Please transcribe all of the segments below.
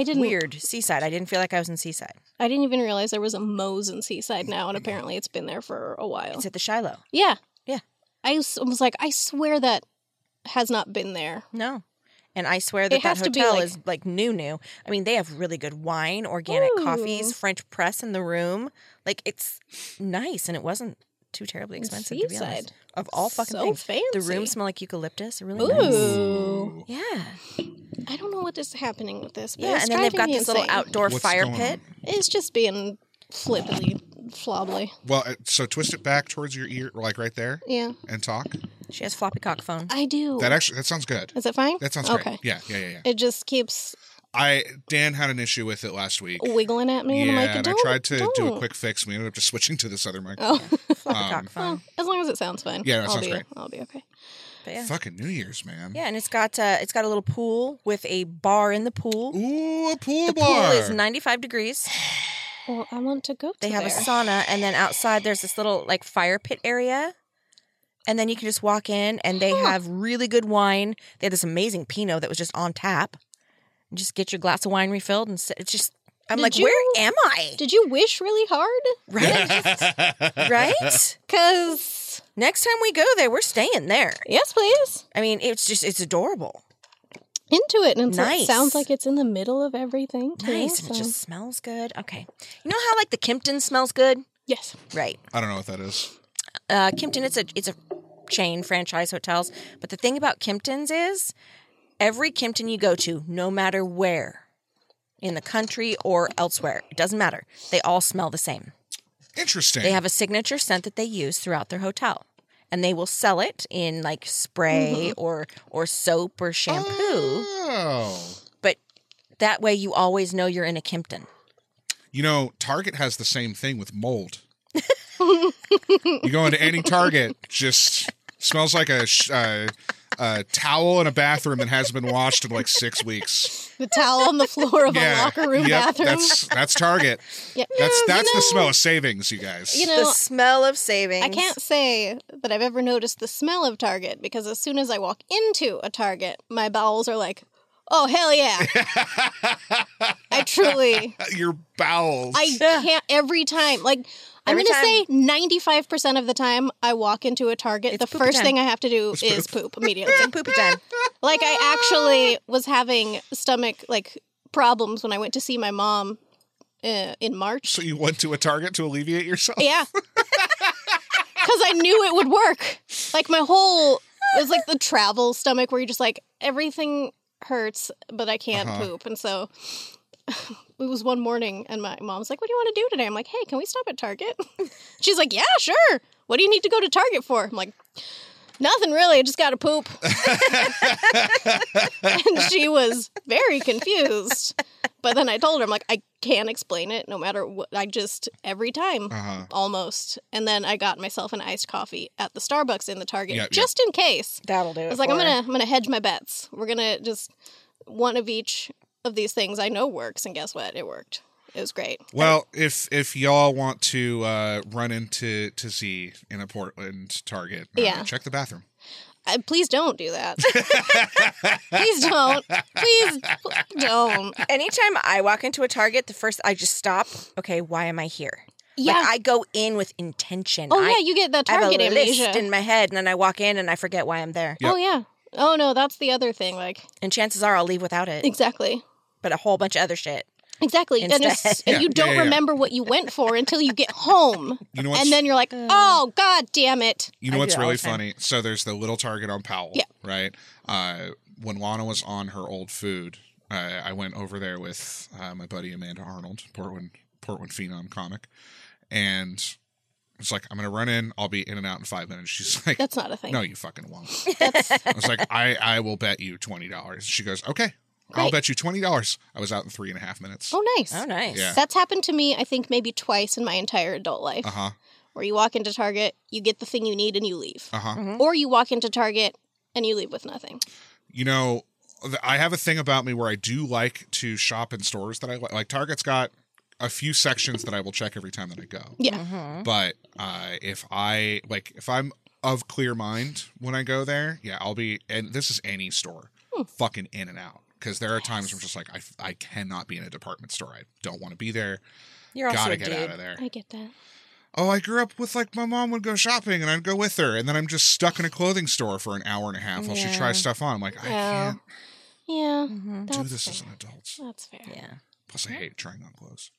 I didn't. weird. Seaside. I didn't feel like I was in Seaside. I didn't even realize there was a Mo's in Seaside now, and apparently it's been there for a while. It's at the Shilo. yeah, Yeah. I was, was like, I swear that has not been there. No. And I swear that that has to be, hotel like- is like new, new. I mean, they have really good wine, organic Ooh. coffees, French press in the room. Like it's nice, and it wasn't too terribly expensive to be honest. Of all fucking So things, fancy. the rooms smell like eucalyptus. Really nice. Ooh, Yeah, I don't know what is happening with this. But yeah. it's And then they've got me this little outdoor What's fire pit. on? It's just being flippily, flobbly. Well, uh, so twist it back towards your ear, like right there, Yeah, and talk. She has floppy cock phone. I do. That actually that sounds good. is it fine? That sounds okay. great. Yeah, yeah, yeah, yeah. It just keeps I Dan had an issue with it last week. wiggling at me, Yeah, and I'm like, and I tried to do a don't. quick fix. We ended up just switching to this other mic. Oh, um, well, as long as it sounds fine. Yeah, that I'll sounds be, great. I'll be okay. But yeah. Fucking New Year's, man. Yeah, and it's got uh, it's got a little pool with a bar in the pool. Ooh, a pool the bar. pool is 95 degrees. Well, I want to go. To They have there. a sauna, and then outside there's this little like fire pit area. And then you can just walk in, and they Huh. have really good wine. They had this amazing Pinot that was just on tap. And just get your glass of wine refilled, and sit. it's just. I'm Did like, you- where am I? Did you wish really hard? Right, right. Cause Next time we go there, we're staying there. yes, please. I mean, it's just it's adorable, Into it, and it's like- Nice. sounds like it's in the middle of everything. Too, nice, and it just smells good. Okay, you know how like the Kimpton smells good, yes. right? I don't know what that is. uh, Kimpton, it's a it's a chain franchise hotels. But the thing about Kimptons is every Kimpton you go to, no matter where in the country or elsewhere, it doesn't matter. They all smell the same. Interesting. They have a signature scent that they use throughout their hotel. And they will sell it in like spray mm-hmm. or or soap or shampoo. Oh. But that way you always know you're in a Kimpton. You know, Target has the same thing with mold. you go into any Target, just smells like a, sh- uh, a towel in a bathroom that hasn't been washed in like six weeks. The towel on the floor of a locker room yep, bathroom. That's that's Target. yeah. That's You that's the smell of savings, you guys. You know, the know, smell of savings. I can't say that I've ever noticed the smell of Target because as soon as I walk into a Target, my bowels are like, "Oh hell yeah!" I truly, Your bowels. I can't every time. Like I'm gonna say, 95 percent of the time I walk into a Target, It's the first time. thing I have to do It's is poop immediately. It's poopy time. like I actually was having stomach like problems when I went to see my mom uh, in March. so you went to a Target to alleviate yourself? Yeah. Because I knew it would work. Like my whole, it was like the travel stomach where you're just like, everything hurts, but I can't Uh-huh. poop. And so it was one morning and my mom's like, what do you want to do today? I'm like, hey, can we stop at Target? She's like, yeah, sure. What do you need to go to Target for? I'm like, nothing really. I just got to poop. and she was very confused. But then I told her, I'm like, I can't explain it no matter what. I just, every time Uh-huh. almost. And then I got myself an iced coffee at the Starbucks in the Target Yep, yep. just in case. That'll do it. I was like, I'm her. gonna I'm gonna hedge my bets. We're gonna just one of each of these things I know works, and guess what? It worked. It was great. Well, if if y'all want to uh, run into to Z in a Portland Target, uh, Yeah. check the bathroom. Uh, please don't do that. please don't. Please don't. Anytime I walk into a Target, the first I just stop. Okay, why am I here? Yeah. Like, I go in with intention. oh I, yeah, you get that I have Target a amnesia. list in my head, and then I walk in and I forget why I'm there. Yep. Oh yeah. Oh no, that's the other thing. Like And chances are I'll leave without it, exactly. But a whole bunch of other shit. Exactly. And, it's, and Yeah, you don't yeah, yeah. remember what you went for until you get home. You know And then you're like, oh, god damn it. you know I what's do it all really funny? So there's the little Target on Powell, Yeah. right? Uh, when Lana was on her old food, uh, I went over there with uh, my buddy Amanda Arnold, Portland Portland Phenom comic, and it's like I'm gonna run in. I'll be in and out in five minutes. She's like, That's not a thing. No, you fucking won't. I was like, I I will bet you twenty dollars. She goes, Okay, I'll bet you twenty dollars. I was out in three and a half minutes. oh nice. Oh, nice. Yeah. That's happened to me, I think, maybe twice in my entire adult life. Uh huh. Where you walk into Target, you get the thing you need, and you leave. Uh huh. Mhm. Or you walk into Target and you leave with nothing. you know, th- I have a thing about me where I do like to shop in stores that I like. Like Target's got a few sections that I will check every time that I go. Yeah. Mhm. But uh, if I like, if I'm of clear mind when I go there, yeah, I'll be. And this is any store, Hmm. fucking in and out. Because there are times where I'm just like, I, I cannot be in a department store. I don't want to be there. You're also Gotta a get dude. out of there. I get that. Oh, I grew up with like my mom would go shopping and I'd go with her, and then I'm just stuck in a clothing store for an hour and a half while she tries stuff on. I'm like, I Yeah. can't Yeah, Mhm. do That's this as an adult. that's fair. Yeah. Plus, I hate trying on clothes.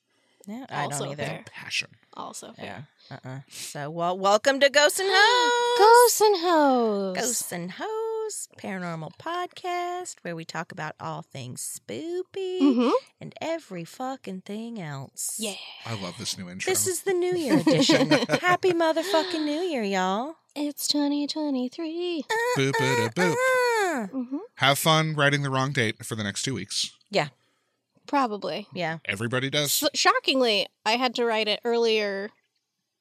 Yeah. I Also don't either. fair. Passion. Also fair. Yeah. Uh-uh. So, well, welcome to Ghosts and Hoes. Ghosts and hoes. Ghosts and Hoes, paranormal podcast where we talk about all things spoopy Mm-hmm. and every fucking thing else. Yeah. I love this new intro. This is the New Year edition. Happy motherfucking New Year, y'all. It's 2023. boop, boop, boop. Ah. Mm-hmm. Have fun writing the wrong date for the next two weeks. Yeah. Probably. Yeah. Everybody does. S shockingly, I had to write it earlier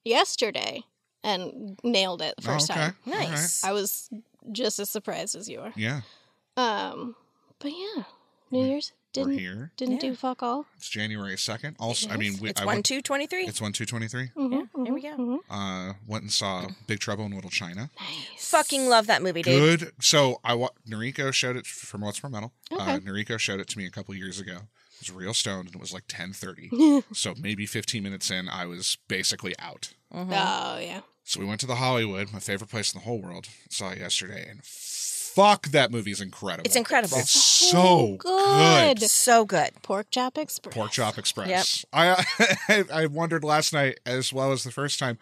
yesterday and nailed it the Oh, first okay. time. All right. Nice. I was just as surprised as you are. Yeah, Um, but yeah, New Year's we're didn't here. didn't Yeah. do fuck all. It's January second. Also, I mean, we, It's I 1 went, 2 23. it's one two twenty three. Mm-hmm, here we go. mhm. Uh, went and saw Big Trouble in Little China. Nice. Fucking love that movie, dude. Good. So I wa- Noriko showed it from What's More Metal. Uh, Okay. Noriko showed it to me a couple years ago. It was real stoned, and it was like ten thirty. so maybe fifteen minutes in, I was basically out. Mhm. Oh yeah. So we went to the Hollywood, my favorite place in the whole world. Saw it yesterday, and fuck, that movie is incredible. It's incredible. It's So good. good. So good. Pork Chop Express. Pork Chop Express. Yep. I I wondered last night as well as the first time,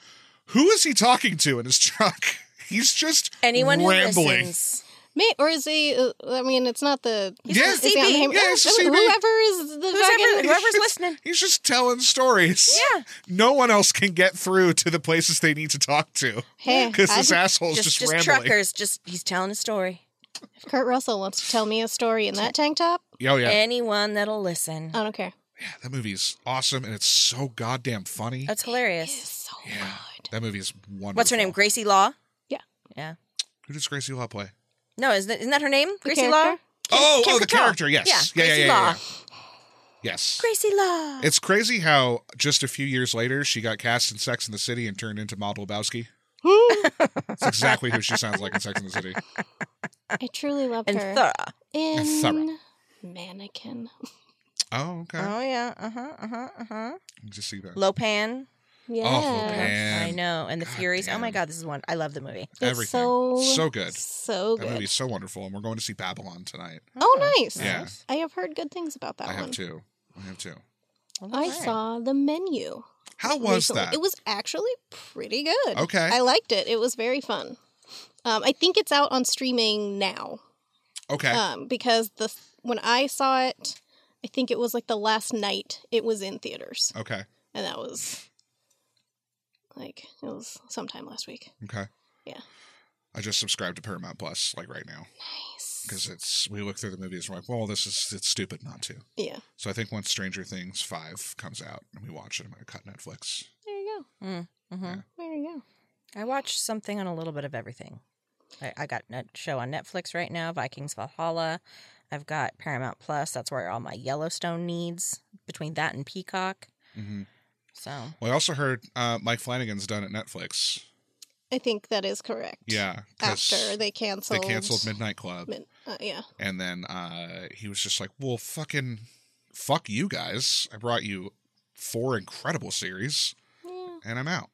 who is he talking to in his truck? He's just Anyone who rambling. listens. Me or is he? Uh, I mean, it's not the. He's Yeah. on the is he on the CB. Yeah, it's CB. Whoever is the Who's fucking. ever, whoever's listening. He's just telling stories. Yeah. No one else can get through to the places they need to talk to Hey, because this I'd- asshole's Just, just, just, rambling. truckers. Just he's telling a story. if Kurt Russell wants to tell me a story in that tank top, Oh yeah, Anyone that'll listen. I don't care. yeah. That movie's awesome and it's so goddamn funny. That's It's hilarious. so Yeah. good. That movie is wonderful. What's her name? Gracie Law. Yeah. Yeah. Who does Gracie Law play? No, isn't that, isn't that her name? The Gracie Law. Oh, Kim oh, the Cattrall. character. Yes. Yeah, Yeah, yeah, Gracie yeah, yeah, Law. yeah. Yes. Gracie Law. It's crazy how just a few years later she got cast in Sex in the City and turned into Maud Lebowski. That's exactly who she sounds like in Sex in the City. I truly loved and her thorough. in thorough. Mannequin. Oh, okay. Oh yeah. Uh huh. Uh huh. Uh huh. Just see that. Lopan. Yeah, Lopan. I know. And the God Furies. Oh my. God, this is one. I love the movie. It's Everything. so So good. so That good. movie's so wonderful, and we're going to see Babylon tonight. Oh, nice. Yeah. I have heard good things about that I have one. two. I have two. Well, I all right. saw the menu. How was recently. that? It was actually pretty good. Okay. I liked it. It was very fun. Um, I think it's out on streaming now. okay. Um, because the when I saw it, I think it was like the last night it was in theaters, okay. and that was like it was sometime last week. Okay. Yeah. I just subscribed to Paramount Plus like right now Nice. because it's we look through the movies and we're like, well, this is it's stupid not to. Yeah. So I think once Stranger Things five comes out and we watch it, I'm gonna cut Netflix. There you go. Mm-hmm. Yeah. There you go. I watched something on a little bit of everything. I, I got a show on Netflix right now, Vikings Valhalla. I've got Paramount Plus. That's where all my Yellowstone needs. Between that and Peacock, hmm so Well, I also heard uh, Mike Flanagan's done at Netflix. I think that is correct. Yeah, After they canceled, they canceled. canceled Midnight Club, Mid- uh, yeah. and then uh, he was just like, "Well, fucking, fuck you guys! I brought you four incredible series, Yeah. and I'm out."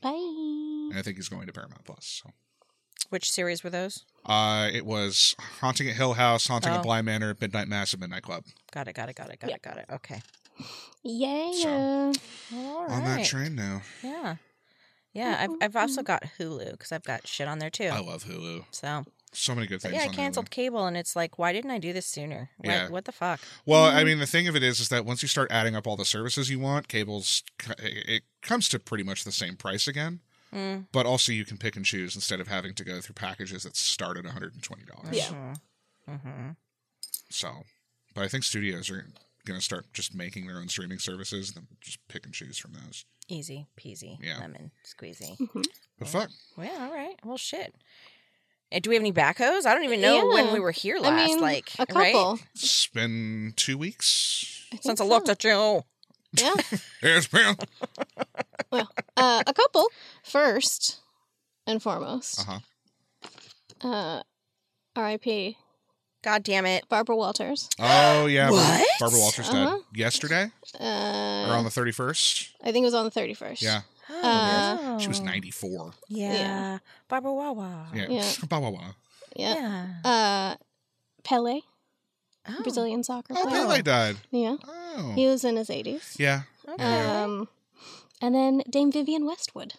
Bye. And I think he's going to Paramount Plus. So. which series were those? Uh, it was Haunting at Hill House, Haunting Oh. at Bly Manor, Midnight Mass, and Midnight Club. Got it. Got it. Got it. Got Yeah. it. Got it. Okay. Yeah. So- right. On that train now. Yeah. Yeah. I've I've also got Hulu because I've got shit on there too. I love Hulu. So So many good but things. yeah, I canceled Hulu. cable, and it's like, why didn't I do this sooner? What, Yeah. What the fuck? Well, I Mm-hmm. mean, the thing of it is, is that once you start adding up all the services you want, cables, it it comes to pretty much the same price again. Mm. But also, you can pick and choose instead of having to go through packages that start at one hundred and twenty dollars. Yeah. Mm-hmm. So, but I think studios are going to start just making their own streaming services, and then just pick and choose from those. Easy peasy. Yeah. Lemon squeezy. Mhm. But fuck, Well, all right. Well, shit. Eh, do we have any backhoes? I don't even know when we were here I last. mean, like a right? couple. it's been two weeks. I think since I so. looked at you. Yeah. It's been. well, uh, a couple. First and foremost, Uh huh. uh, R.I.P. God damn it. Barbara Walters. Oh yeah, What? Barbara Walters Uh-huh. died yesterday or Uh, on the thirty first. I think it was on the 31st. Yeah, Uh, she was Oh. ninety four. Yeah. Yeah. Barbara Wawa. Yeah, Yeah. Yeah. Yeah. Uh, Pele, Oh. Brazilian soccer Oh, player. Pele died. Yeah. Oh, He was in his 80s. yeah. Okay. Um, and then Dame Vivienne Westwood.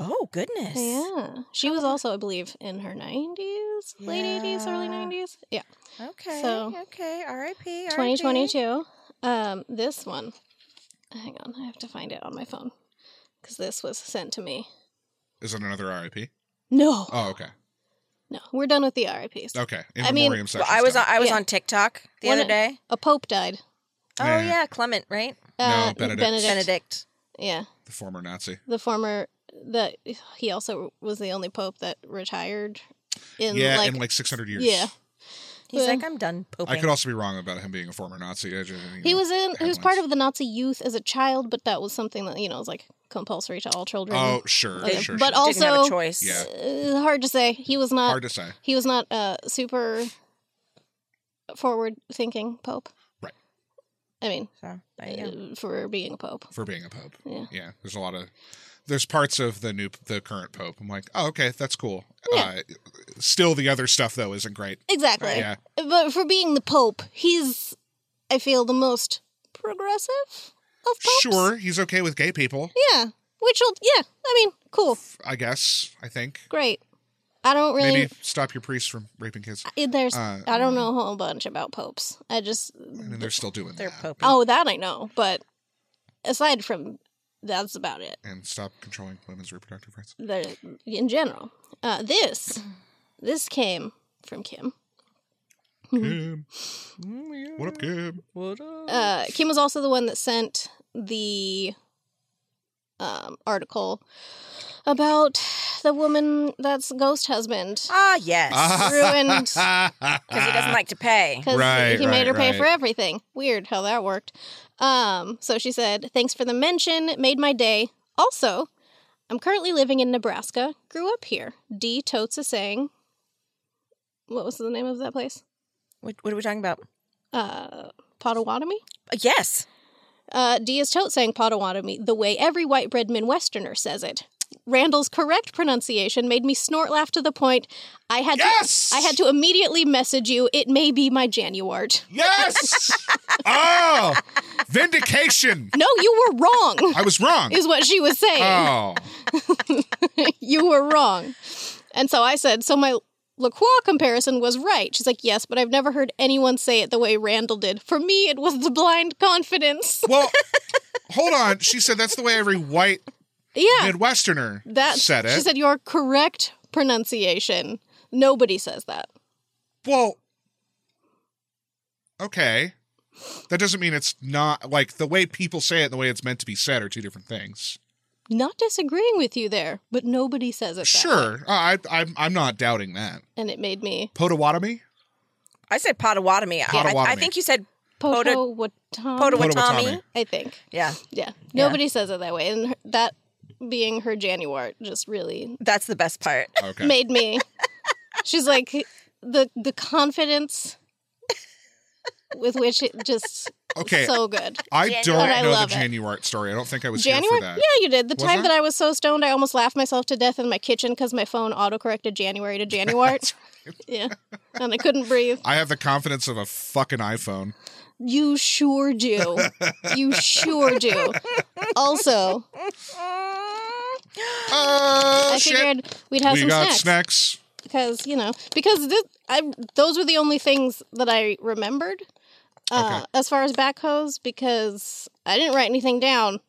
Oh, goodness. Yeah. She was also, I believe, in her 90s, late 80s, early 90s. Yeah. Okay. So- okay. R.I.P. R.I.P. 2022. Um, this one. Hang on, I have to find it on my phone because this was sent to me. Is it another RIP? No, Oh, okay, no, we're done with the RIPS. okay. In I mean, Well, I was on. I was Yeah. on TikTok the One- other day. A pope died. Oh Yeah. yeah, Clement, right? Uh, Benedict. Benedict. Benedict. Yeah, the former Nazi. the former. That he also was the only pope that retired. In yeah, like, in like six hundred years. yeah, He's Yeah. like, I'm done poping. I could also be wrong about him being a former Nazi. I just, he know, was in. He was part of the Nazi youth as a child, but that was something that you know was like compulsory to all children. Oh, sure, Okay, sure, but sure. all- Didn't have a also- choice. Yeah. Uh, hard to say. He was not. hard to say. he was not a super forward thinking pope. Right. I mean, So there you go. uh, for being a pope. for being a pope. Yeah. Yeah, there's a lot of there's parts of the new the current pope. I'm like, oh, okay, that's cool. Yeah. Uh, still, the other stuff though isn't great. Exactly. Yeah, But for being the pope, he's, I feel, the most progressive of popes. sure, he's okay with gay people. Yeah. Which will, yeah. I mean, cool. I guess. I think Great. I don't really. maybe stop your priests from raping kids. I- There's, uh, I don't know a whole bunch about popes. I just, I mean, they're still doing They're that. poping. oh, that I know. But aside from, that's about it. And stop controlling women's reproductive rights. the in general. Uh, this this came from Kim. Kim, Mm, what up, Kim? What up? Uh, Kim was also the one that sent the um, article about the woman that's ghost husband ah, yes. ruined Because he doesn't like to pay. because Right, he made her right, pay right. for everything. Weird how that worked. Um, so she said, "Thanks for the mention. It made my day. Also, I'm currently living in Nebraska. Grew up here. D totes is saying, what was the name of that place? What, what are we talking about? Uh, Potawatomi. Uh, yes. Uh, D is tote saying Potawatomi the way every white bread Midwesterner says it. Randall's correct pronunciation made me snort laugh to the point I had Yes! to I had to immediately message you. It may be my Januart. Yes. oh, vindication. No, you were wrong. I was wrong. is what she was saying. Oh, you were wrong. And so I said, so my LaCroix comparison was right. She's like, yes, but I've never heard anyone say it the way Randall did. For me, it was the blind confidence. well, hold on. She said that's the way every white Yeah. Midwesterner That said it. She said your correct pronunciation. Nobody says that. Well, okay. That doesn't mean it's not like the way people say it and the way it's meant to be said are two different things. Not disagreeing with you there, but nobody says it. that way. Sure, uh, I, I'm I'm not doubting that. And it made me Potawatomi, I said Potawatomi. I, I, I think you said Potawatomi. Potawatomi. Potawatomi. I think. Yeah. Yeah. Nobody says it that way. And that being her Januart just really That's the best part. okay. made me. She's like the the confidence with which it just Okay, so good. I January. don't I know the love it. Januart story. I don't think I was here January? for that. Yeah, you did. The Was time I? that I was so stoned, I almost laughed myself to death in my kitchen because my phone autocorrected January to Januart. yeah, and I couldn't breathe. I have the confidence of a fucking iPhone. You sure do. You sure do. Also, Oh I shit! figured we'd have we some got snacks. snacks. because you know because this I those were the only things that I remembered uh, Okay. as far as backhoes because I didn't write anything down,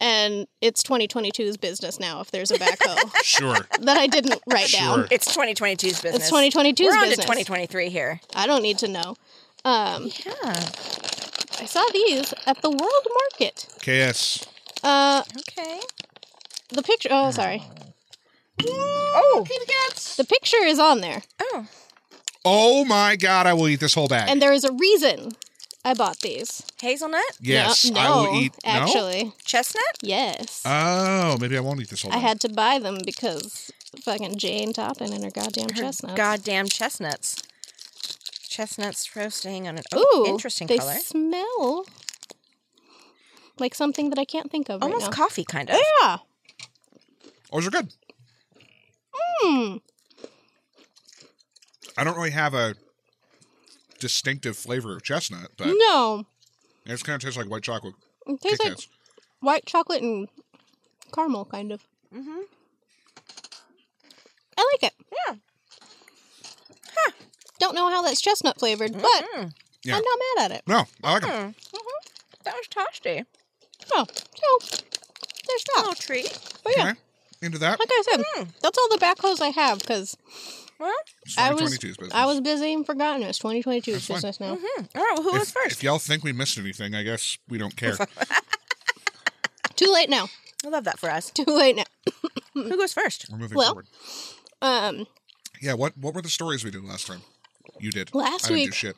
and it's 2022's business now if there's a backhoe Sure. that I didn't write down. It's 2022's business. It's 2022's We're on to 2023 here. I don't need to know. Um, Yeah. I saw these at the World Market. KS. Uh, Okay. the picture. Oh, sorry. Oh. The picture is on there, Oh. Oh my god! I will eat this whole bag. and there is a reason I bought these. Hazelnut? yes, no, I will no, eat. no? Actually, Chestnut? yes. Oh, maybe I won't eat this whole I bag. had to buy them because fucking Jane Toppin and her goddamn Her chestnuts. Goddamn chestnuts. chestnuts roasting on an oh, Ooh, interesting they color. smell like something that I can't think of Almost right now. coffee, kind of. yeah. Those are good. Hmm. I don't really have a distinctive flavor of chestnut, but No, it just kind of tastes like white chocolate it tastes like white chocolate and caramel, kind of. Mm-hmm. I like it. Yeah. Don't know how that's chestnut flavored, but Mm. Yeah. I'm not mad at it. No, I like them. Mm. That was tasty. Oh, so there's that. Little treat. But yeah, Okay. Into that. like I said, Mm. that's all the backhoes I have because Well, I was 2022's business. I was busy and forgotten. It's 2022 That's fine. business now. hmm all right. Well, who if, was first? If y'all think we missed anything, I guess we don't care. Too late now. I love that for us. Too late now. who goes first? We're moving Well, forward. Um, Yeah. What What were the stories we did last time? You did. Last I didn't do week- shit.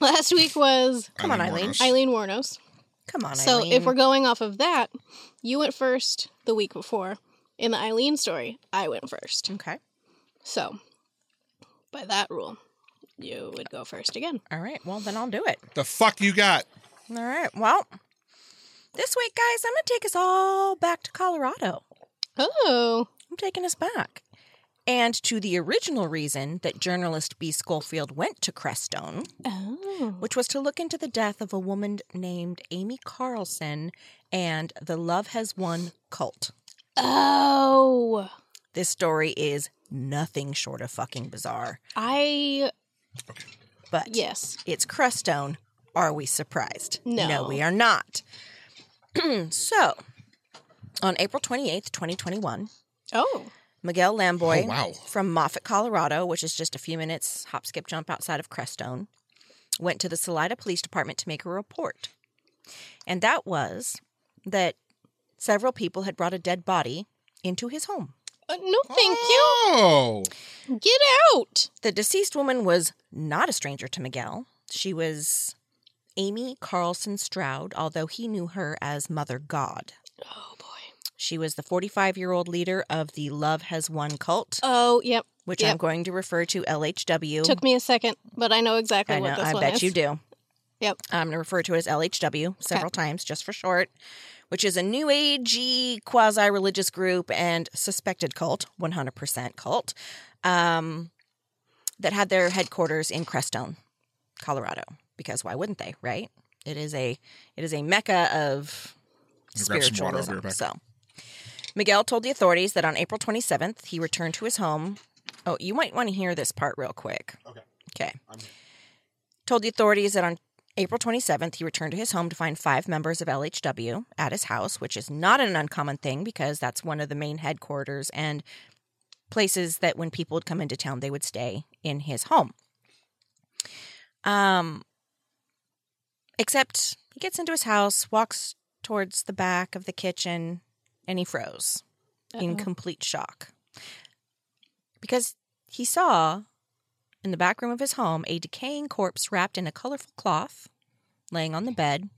last week was Come on, Eileen. Wuornos. Aileen Wuornos. Come on, So Eileen. if we're going off of that, you went first the week before. In the Eileen story, I went first. okay. So, by that rule, you would go first again. All right. Well, then I'll do it. The fuck you got? All right. Well, this week, guys, I'm going to take us all back to Colorado. Oh, I'm taking us back. And to the original reason that journalist B. Schofield went to Crestone, oh, which was to look into the death of a woman named Amy Carlson and the Love Has Won cult. oh! This story is nothing short of fucking bizarre. I But yes, it's Crestone. Are we surprised? No. we are not. so, on April 28th, 2021, oh, Miguel Lamboy Oh, wow. from Moffat, Colorado, which is just a few minutes hop, skip, jump outside of Crestone, went to the Salida Police Department to make a report. And that was that several people had brought a dead body into his home. Uh, no, thank Oh. you. Get out. The deceased woman was not a stranger to Miguel. She was Amy Carlson Stroud, although he knew her as Mother God. Oh boy. She was the 45 year old leader of the Love Has Won cult, Oh, yep. which I'm going to refer to LHW. Took me a second, but I know exactly I know, what this was. I one bet is. you do. Yep. I'm going to refer to it as LHW several times just for short, which is a new agey quasi religious group and suspected cult, 100% cult, um, that had their headquarters in Crestone, Colorado. Because why wouldn't they, right? It is a it is a mecca of Grab some water, I'll be spiritualism. So, Miguel told the authorities that on April 27th he returned to his home. Oh, you might want to hear this part real quick. Okay. Okay. Told the authorities that on April 27th, he returned to his home to find five members of LHW at his house, which is not an uncommon thing because that's one of the main headquarters and places that when people would come into town, they would stay in his home. Um, except he gets into his house, walks towards the back of the kitchen, and he froze in Uh-oh. complete shock because he saw in the back room of his home a decaying corpse wrapped in a colorful cloth laying on the bed.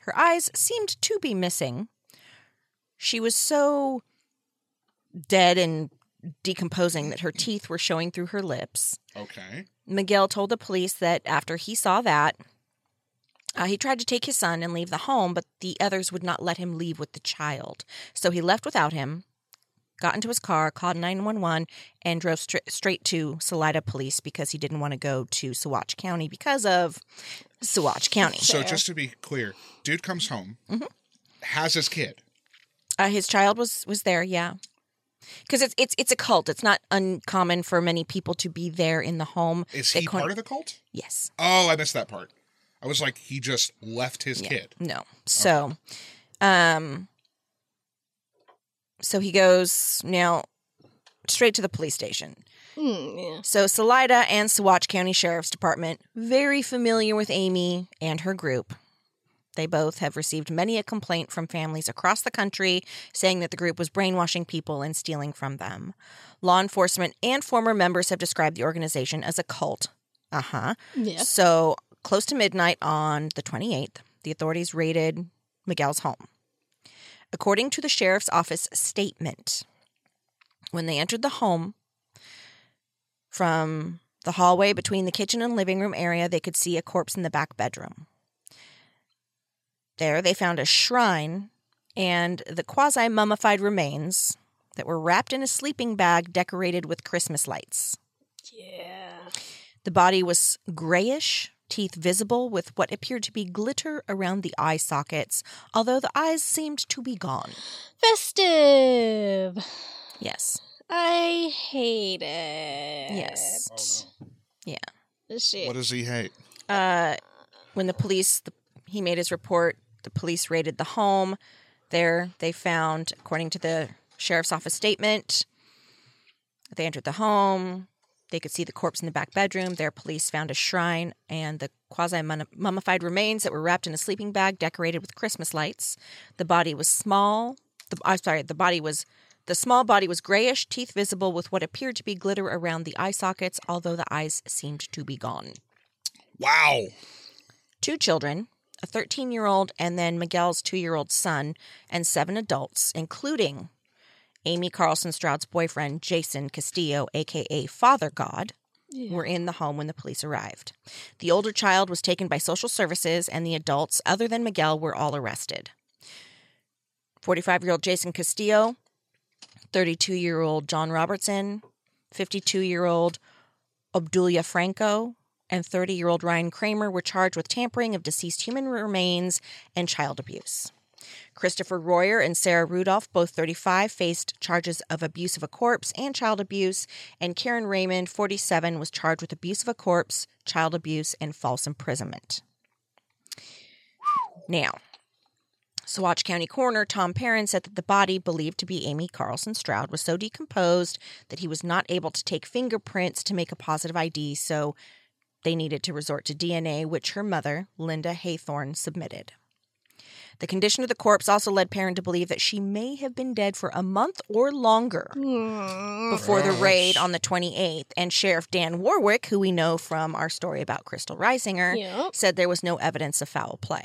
Her eyes seemed to be missing. She was so dead and decomposing that her teeth were showing through her lips. Okay. Miguel told the police that after he saw that, uh, he tried to take his son and leave the home, but the others would not let him leave with the child. So he left without him, got into his car, called 911, and drove stra- straight to Salida Police because he didn't want to go to Saguache County because of Saguache County. So just to be clear, dude comes home, Mhm. has his kid. Uh, his child was was there, yeah. Because it's it's it's a cult. It's not uncommon for many people to be there in the home. Is he call- part of the cult? Yes. Oh, I missed that part. I was like, he just left his Yeah. kid. No. So, um, so he goes now straight to the police station. Hmm, yeah. So Salida and Saguache County Sheriff's Department very familiar with Amy and her group. They both have received many a complaint from families across the country saying that the group was brainwashing people and stealing from them. Law enforcement and former members have described the organization as a cult. Uh huh. Yeah. So, close to midnight on the 28th, the authorities raided Miguel's home. According to the sheriff's office statement, when they entered the home from The hallway between the kitchen and living room area, they could see a corpse in the back bedroom. There, they found a shrine and the quasi mummified remains that were wrapped in a sleeping bag decorated with Christmas lights. Yeah. The body was grayish, teeth visible with what appeared to be glitter around the eye sockets, although the eyes seemed to be gone. Festive. Yes. I hate it. Yes. Yeah. This shit. What does he hate? Uh, when the police, the, he made his report, the police raided the home. There, they found, according to the sheriff's office statement, they entered the home. They could see the corpse in the back bedroom. Their police found a shrine and the quasi mummified remains that were wrapped in a sleeping bag decorated with Christmas lights. The body was small. The, I'm sorry, the body was. The small body was grayish, teeth visible with what appeared to be glitter around the eye sockets, although the eyes seemed to be gone. Wow. Two children, a 13 year old, and then Miguel's two year old son, and seven adults, including Amy Carlson Stroud's boyfriend, Jason Castillo, aka Father God, were in the home when the police arrived. The older child was taken by social services, and the adults, other than Miguel, were all arrested. 45 year old Jason Castillo, 32 year old John Robertson, 52 year old Obdulia Franco, and 30 year old Ryan Kramer were charged with tampering of deceased human remains and child abuse. Christopher Royer and Sarah Rudolph, both 35, faced charges of abuse of a corpse and child abuse, and Karen Raymond, 47, was charged with abuse of a corpse, child abuse, and false imprisonment. Now, Saguache County coroner Tom Perrin said that the body, believed to be Amy Carlson Stroud, was so decomposed that he was not able to take fingerprints to make a positive ID, so they needed to resort to DNA, which her mother, Linda Haythorne, submitted. The condition of the corpse also led Perrin to believe that she may have been dead for a month or longer hmm. before the raid on the 28th. And Sheriff Dan Warwick, who we know from our story about Kristal Reisinger, Yep. said there was no evidence of foul play.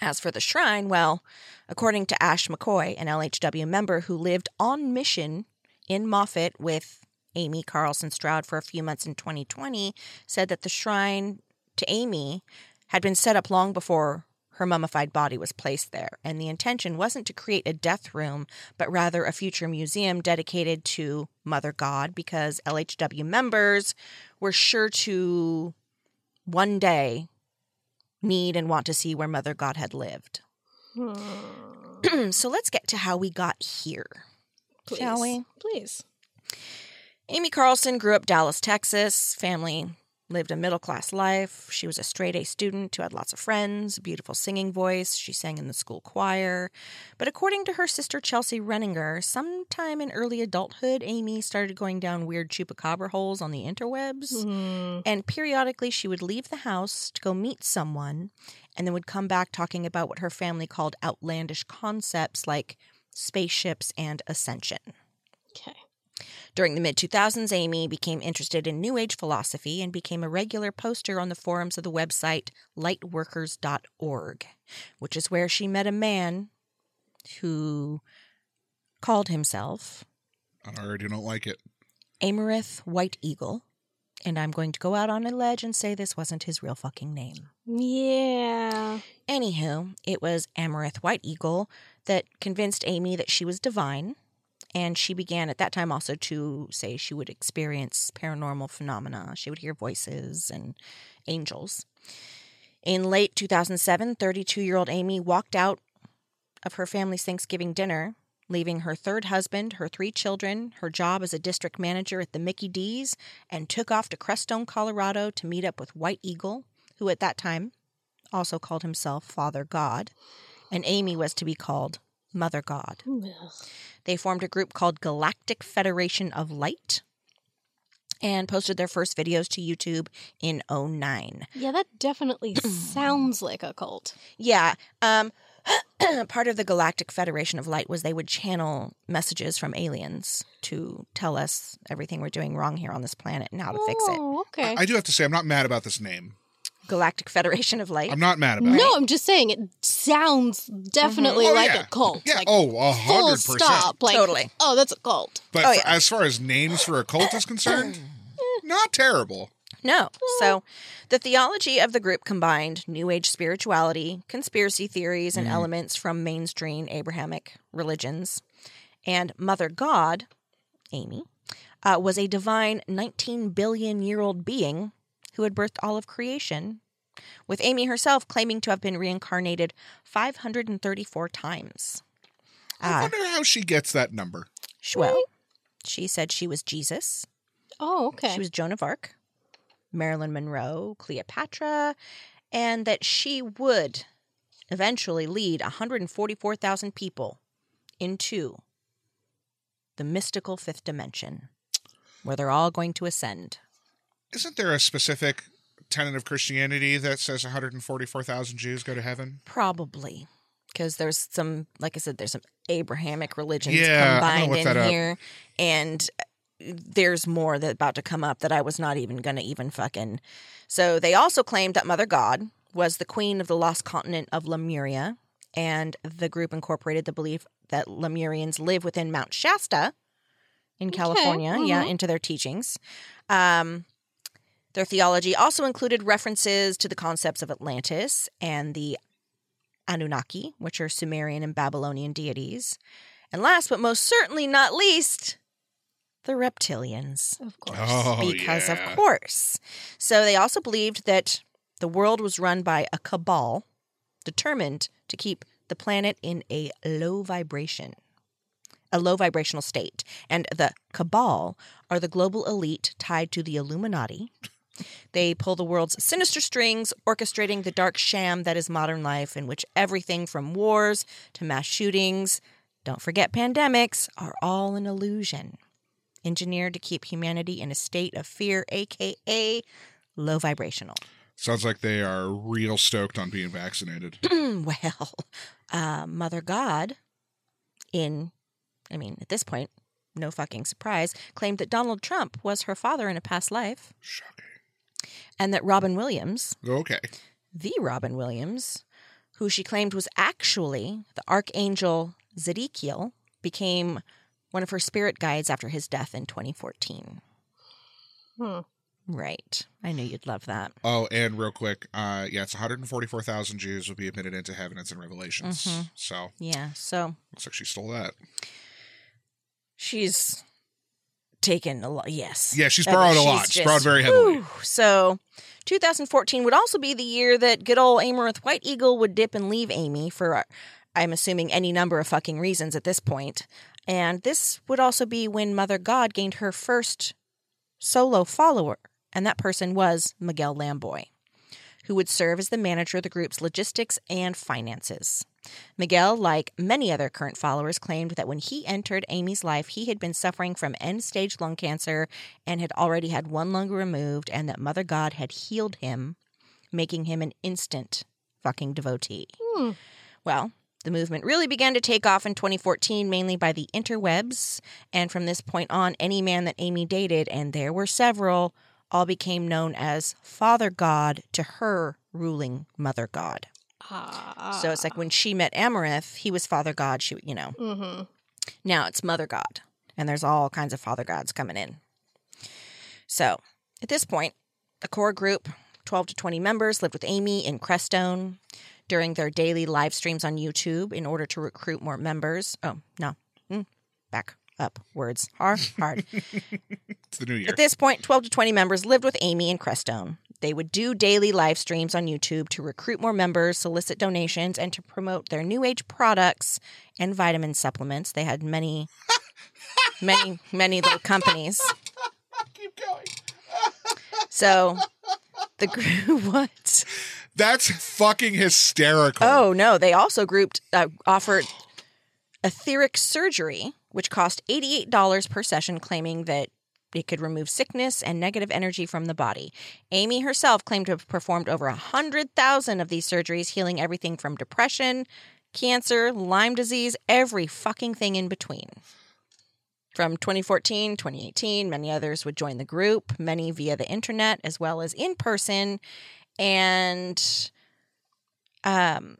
As for the shrine, well, according to Ash McCoy, an LHW member who lived on mission in Moffat with Amy Carlson Stroud for a few months in 2020, said that the shrine to Amy had been set up long before her mummified body was placed there, and the intention wasn't to create a death room, but rather a future museum dedicated to Mother God, because LHW members were sure to one day need and want to see where Mother God had lived. Hmm. so let's get to how we got here. Please. Shall we? Please. Amy Carlson grew up Dallas, Texas. Family lived a middle class life. She was a straight A student who had lots of friends, a beautiful singing voice. She sang in the school choir. But according to her sister Chelsea Renninger, sometime in early adulthood, Amy started going down weird chupacabra holes on the interwebs. Mm. And periodically, she would leave the house to go meet someone and then would come back talking about what her family called outlandish concepts like spaceships and ascension. Okay. During the mid 2000s, Amy became interested in New Age philosophy and became a regular poster on the forums of the website lightworkers.org, which is where she met a man who called himself I already don't like it. Amerith White Eagle. And I'm going to go out on a ledge and say this wasn't his real fucking name. Yeah. Anywho, it was Amerith White Eagle that convinced Amy that she was divine. And she began at that time also to say she would experience paranormal phenomena. She would hear voices and angels. In late 2007, 32 year old Amy walked out of her family's Thanksgiving dinner, leaving her third husband, her three children, her job as a district manager at the Mickey D's, and took off to Crestone, Colorado to meet up with White Eagle, who at that time also called himself Father God, and Amy was to be called Mother God. They formed a group called Galactic Federation of Light and posted their first videos to YouTube in 09. Yeah, that definitely sounds like a cult. Yeah, um part of the Galactic Federation of Light was they would channel messages from aliens to tell us everything we're doing wrong here on this planet and how to fix it. Oh, okay. I, I do have to say, I'm not mad about this name. Galactic Federation of Light. I'm not mad about it. no, I'm just saying it sounds definitely Oh, like yeah. a cult. Yeah. Like, oh, a full hundred percent. stop. Like, Totally. Oh, that's a cult. But Oh, f- yeah. as far as names for a cult is concerned, Not terrible. No. So the theology of the group combined New Age spirituality, conspiracy theories, and Mhm. elements from mainstream Abrahamic religions. And Mother God, Amy, uh, was a divine 19 billion year old being who had birthed all of creation, with Amy herself claiming to have been reincarnated 534 times. I Uh, wonder how she gets that number. well, she said she was Jesus. Oh, okay. She was Joan of Arc, Marilyn Monroe, Cleopatra, and that she would eventually lead 144,000 people into the mystical fifth dimension, where they're all going to ascend. Isn't there a specific tenet of Christianity that says 144,000 Jews go to heaven? Probably. Because there's some, like I said, there's some Abrahamic religions Yeah, combined in that up. here. And there's more that about to come up that I was not even going to even fucking. So they also claimed that Mother God was the queen of the lost continent of Lemuria. And the group incorporated the belief that Lemurians live within Mount Shasta in Okay, California, yeah, mhm. into their teachings. Um, their theology also included references to the concepts of Atlantis and the Anunnaki, which are Sumerian and Babylonian deities. And last but most certainly not least, the reptilians. of course. Oh, because yeah. of course. So they also believed that the world was run by a cabal determined to keep the planet in a low vibration, a low vibrational state. And the cabal are the global elite tied to the Illuminati. They pull the world's sinister strings, orchestrating the dark sham that is modern life, in which everything from wars to mass shootings, don't forget pandemics, are all an illusion engineered to keep humanity in a state of fear, aka low vibrational. Sounds like they are real stoked on being vaccinated. well, uh, Mother God, in, I mean, at this point, no fucking surprise, claimed that Donald Trump was her father in a past life, Shocking. And that Robin Williams, Okay. the Robin Williams, who she claimed was actually the archangel Zedekiel, became one of her spirit guides after his death in 2014. Hmm. Right. I knew you'd love that. Oh, and real quick, uh, yeah, it's 144,000 Jews will be admitted into heaven. It's in Revelations. Mhm. So Yeah. So looks like she stole that. she's taken a lot. Yes. Yeah, she's Uh, borrowed a she's lot. She's borrowed very heavily. whew. So 2014 would also be the year that good old Amerith White Eagle would dip and leave Amy for, uh, I'm assuming, any number of fucking reasons at this point. And this would also be when Mother God gained her first solo follower, and that person was Miguel Lamboy, who would serve as the manager of the group's logistics and finances. Miguel, like many other current followers, claimed that when he entered Amy's life, he had been suffering from end stage lung cancer and had already had one lung removed, and that Mother God had healed him, making him an instant fucking devotee. Hmm. Well, the movement really began to take off in 2014, mainly by the interwebs. And from this point on, any man that Amy dated, and there were several, all became known as Father God to her ruling Mother God. Ah. So it's like when she met Amerith, he was Father God. She, you know, Mm-hmm. now it's Mother God, and there's all kinds of Father Gods coming in. So at this point, the core group, 12 to 20 members, lived with Amy in Crestone during their daily live streams on YouTube in order to recruit more members. Oh, no. Mm, back up. Words are hard. It's the new year. At this point, 12 to 20 members lived with Amy in Crestone. They would do daily live streams on YouTube to recruit more members, solicit donations, and to promote their new age products and vitamin supplements. They had many, many, many little companies. Keep going. So the group, what? That's fucking hysterical. Oh, no. They also grouped, uh, offered etheric surgery, which cost $88 per session, claiming that it could remove sickness and negative energy from the body. Amy herself claimed to have performed over 100,000 of these surgeries, healing everything from depression, cancer, Lyme disease, every fucking thing in between. From 2014, 2018, many others would join the group, many via the internet as well as in person. And um,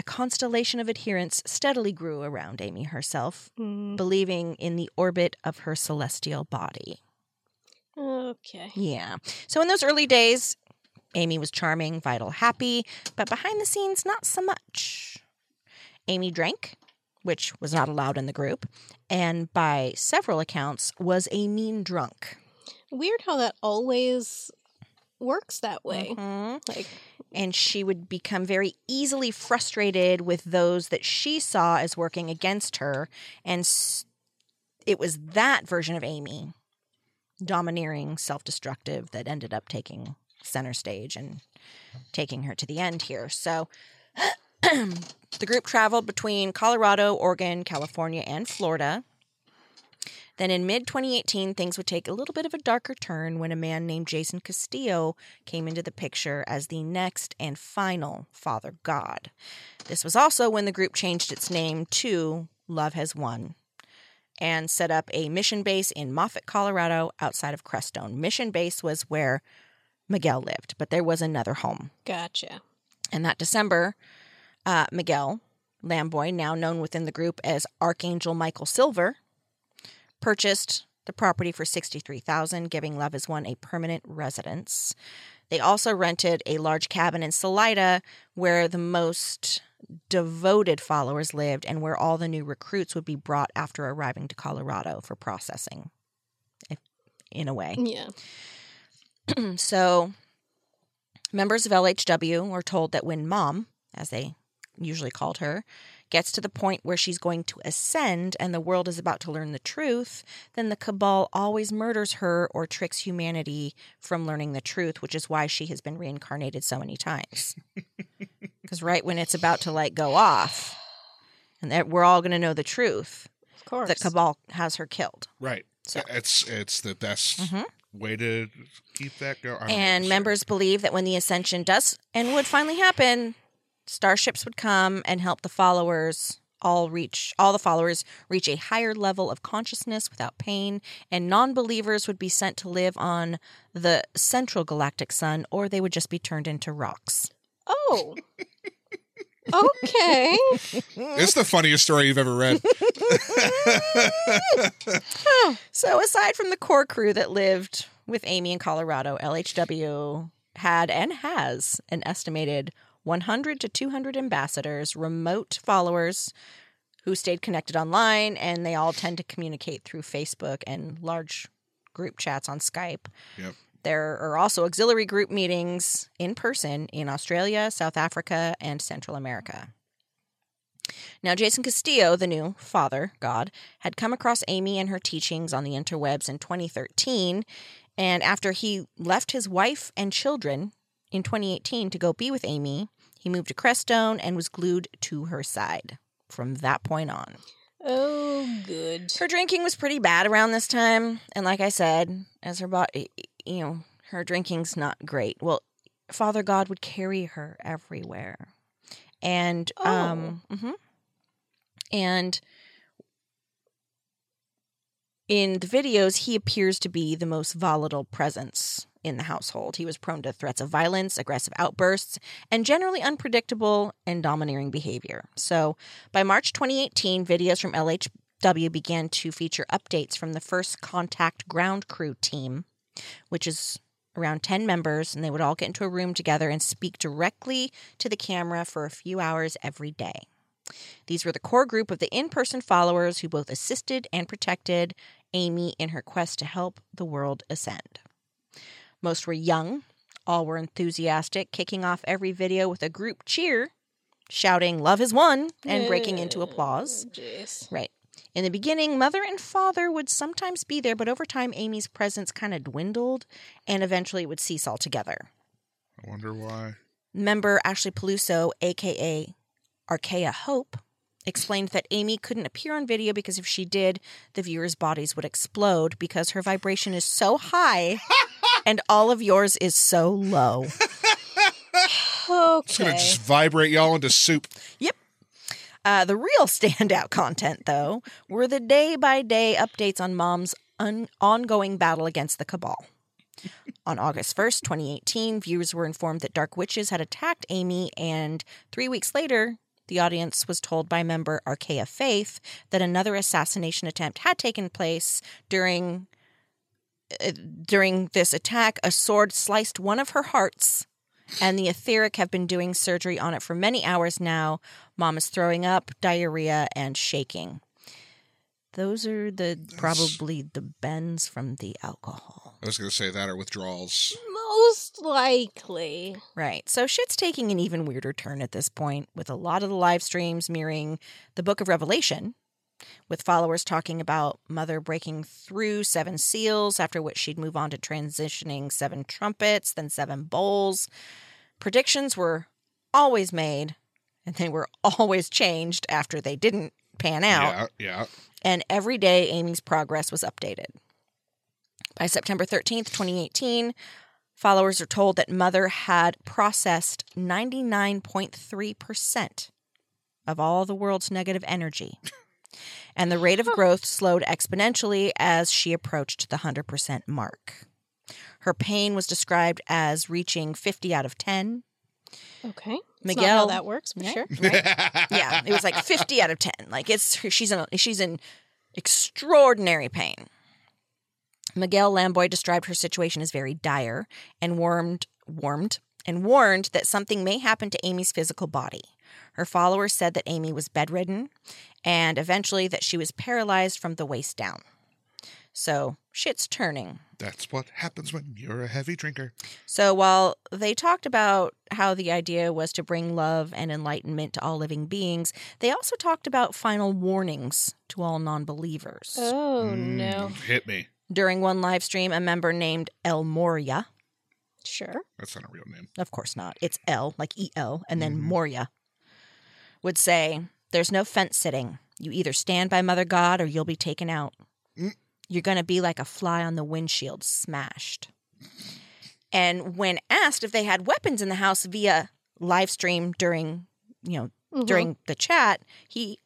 a constellation of adherents steadily grew around Amy herself, Mm. believing in the orbit of her celestial body. Okay. Yeah. So in those early days, Amy was charming, vital, happy, but behind the scenes, not so much. Amy drank, which was not allowed in the group, and by several accounts, was a mean drunk. Weird how that always works that way. Mhm. Like, And she would become very easily frustrated with those that she saw as working against her. And s- it was that version of Amy, domineering, self destructive, that ended up taking center stage and taking her to the end here. So the group traveled between Colorado, Oregon, California, and Florida. Then in mid 2018, things would take a little bit of a darker turn when a man named Jason Castillo came into the picture as the next and final Father God. This was also when the group changed its name to Love Has Won and set up a mission base in Moffat, Colorado, outside of Crestone. Mission base was where Miguel lived, but there was another home. gotcha. And that December, uh, Miguel Lamboy, now known within the group as Archangel Michael Silver, purchased the property for sixty-three thousand, giving Love Is One a permanent residence. They also rented a large cabin in Salida, where the most devoted followers lived, and where all the new recruits would be brought after arriving to Colorado for processing. If, in a way. Yeah. So, members of LHW were told that when mom, as they usually called her, gets to the point where she's going to ascend and the world is about to learn the truth, then the cabal always murders her or tricks humanity from learning the truth, which is why she has been reincarnated so many times. Because right when it's about to like go off, and that we're all going to know the truth, Of course. the cabal has her killed. Right. So- it's it's the best Mhm. way to keep that going. I don't know what And members believe that when the ascension does and would finally happen, starships would come and help the followers all reach all the followers reach a higher level of consciousness without pain and non-believers would be sent to live on the central galactic sun or they would just be turned into rocks. Oh. okay. It's the funniest story you've ever read. So aside from the core crew that lived with Amy in Colorado, LHW had and has an estimated 100 to 200 ambassadors, remote followers who stayed connected online, and they all tend to communicate through Facebook and large group chats on Skype. Yep. There are also auxiliary group meetings in person in Australia, South Africa, and Central America. Now, Jason Castillo, the new father god, had come across Amy and her teachings on the interwebs in 2013. And after he left his wife and children in 2018 to go be with Amy, he moved to Crestone and was glued to her side from that point on. Oh, good. Her drinking was pretty bad around this time, and like I said, as her body, you know, her drinking's not great. Well, Father God would carry her everywhere, and um, mhm. and in the videos, he appears to be the most volatile presence in the household. He was prone to threats of violence, aggressive outbursts, and generally unpredictable and domineering behavior. So, by March 2018, videos from LHW began to feature updates from the first contact ground crew team, which is around 10 members, and they would all get into a room together and speak directly to the camera for a few hours every day. These were the core group of the in person followers who both assisted and protected Amy in her quest to help the world ascend. Most were young, all were enthusiastic, kicking off every video with a group cheer, shouting, Love is one, and breaking into applause. Jeez. Right. In the beginning, mother and father would sometimes be there, but over time, Amy's presence kind of dwindled and eventually it would cease altogether. I wonder why. Member Ashley Peluso, aka Archeia Hope, explained that Amy couldn't appear on video because if she did, the viewers' bodies would explode because her vibration is so high and all of yours is so low. It's gonna just vibrate y'all into soup. Yep. Uh, the real standout content, though, were the day by day updates on Mom's un- ongoing battle against the Cabal. On August 1st, 2018, viewers were informed that Dark Witches had attacked Amy, and three weeks later, the audience was told by member Archeia Faith that another assassination attempt had taken place during uh, during this attack, a sword sliced one of her hearts, and the etheric have been doing surgery on it for many hours now. Mom is throwing up, diarrhea, and shaking. Those are the probably the bends from the alcohol. I was going to say that or withdrawals. Most likely. Right. So shit's taking an even weirder turn at this point, with a lot of the live streams mirroring the book of Revelation, with followers talking about Mother breaking through seven seals, after which she'd move on to transitioning seven trumpets, then seven bowls. Predictions were always made, and they were always changed after they didn't pan out Yeah, yeah. And every day Amy's progress was updated. By September 13th, 2018, followers are told that Mother had processed 99.3% of all the world's negative energy. And the rate of growth slowed exponentially as she approached the 100% mark. Her pain was described as reaching 50 out of 10. Okay. That's Miguel- not how that works, but Yeah. sure. yeah, it was like 50 out of 10. Like it's she's in she's in extraordinary pain. Miguel Lamboy described her situation as very dire and warmed warmed and warned that something may happen to Amy's physical body. Her followers said that Amy was bedridden and eventually that she was paralyzed from the waist down. So, shit's turning. That's what happens when you're a heavy drinker. So while they talked about how the idea was to bring love and enlightenment to all living beings, they also talked about final warnings to all non believers. Oh, Mm, no. Hit me. During one live stream, a member named El Morya, Sure. That's not a real name. of course not, it's L, like E L, and then Mhm. Morya, would say, There's no fence sitting. You either stand by Mother God or you'll be taken out. Mm. You're going to be like a fly on the windshield, smashed. And when asked if they had weapons in the house via live stream during, you know, Mhm. during the chat, he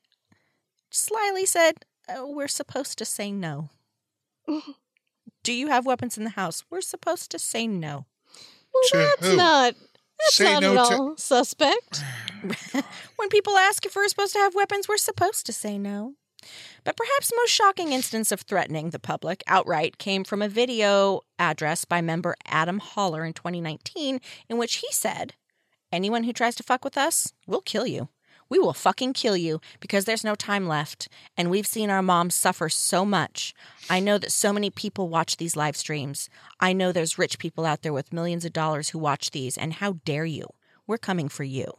slyly said, oh, "We're supposed to say no." Do you have weapons in the house? We're supposed to say no. Well, To that's who? not. That's Say not no at to- all suspect. When people ask if we're supposed to have weapons, we're supposed to say no. But perhaps the most shocking instance of threatening the public outright came from a video address by member Adam Holler in 2019, in which he said, Anyone who tries to fuck with us, we'll kill you. We will fucking kill you because there's no time left. And we've seen our moms suffer so much. I know that so many people watch these live streams. I know there's rich people out there with millions of dollars who watch these. And how dare you? We're coming for you.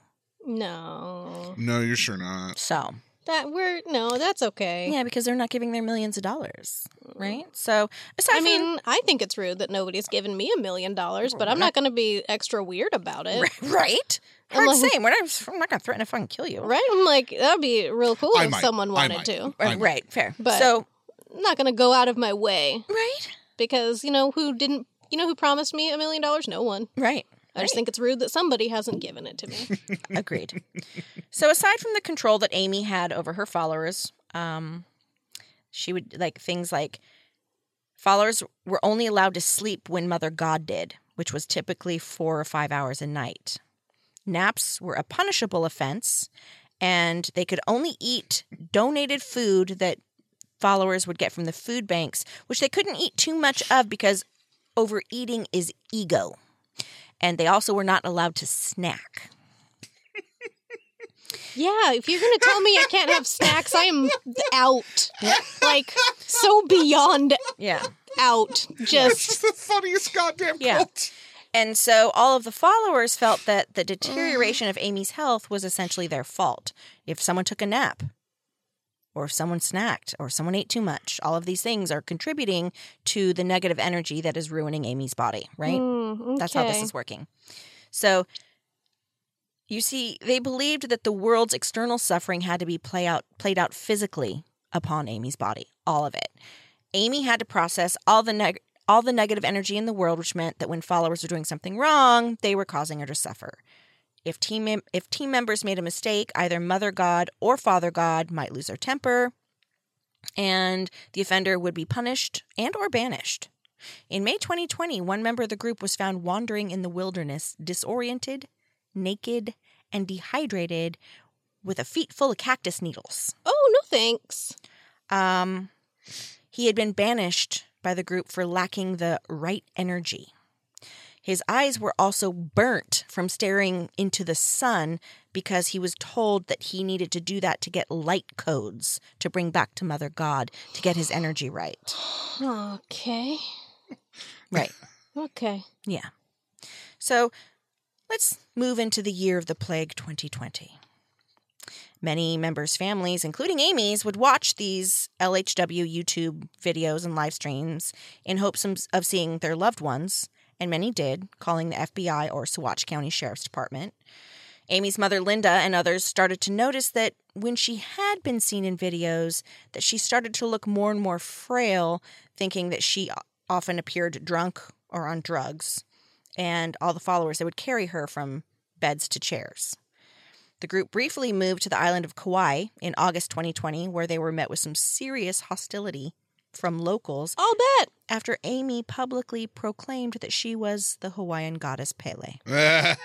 No. No, you're sure not. So, That we're no, that's okay. yeah, because they're not giving their millions of dollars, mm. right? So, aside I from mean, I think it's rude that nobody's given me a million dollars, but I'm not going to be extra weird about it. right? I'm Hard like- saying. We're not, I'm not going to threaten to fucking kill you. Right? I'm like, that'd be real cool I if might. someone wanted to. Right, right, fair. But- so, I'm not going to go out of my way right, because, you know, who didn't, you know, who promised me a million dollars? No one. right. I just think it's rude that somebody hasn't given it to me. Agreed. so aside from the control that Amy had over her followers, um, she would like things like followers were only allowed to sleep when Mother God did, which was typically four or five hours a night. Naps were a punishable offense, and they could only eat donated food that followers would get from the food banks, which they couldn't eat too much of because overeating is ego. And they also were not allowed to snack. yeah, if you're going to tell me I can't have snacks, I am out. Like, so beyond Yeah. out. Just, It's the funniest goddamn Yeah. cult. And so all of the followers felt that the deterioration of Amy's health was essentially their fault. If someone took a nap, or if someone snacked, or someone ate too much, all of these things are contributing to the negative energy that is ruining Amy's body, right? Mm, Mm, That's how this is working. So you see, they believed that the world's external suffering had to be play out played out physically upon Amy's body, all of it. Amy had to process all the neg- all the negative energy in the world, which meant that when followers were doing something wrong, they were causing her to suffer. If team mem- if team members made a mistake, either Mother God or Father God might lose their temper, and the offender would be punished and or banished. In May 2020, one member of the group was found wandering in the wilderness, disoriented, naked, and dehydrated, with a feet full of cactus needles. Oh, no thanks. Um, he had been banished by the group for lacking the right energy. His eyes were also burnt from staring into the sun because he was told that he needed to do that to get light codes to bring back to Mother God to get his energy right. Okay. Right. Okay. Yeah. So let's move into the year of the plague 2020. Many members' families, including Amy's, would watch these LHW YouTube videos and live streams in hopes of- seeing their loved ones, and many did, calling the FBI or Saguache County Sheriff's Department. Amy's mother Linda and others started to notice that when she had been seen in videos that she started to look more and more frail, thinking that she often appeared drunk or on drugs and all the followers that would carry her from beds to chairs. The group briefly moved to the island of Kauai in August 2020, where they were met with some serious hostility from locals I'll bet. after Amy publicly proclaimed that she was the Hawaiian goddess Pele.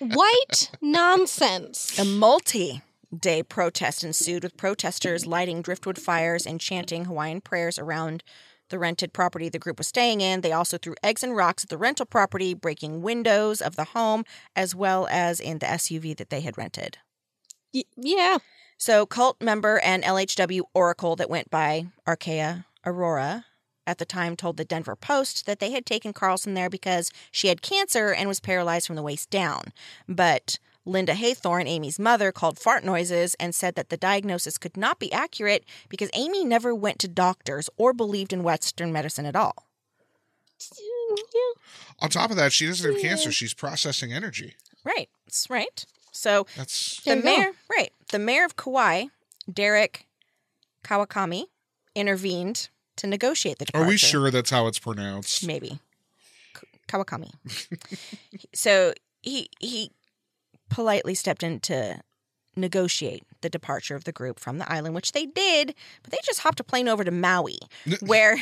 White nonsense. A multi day protest ensued with protesters lighting driftwood fires and chanting Hawaiian prayers around the rented property the group was staying in. They also threw eggs and rocks at the rental property, breaking windows of the home as well as in the SUV that they had rented. Y- yeah. So, cult member and LHW oracle that went by Archeia Aurora at the time told the Denver Post that they had taken Carlson there because she had cancer and was paralyzed from the waist down. But Linda Haythorne, Amy's mother, called fart noises and said that the diagnosis could not be accurate because Amy never went to doctors or believed in Western medicine at all. On top of that, she doesn't have cancer. She's processing energy. Right. Right. So That's The There you go. mayor, right? The mayor of Kauai, Derek Kawakami, intervened to negotiate the departure. Are we sure that's how it's pronounced? Maybe Kawakami. so he he politely stepped in to negotiate the departure of the group from the island, which they did, but they just hopped a plane over to Maui, where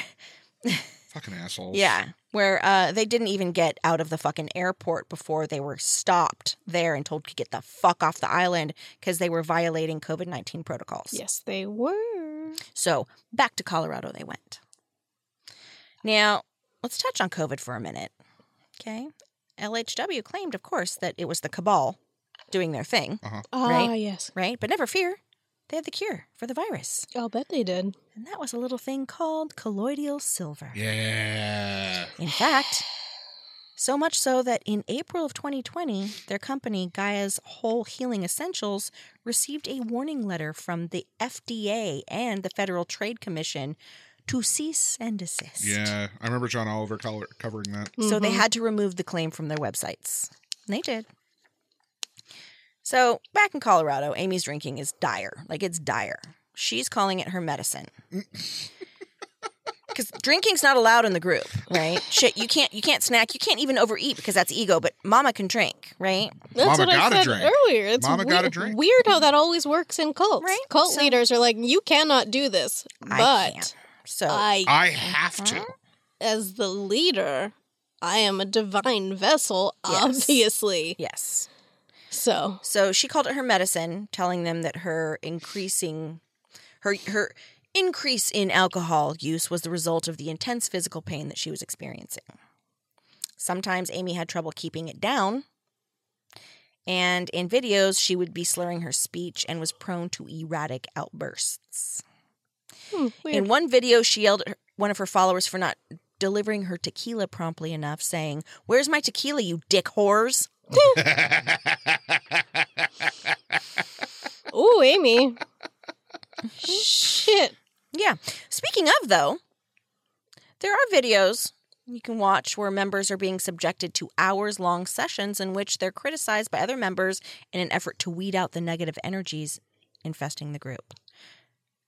Fucking assholes. yeah, where uh, they didn't even get out of the fucking airport before they were stopped there and told to get the fuck off the island because they were violating COVID 19 protocols. Yes, they were. So back to Colorado they went. Now, let's touch on COVID for a minute. Okay. LHW claimed, of course, that it was the cabal doing their thing, Ah, Right. yes. right? But never fear, they had the cure for the virus. I'll bet they did. And that was a little thing called colloidal silver. Yeah. In fact, so much so that in April of 2020, their company, Gaia's Whole Healing Essentials, received a warning letter from the FDA and the Federal Trade Commission to cease and desist. Yeah. I remember John Oliver covering that. So they Mhm. had to remove the claim from their websites. And they did. So back in Colorado, Amy's drinking is dire. Like it's dire. She's calling it her medicine. Because drinking's not allowed in the group, right? Shit, you can't you can't snack, you can't even overeat because that's ego. But Mama can drink, right? That's Mama what I gotta said drink. earlier. It's Mama weird, gotta drink. weird how that always works in cults. Right? Cult So- leaders are like, you cannot do this. I But can't. So I, I have to. as the leader, I am a divine vessel, Yes. obviously. yes. So, So she called it her medicine, telling them that her increasing her her increase in alcohol use was the result of the intense physical pain that she was experiencing. Sometimes Amy had trouble keeping it down. And in videos, she would be slurring her speech and was prone to erratic outbursts. hmm. In one video, she yelled at one of her followers for not delivering her tequila promptly enough, saying, Where's my tequila, you dick whores? Ooh, Amy. Shit. Yeah. Speaking of, though, there are videos you can watch where members are being subjected to hours long sessions in which they're criticized by other members in an effort to weed out the negative energies infesting the group.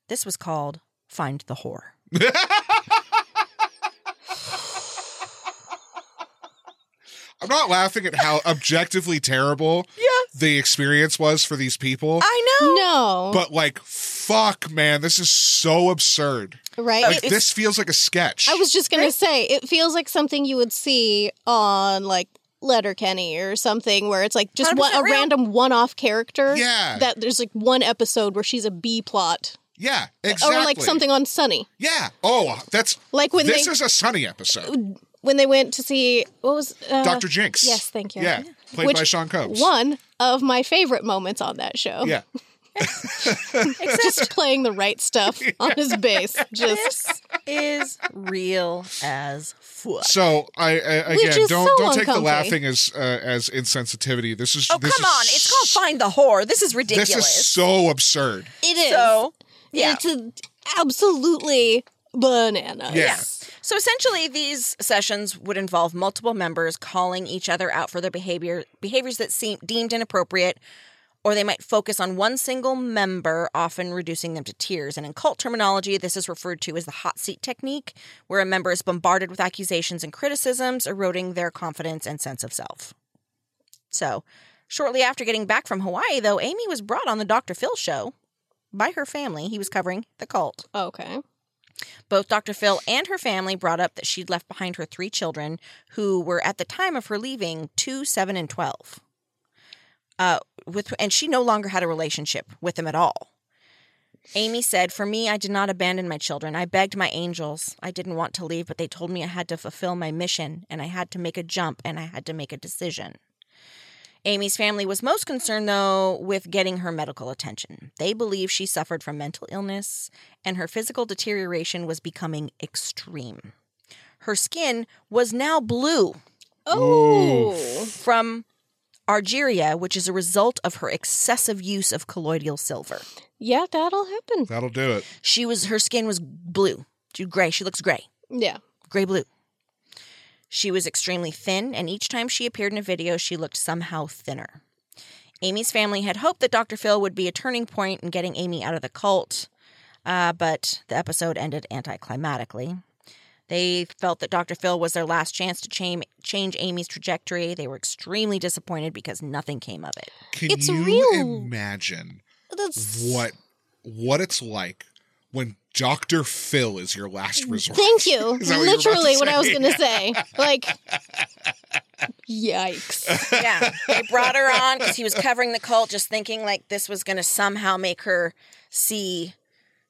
This was called Find the Whore. I'm not laughing at how objectively terrible the experience was for these people, I know. No. but like, fuck, man, this is so absurd. right? Like, It's- this feels like a sketch. I was just gonna Right? say it feels like something you would see on like Letterkenny or something, where it's like just one, a real. random one-off character. Yeah. That there's like one episode where she's a B plot Yeah, exactly. Or like something on Sunny. Yeah. Oh, that's Like when this they is a sunny episode. When they went to see what was uh, Dr. Jinx. yes, thank you. Yeah, played Which by Sean Combs. One of my favorite moments on that show. Yeah. Just playing the right stuff on his bass. Just This is real as fuck. So I, I again don't so don't take the laughing as uh, as insensitivity. This is Oh, this come is on. It's called Find the Whore. This is ridiculous. This ridiculous. is so absurd. it is. So, yeah. It's a, absolutely bananas. Yeah. So essentially, these sessions would involve multiple members calling each other out for their behavior behaviors that seem deemed inappropriate, or they might focus on one single member, often reducing them to tears. And in cult terminology, this is referred to as the hot seat technique, where a member is bombarded with accusations and criticisms, eroding their confidence and sense of self. So, shortly after getting back from Hawaii, though, Amy was brought on the Dr. Phil show by her family. He was covering the cult. Oh, okay. Both Dr. Phil and her family brought up that she'd left behind her three children, who were at the time of her leaving two, seven, and twelve. Uh, with and she no longer had a relationship with them at all. Amy said, "For me, I did not abandon my children. I begged my angels. I didn't want to leave, but they told me I had to fulfill my mission, and I had to make a jump, and I had to make a decision." Amy's family was most concerned, though, with getting her medical attention. They believe she suffered from mental illness and her physical deterioration was becoming extreme. Her skin was now blue Oh. from argyria, which is a result of her excessive use of colloidal silver. Yeah, that'll happen. That'll do it. She was her skin was blue, she gray. She looks gray, Yeah. gray blue. She was extremely thin, and each time she appeared in a video, she looked somehow thinner. Amy's family had hoped that Dr. Phil would be a turning point in getting Amy out of the cult, uh, but the episode ended anticlimactically. They felt that Dr. Phil was their last chance to change, change Amy's trajectory. They were extremely disappointed because nothing came of it. Can It's you real- imagine That's what what it's like when Dr. Phil is your last mm. resort? Thank you. Is that what you were about to Literally what I was going to say. Like yikes. Yeah, they brought her on because he was covering the cult, just thinking like this was going to somehow make her see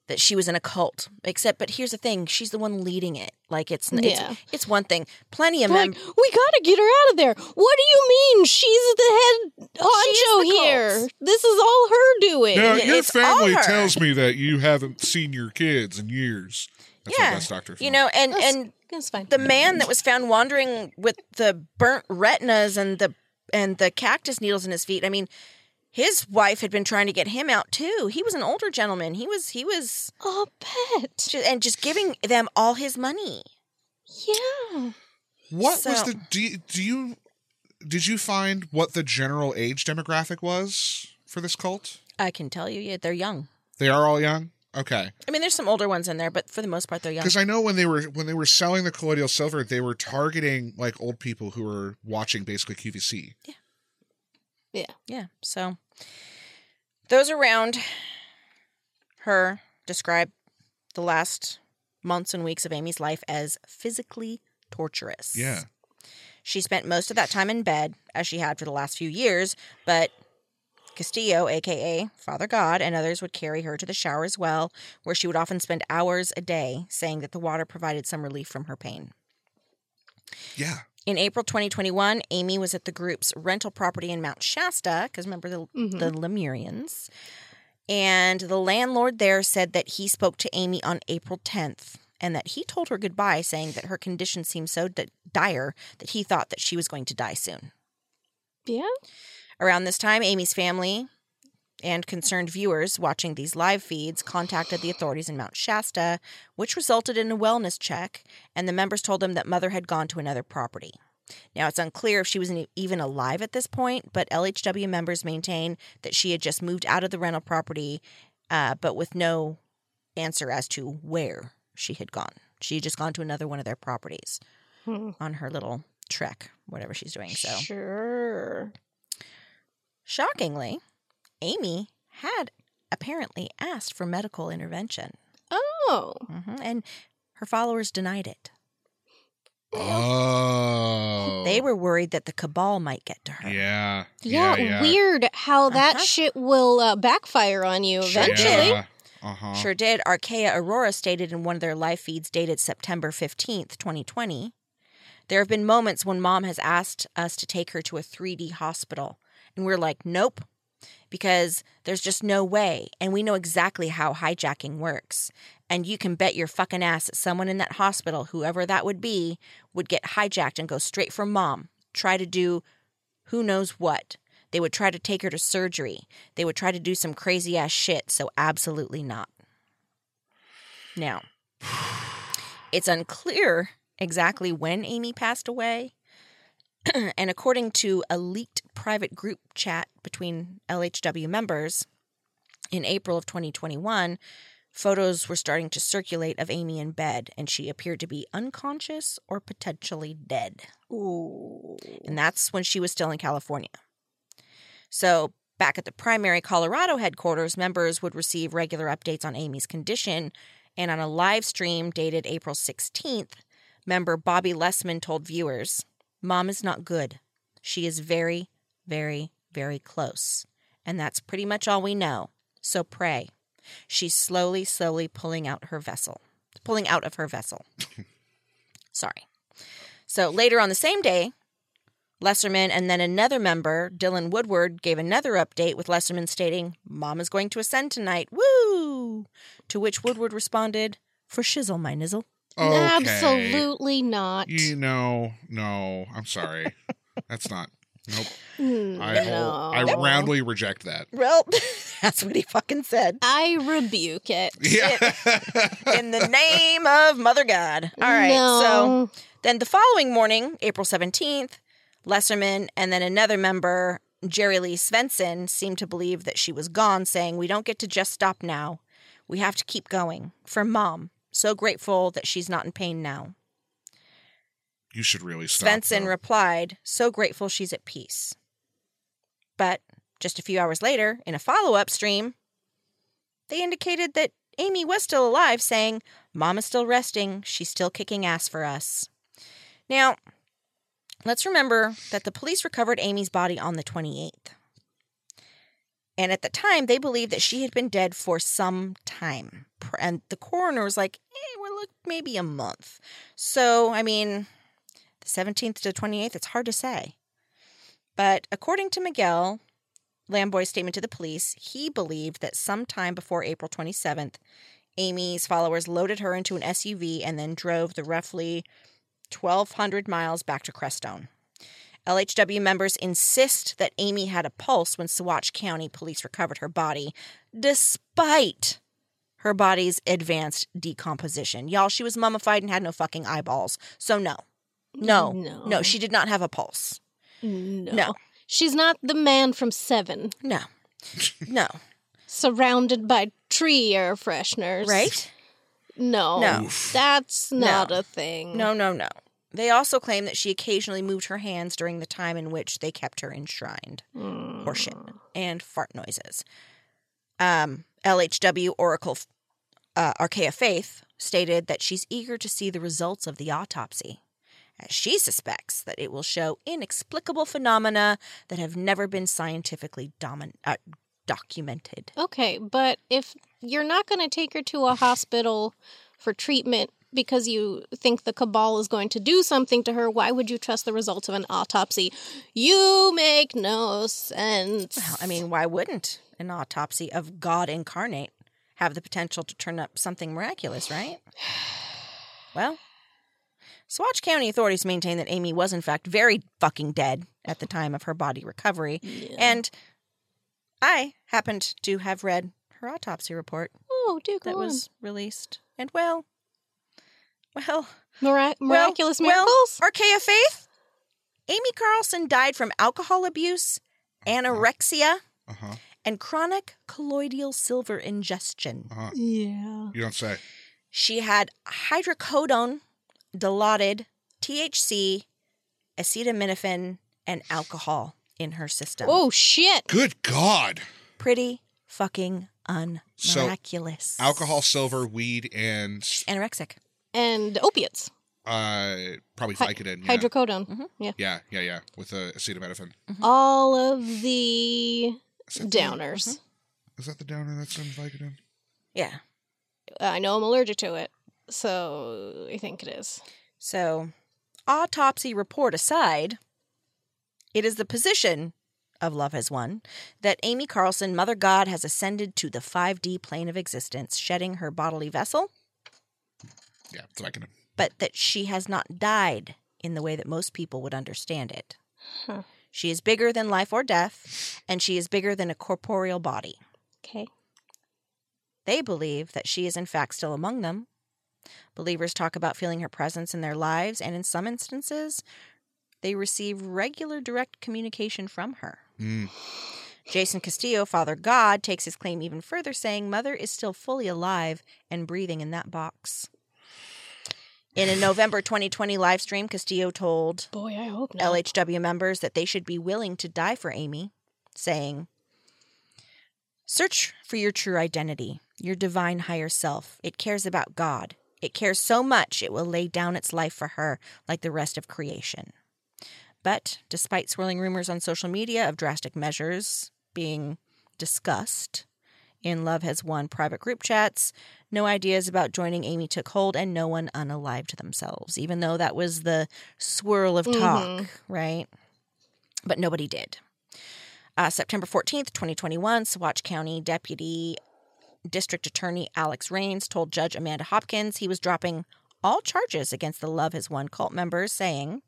that she was in a cult. Except, but here's the thing: she's the one leading it. Like it's it's, Yeah. it's one thing. Plenty of Like, men. we gotta get her out of there. What do you mean? She's the head honcho the here. cult. This is all her doing. Now, your it's all family her. tells me that you haven't seen your kids in years. That's yeah, what that's Dr. You know, and That's- and That's fine. the man that was found wandering with the burnt retinas and the and the cactus needles in his feet. I mean, his wife had been trying to get him out too. He was an older gentleman. He was he was a pet. ju- and just giving them all his money. Yeah. What was the do you, do you did you find what the general age demographic was for this cult? I can tell you, yeah, they're young. They are all young. Okay, I mean, there's some older ones in there, but for the most part, they're young. because I know when they were when they were selling the colloidal silver, they were targeting like old people who were watching basically QVC. Yeah. Yeah. Yeah. So those around her describe the last months and weeks of Amy's life as physically torturous. Yeah, She spent most of that time in bed, as she had for the last few years, but Castillo, aka Father God, and others would carry her to the shower as well, where she would often spend hours a day, saying that the water provided some relief from her pain. yeah. In April 2021, Amy was at the group's rental property in Mount Shasta, because remember the, Mhm. the Lemurians. And the landlord there said that he spoke to Amy on April 10th and that he told her goodbye, saying that her condition seemed so di- dire that he thought that she was going to die soon. Yeah. Around this time, Amy's family and concerned viewers watching these live feeds contacted the authorities in Mount Shasta, which resulted in a wellness check, and the members told them that Mother had gone to another property. Now, it's unclear if she was even alive at this point, but LHW members maintain that she had just moved out of the rental property, uh, but with no answer as to where she had gone. She had just gone to another one of their properties Hmm. on her little trek, whatever she's doing. So. Sure. Shockingly, Amy had apparently asked for medical intervention, Oh. hmm and her followers denied it. Oh, They were worried that the cabal might get to her. Yeah, Yeah, yeah. weird how that Uh-huh. shit will uh, backfire on you eventually. Yeah. Uh huh. Sure did. Archeia Aurora stated in one of their live feeds dated September 15th, 2020. There have been moments when mom has asked us to take her to a 3D hospital, and we're like, nope, because there's just no way. And we know exactly how hijacking works. And you can bet your fucking ass that someone in that hospital, whoever that would be, would get hijacked and go straight for mom, try to do who knows what. They would try to take her to surgery. They would try to do some crazy ass shit, so absolutely not. Now, it's unclear exactly when Amy passed away. and according to a leaked private group chat between LHW members in April of 2021, photos were starting to circulate of Amy in bed, and she appeared to be unconscious or potentially dead. Ooh. And that's when she was still in California. So, back at the primary Colorado headquarters, members would receive regular updates on Amy's condition. And on a live stream dated April 16th, member Bobby Lessman told viewers, Mom is not good. She is very, very, very close. And that's pretty much all we know. So pray. She's slowly, slowly pulling out her vessel, pulling out of her vessel. Sorry. So later on the same day, Lesserman and then another member, Dylan Woodward, gave another update with Lesserman stating, Mom is going to ascend tonight. Woo! To which Woodward responded, For shizzle, my nizzle. Okay. Absolutely not. You know, no. I'm sorry. That's not. Nope. Mm, I whole, I roundly reject that. Well, that's what he fucking said. I rebuke it. Yeah. In the name of Mother God. All right. So No. then the following morning, April 17th, Lesserman and then another member, Jerry Lee Svensson, seemed to believe that she was gone, saying, We don't get to just stop now. We have to keep going. For mom. So grateful that she's not in pain now. you should really stop. Svensson replied, So grateful she's at peace. But just a few hours later, in a follow up stream, they indicated that Amy was still alive, saying, Mom is still resting. She's still kicking ass for us. Now, let's remember that the police recovered Amy's body on the 28th. And at the time, they believed that she had been dead for some time. And the coroner was like, eh, well, look, maybe a month. So, I mean, the 17th to 28th, it's hard to say. But according to Miguel Lamboy's statement to the police, he believed that sometime before April 27th, Amy's followers loaded her into an SUV and then drove the roughly 1,200 miles back to Crestone. LHW members insist that Amy had a pulse when Saguache County police recovered her body, despite her body's advanced decomposition. Y'all, she was mummified and had no fucking eyeballs. So, no. No. No. No, she did not have a pulse. No. No. She's not the man from Seven, No. No. surrounded by tree air fresheners. Right? No. No. That's No. not a thing. No, no, no. They also claim that she occasionally moved her hands during the time in which they kept her enshrined. Mm. Horseshit. And fart noises. Um, LHW Oracle uh, Archeia Faith stated that she's eager to see the results of the autopsy, as she suspects that it will show inexplicable phenomena that have never been scientifically domin- uh, documented. Okay, but if you're not going to take her to a hospital for treatment because you think the cabal is going to do something to her, why would you trust the results of an autopsy? You make no sense. Well, I mean, why wouldn't an autopsy of God incarnate have the potential to turn up something miraculous, right? Well, Saguache County authorities maintain that Amy was, in fact, very fucking dead at the time of her body recovery. Yeah. And I happened to have read her autopsy report oh, do go that on. was released. And well, well, Mira- well, miraculous well, miracles? Archeia Faith? Amy Carlson died from alcohol abuse, anorexia, Uh huh. And chronic colloidal silver ingestion. Uh huh. yeah. You don't say. She had hydrocodone, dilaudid, THC, acetaminophen, and alcohol in her system. Oh, shit. Good God. Pretty fucking So, unmiraculous. Alcohol, silver, weed, and Anorexic. And opiates. uh, probably Hy- Vicodin. Yeah. Hydrocodone. Mhm. Yeah. yeah, yeah, yeah. With uh, acetaminophen. All of the Is that the- downers. Uh-huh. Is that the downer that's in Vicodin? Yeah. Uh, I know I'm allergic to it, so I think it is. So, autopsy report aside, it is the position of Love Has Won that Amy Carlson, Mother God, has ascended to the 5D plane of existence, shedding her bodily vessel, Yeah, that's what I but that she has not died in the way that most people would understand it. Huh. She is bigger than life or death, and she is bigger than a corporeal body. Okay. They believe that she is in fact still among them. Believers talk about feeling her presence in their lives, and in some instances, they receive regular direct communication from her. Mm. Jason Castillo, Father God, takes his claim even further, saying Mother is still fully alive and breathing in that box. In a November 2020 live stream, Castillo told Boy, I hope not. LHW members that they should be willing to die for Amy, saying, Search for your true identity, your divine higher self. It cares about God. It cares so much it will lay down its life for her like the rest of creation. But despite swirling rumors on social media of drastic measures being discussed in Love Has Won private group chats, no ideas about joining Amy took hold and no one unalived themselves, even though that was the swirl of talk, Mhm. right? But nobody did. Uh, September 14th, 2021, Saguache County Deputy District Attorney Alex Rains told Judge Amanda Hopkins he was dropping all charges against the Love Has Won cult members, saying,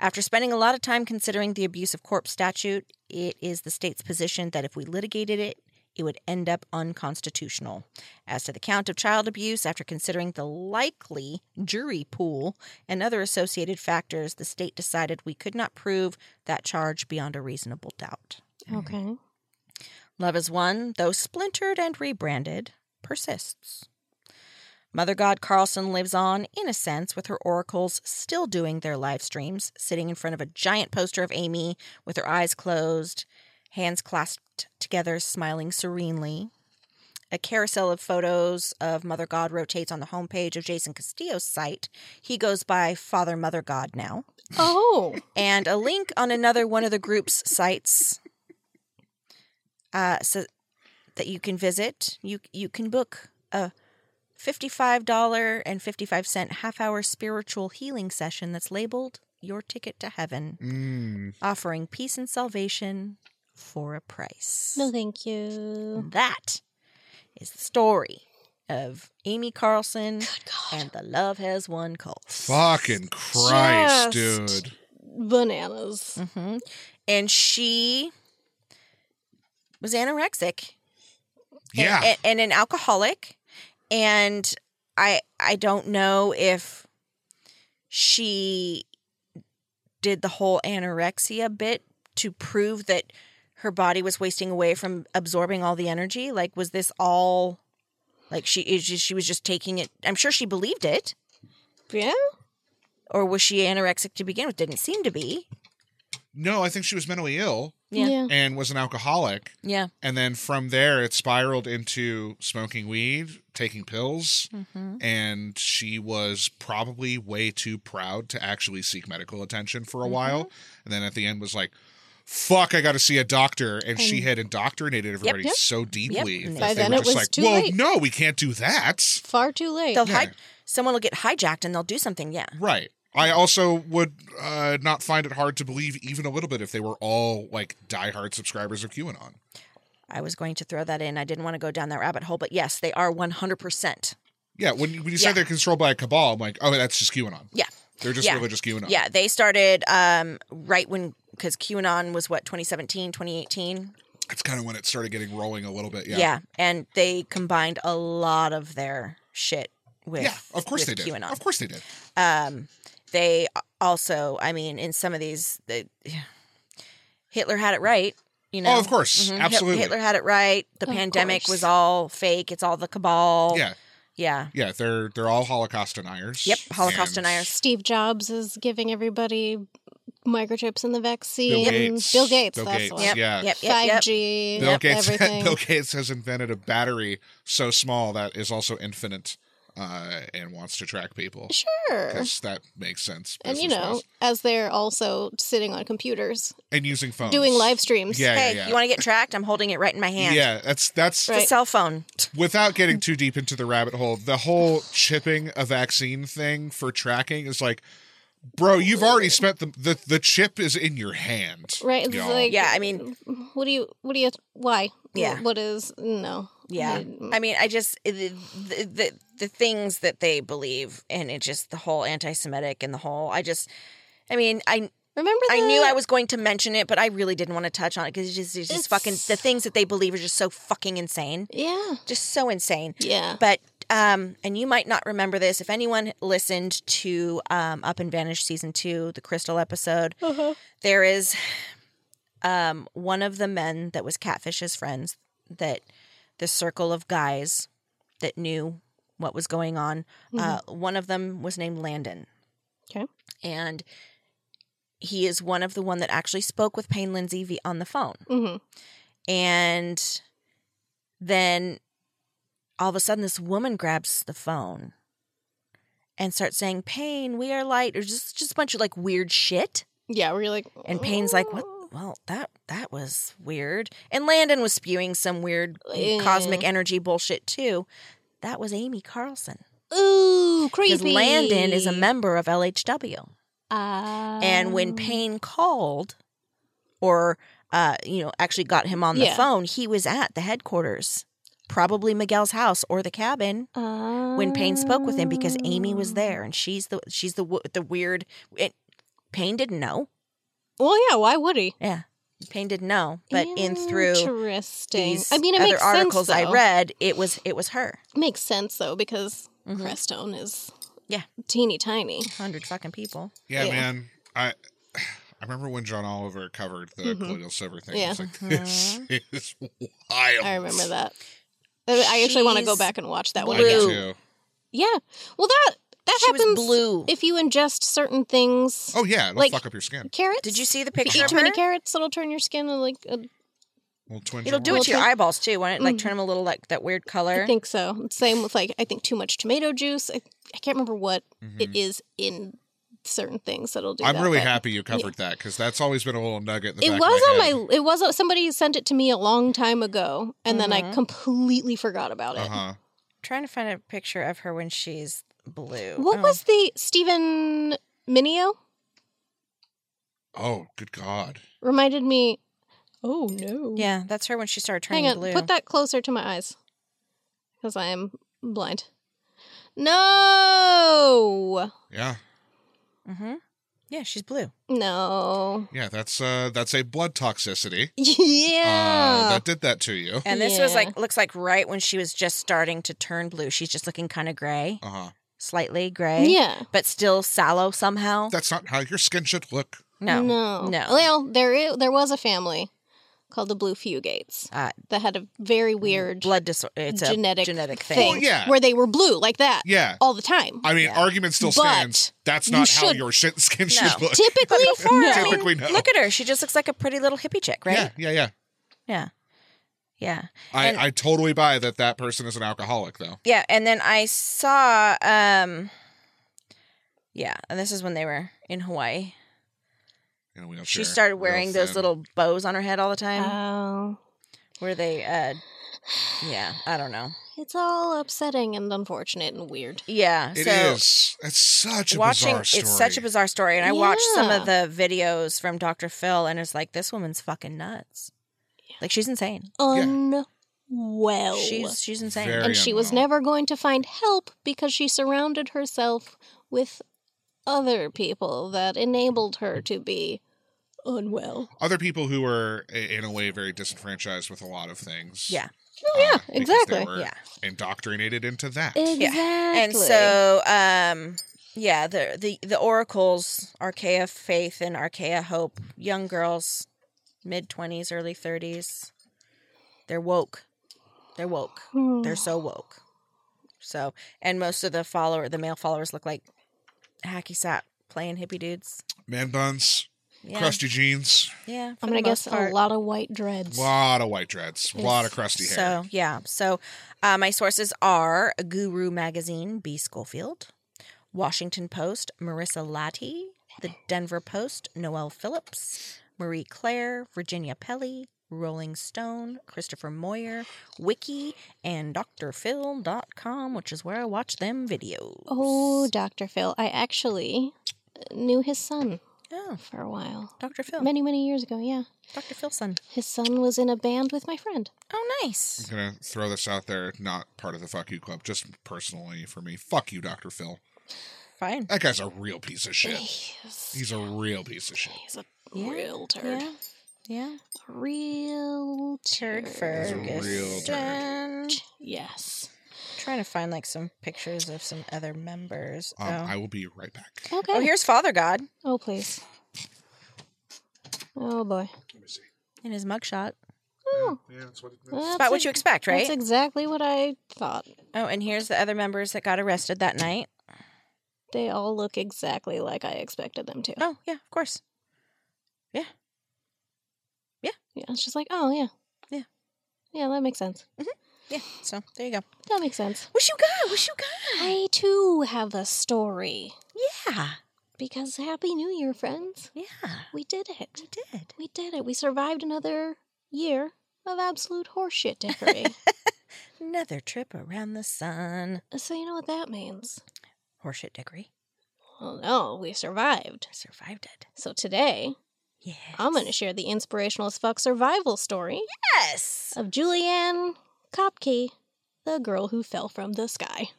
after spending a lot of time considering the abuse of corpse statute, it is the state's position that if we litigated it, it would end up unconstitutional. As to the count of child abuse, after considering the likely jury pool and other associated factors, the state decided we could not prove that charge beyond a reasonable doubt. Mm-hmm. Okay. Love is One, though splintered and rebranded, persists. Mother God Carlson lives on, in a sense, with her oracles still doing their live streams, sitting in front of a giant poster of Amy with her eyes closed, hands clasped together, smiling serenely. A carousel of photos of Mother God rotates on the homepage of Jason Castillo's site. He goes by Father Mother God now Oh. and a link on another one of the group's sites uh, so that you can visit. You you can book a fifty-five dollar and fifty-five cent half-hour spiritual healing session that's labeled "Your Ticket to Heaven," Mm. offering peace and salvation for a price. No, thank you. That is the story of Amy Carlson and the Love Has Won cult. Fucking Christ, Just- dude. Bananas. hmm And she was anorexic Yeah. and, and, and an alcoholic. And I I don't know if she did the whole anorexia bit to prove that her body was wasting away from absorbing all the energy. Like, was this all like she is she was just taking it? I'm sure she believed it, Yeah. or was she anorexic to begin with? Didn't seem to be. no, I think she was mentally ill Yeah. and was an alcoholic. Yeah. And then from there, it spiraled into smoking weed, taking pills, Mm-hmm. and she was probably way too proud to actually seek medical attention for a while. And then at the end was like, "Fuck, I got to see a doctor." And, she had indoctrinated everybody yep. so deeply And that by then were it just was like, too "Well, late." no, we can't do that." Far too late. They'll Yeah. hide. Someone will get hijacked and they'll do something. Yeah. Right. I also would uh, not find it hard to believe even a little bit if they were all like diehard subscribers of QAnon. I was going to throw that in. I didn't want to go down that rabbit hole, but yes, they are 100%. Yeah, when you, when you Yeah. say they're controlled by a cabal, I'm like, oh, that's just QAnon. Yeah. They're just Yeah. religious QAnon. Yeah, they started um, right when, because QAnon was what, 2017, 2018? That's kind of when it started getting rolling a little bit. Yeah. Yeah. And they combined a lot of their shit with, Yeah, of course with they did. QAnon. Of course they did. Um, they also, I mean, in some of these, the, Hitler had it right. You know, Oh, of course. Mhm. Absolutely. Hitler had it right. The Of pandemic course. was all fake. It's all the cabal. Yeah. Yeah. Yeah, they're they're all Holocaust deniers. Yep, Holocaust And deniers. Steve Jobs is giving everybody microchips in the vaccine. Bill Gates. Bill Gates. Bill that's Gates. the. Yep. Yeah. Yep. Yep. Yep. 5G. Bill yep, Gates everything. Bill Gates has invented a battery so small that is also infinite. Uh, and wants to track people. Sure. Because that makes sense. And you know, business-wise. as they're also sitting on computers and using phones, doing live streams. Yeah, hey, yeah, yeah. you want to get tracked? I'm holding it right in my hand. Yeah, that's that's It's a cell phone. without getting too deep into the rabbit hole. The whole chipping a vaccine thing for tracking is like, bro, you've already spent the the, the chip is in your hand, Right. It's like Yeah, I mean, what do you what do you why? Yeah. What is no. Yeah. I- mean, I just the, the the the things that they believe, and it just the whole anti-Semitic and the whole. I just, I mean, I Remember I knew I was going to mention it, but I really didn't want to touch on it because it's just, it's just It's- fucking the things that they believe are just so fucking insane, Yeah. just so insane. Yeah. But um, and you might not remember this if anyone listened to um, Up and Vanish season two, the Kristal episode. Uh-huh. There is um one of the men that was Catfish's friends that the circle of guys that knew what was going on. Uh, one of them was named Landon. Okay. and he is one of the one that actually spoke with Payne Lindsey v- on the phone hmm and then all of a sudden this woman grabs the phone and starts saying Payne we are light or just just a bunch of like weird shit Yeah, where you're like and Payne's like what. Well that that was weird and Landon was spewing some weird cosmic energy bullshit too that was Amy Carlson Ooh, crazy. because creepy. Landon is a member of LHW Ah. And when Payne called, or uh, you know, actually got him on the Yeah. phone, he was at the headquarters, probably Miguel's house or the cabin when Payne spoke with him because Amy was there, and she's the she's the the weird. It, Payne didn't know. Well, yeah. Why would he? Yeah, Payne didn't know, but in through interesting. these I mean, it other makes articles sense, I read, it was it was her. Makes sense though because Mhm. Crestone is Yeah. teeny tiny. Hundred fucking people. Yeah, Yeah. man. I I remember when John Oliver covered the Mhm. colloidal silver thing. Yeah. It's like, this is wild. I remember that. I actually want to go back and watch that one I do blue. again. too. Yeah. Well, that that She was happens blue. if you ingest certain things. Oh yeah, it'll Like- fuck up your skin. Carrots. Did you see the If you picture eat too many carrots, it'll turn your skin like. A, Well, twins It'll are do it to your eyeballs too. Won't it like Mhm. turn them a little like that weird color? I think so. Same with like I think too much tomato juice. I, I can't remember what it Mhm. is in certain things that'll do. I'm that, really but- happy you covered that because that's always been a little nugget. In the It back was of on my. my. It was somebody sent it to me a long time ago, and then I Mhm. completely forgot about it. Uh huh. Trying to find a picture of her when she's blue. What Oh. was the Stephen Minio? Oh, good God. Reminded me. Oh no! Yeah, that's her when she started turning Hang on, blue. put that closer to my eyes, because I am blind. No, Yeah, Mm-hmm. Yeah, she's blue. no. yeah. That's uh, that's a blood toxicity. Yeah. Uh, that did that to you. And this was like looks like right when she was just starting to turn blue. She's just looking kind of gray, Uh huh. slightly gray. yeah. But still sallow somehow. That's not how your skin should look. No. No. No. Well, there is, there was a family called the Blue Fugates Uh, that had a very weird blood disorder. It's genetic a genetic thing, thing. Well, yeah. where they were blue like that Yeah. all the time. I mean, Yeah. argument still But stands. That's you not how your shit skin No. should look. Typically, But before, no. I mean, Typically, no. look at her. She just looks like a pretty little hippie chick, right? Yeah, yeah, yeah. Yeah. Yeah. I, And- I totally buy that that person is an alcoholic, though. Yeah, and then I saw um yeah, and this is when they were in Hawaii. You know, we don't She share started real wearing those thin. little bows on her head all the time. Oh. where they uh yeah, I don't know. It's all upsetting and unfortunate and weird. Yeah, It so is. It's such a watching bizarre story. it's such a bizarre story and I watched some of the videos from Dr. Phil and it's like this woman's fucking nuts. Like she's insane. Unwell. She's she's insane. Very- and she was unwell. never going to find help because she surrounded herself with other people that enabled her to be unwell. Other people who were, in a way, very disenfranchised with a lot of things. Yeah. Oh yeah, uh, exactly. They were Yeah. indoctrinated into that. Exactly. And so, um, yeah, the the the oracles, Archeia Faith and Archeia Hope, young girls, mid twenties, early thirties, they're woke. They're woke. Hmm. They're so woke. So, and most of the follower, the male followers, look like hacky sack playing hippie dudes. Man buns. Yeah. crusty jeans, Yeah. I'm gonna guess part. a lot of white dreads. a lot of white dreads, a lot of crusty hair. So yeah. So uh, my sources are Guru Magazine, B. Schofield, Washington Post, Marissa Latty, The Denver Post, Noel Phillips, Marie Claire, Virginia Pelly, Rolling Stone, Christopher Moyer, Wiki, and drphil.com, which is where I watch them videos. Oh, Dr. Phil. I actually knew his son Oh, for a while. Dr. Phil. Many, many years ago, yeah. Dr. Phil's son. His son was in a band with my friend. Oh, nice. I'm gonna throw this out there, not part of the fuck you club, just personally for me. Fuck you, Doctor Phil. Fine. That guy's a real piece of shit. He's, He's a real piece of shit. he's a Yeah, real turd. Yeah. Yeah. A real Turd turd. He's a real Ferguson. Yes. Trying to find like some pictures of some other members. Um, oh. I will be right back. Okay. oh, here's Father God Oh, please. Oh, boy. Let me see. in his mugshot. Oh, Yeah, that's what it is. that's About what you expect, right? That's exactly what I thought. oh, and here's the other members that got arrested that night. They all look exactly like I expected them to. Oh, yeah, of course. Yeah, Yeah. Yeah. it's just like, oh, yeah. Yeah. Yeah, that makes sense. Yeah, so there you go. That makes sense. What you got? What you got? I, too, have a story. Yeah, Because Happy New Year, friends. yeah, We did it. we did. We did it. We survived another year of absolute horseshit dickery. Another trip around the sun. so you know what that means? Horseshit dickery. Well, no, we survived. Survived it. So today, Yes. I'm going to share the inspirational as fuck survival story Yes. of Juliane Koepcke, the girl who fell from the sky.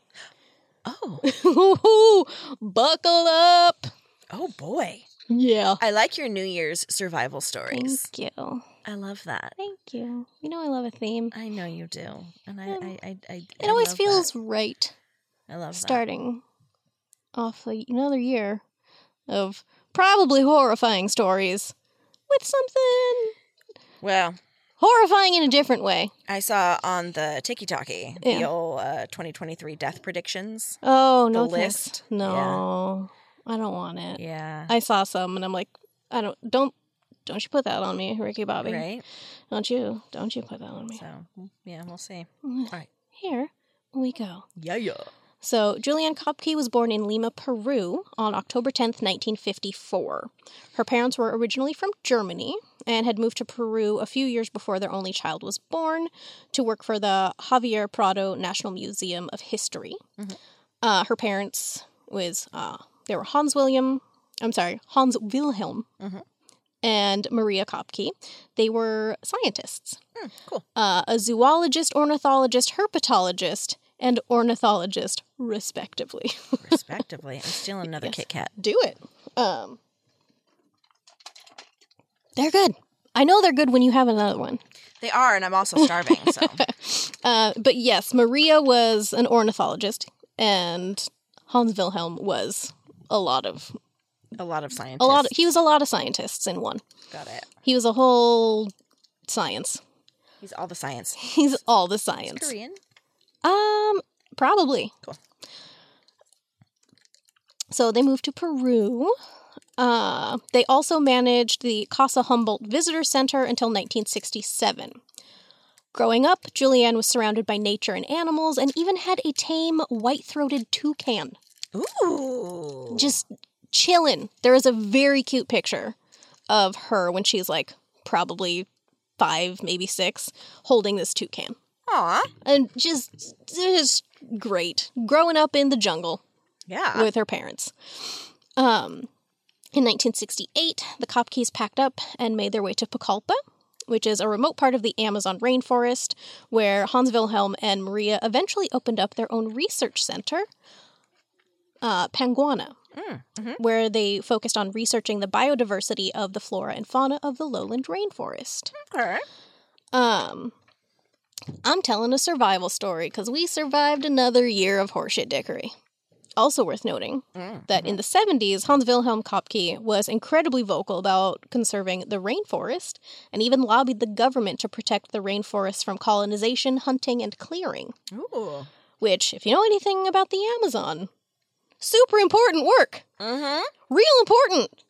Oh. Buckle up. Oh boy. Yeah. I like your New Year's survival stories. Thank you. I love that. Thank you. You know I love a theme. I know you do, and I, Yeah. I, I, I It always feels right I love that. starting off a- another year of probably horrifying stories with something Well, horrifying in a different way. I saw on the Tiki Talkie the Yeah. old uh, 2023 death predictions. Oh no, The thanks. list? No, I don't want it. Yeah. I saw some and I'm like, I don't, don't, don't you put that on me, Ricky Bobby? Right. Don't you, don't you put that on me. So yeah, we'll see. All right. Here we go. Yeah, yeah. So, Juliane Koepcke was born in Lima, Peru on October 10th, 1954. Her parents were originally from Germany and had moved to Peru a few years before their only child was born to work for the Javier Prado National Museum of History. Mhm. Uh, her parents was uh, they were Hans William, I'm sorry, Hans Wilhelm Mhm. and Maria Koepcke. They were scientists Hmm, cool. uh, a zoologist, ornithologist, herpetologist, and ornithologist, respectively. Respectively, I'm stealing another Yes. Kit Kat. Do it. Um, they're good. I know they're good when you have another one. They are, and I'm also starving. So Uh, but yes, Maria was an ornithologist, and Hans Wilhelm was a lot of a lot of scientists. a lot. Of, he was a lot of scientists in one. got it. He was a whole science. He's all the science. He's all the science. Korean. Um, probably. Cool. So they moved to Peru. Uh, they also managed the Casa Humboldt Visitor Center until 1967. Growing up, Juliane was surrounded by nature and animals and even had a tame white throated toucan Ooh. just chilling. There is a very cute picture of her when she's like probably five, maybe six, holding this toucan Aw. and just just great growing up in the jungle Yeah. with her parents um in 1968 the Koepckes packed up and made their way to Pucallpa which is a remote part of the Amazon rainforest where Hans Wilhelm and Maria eventually opened up their own research center uh, Panguana Mm, mhm. where they focused on researching the biodiversity of the flora and fauna of the lowland rainforest Okay. um, I'm telling a survival story because we survived another year of horseshit dickery. Also worth noting Mm, that in the 70s, Hans Wilhelm Koepcke was incredibly vocal about conserving the rainforest and even lobbied the government to protect the rainforest from colonization, hunting, and clearing. Ooh. Which, if you know anything about the Amazon, super important work. Mm-hmm. Real important.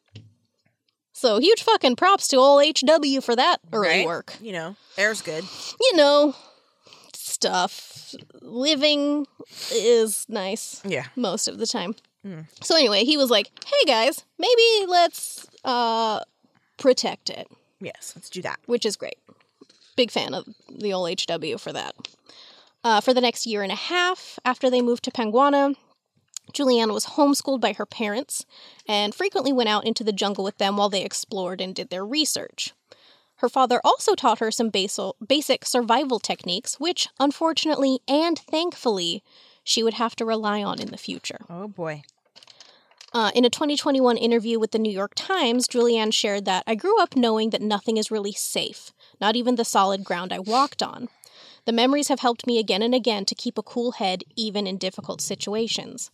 So huge fucking props to old HW for that early Right? work. You know, air's good. You know, stuff. Living is nice Yeah. most of the time. Mm. So anyway, he was like, "Hey guys, maybe let's uh protect it." Yes, let's do that. which is great. Big fan of the old HW for that. Uh, for the next year and a half after they moved to Panguana, Juliana was homeschooled by her parents and frequently went out into the jungle with them while they explored and did their research. Her father also taught her some basal, basic survival techniques, which, unfortunately and thankfully, she would have to rely on in the future. Oh boy. Uh, in a 2021 interview with the New York Times, Juliane shared that I grew up knowing that nothing is really safe, not even the solid ground I walked on. The memories have helped me again and again to keep a cool head even in difficult situations.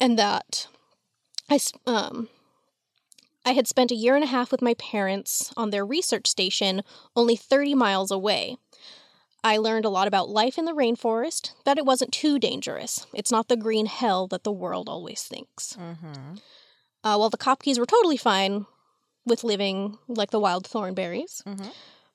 And that I, um, I had spent a year and a half with my parents on their research station only 30 miles away. I learned a lot about life in the rainforest, that it wasn't too dangerous. It's not the green hell that the world always thinks. Mm-hmm. Uh, while the Koepckes were totally fine with living like the wild Thornberrys, Mhm.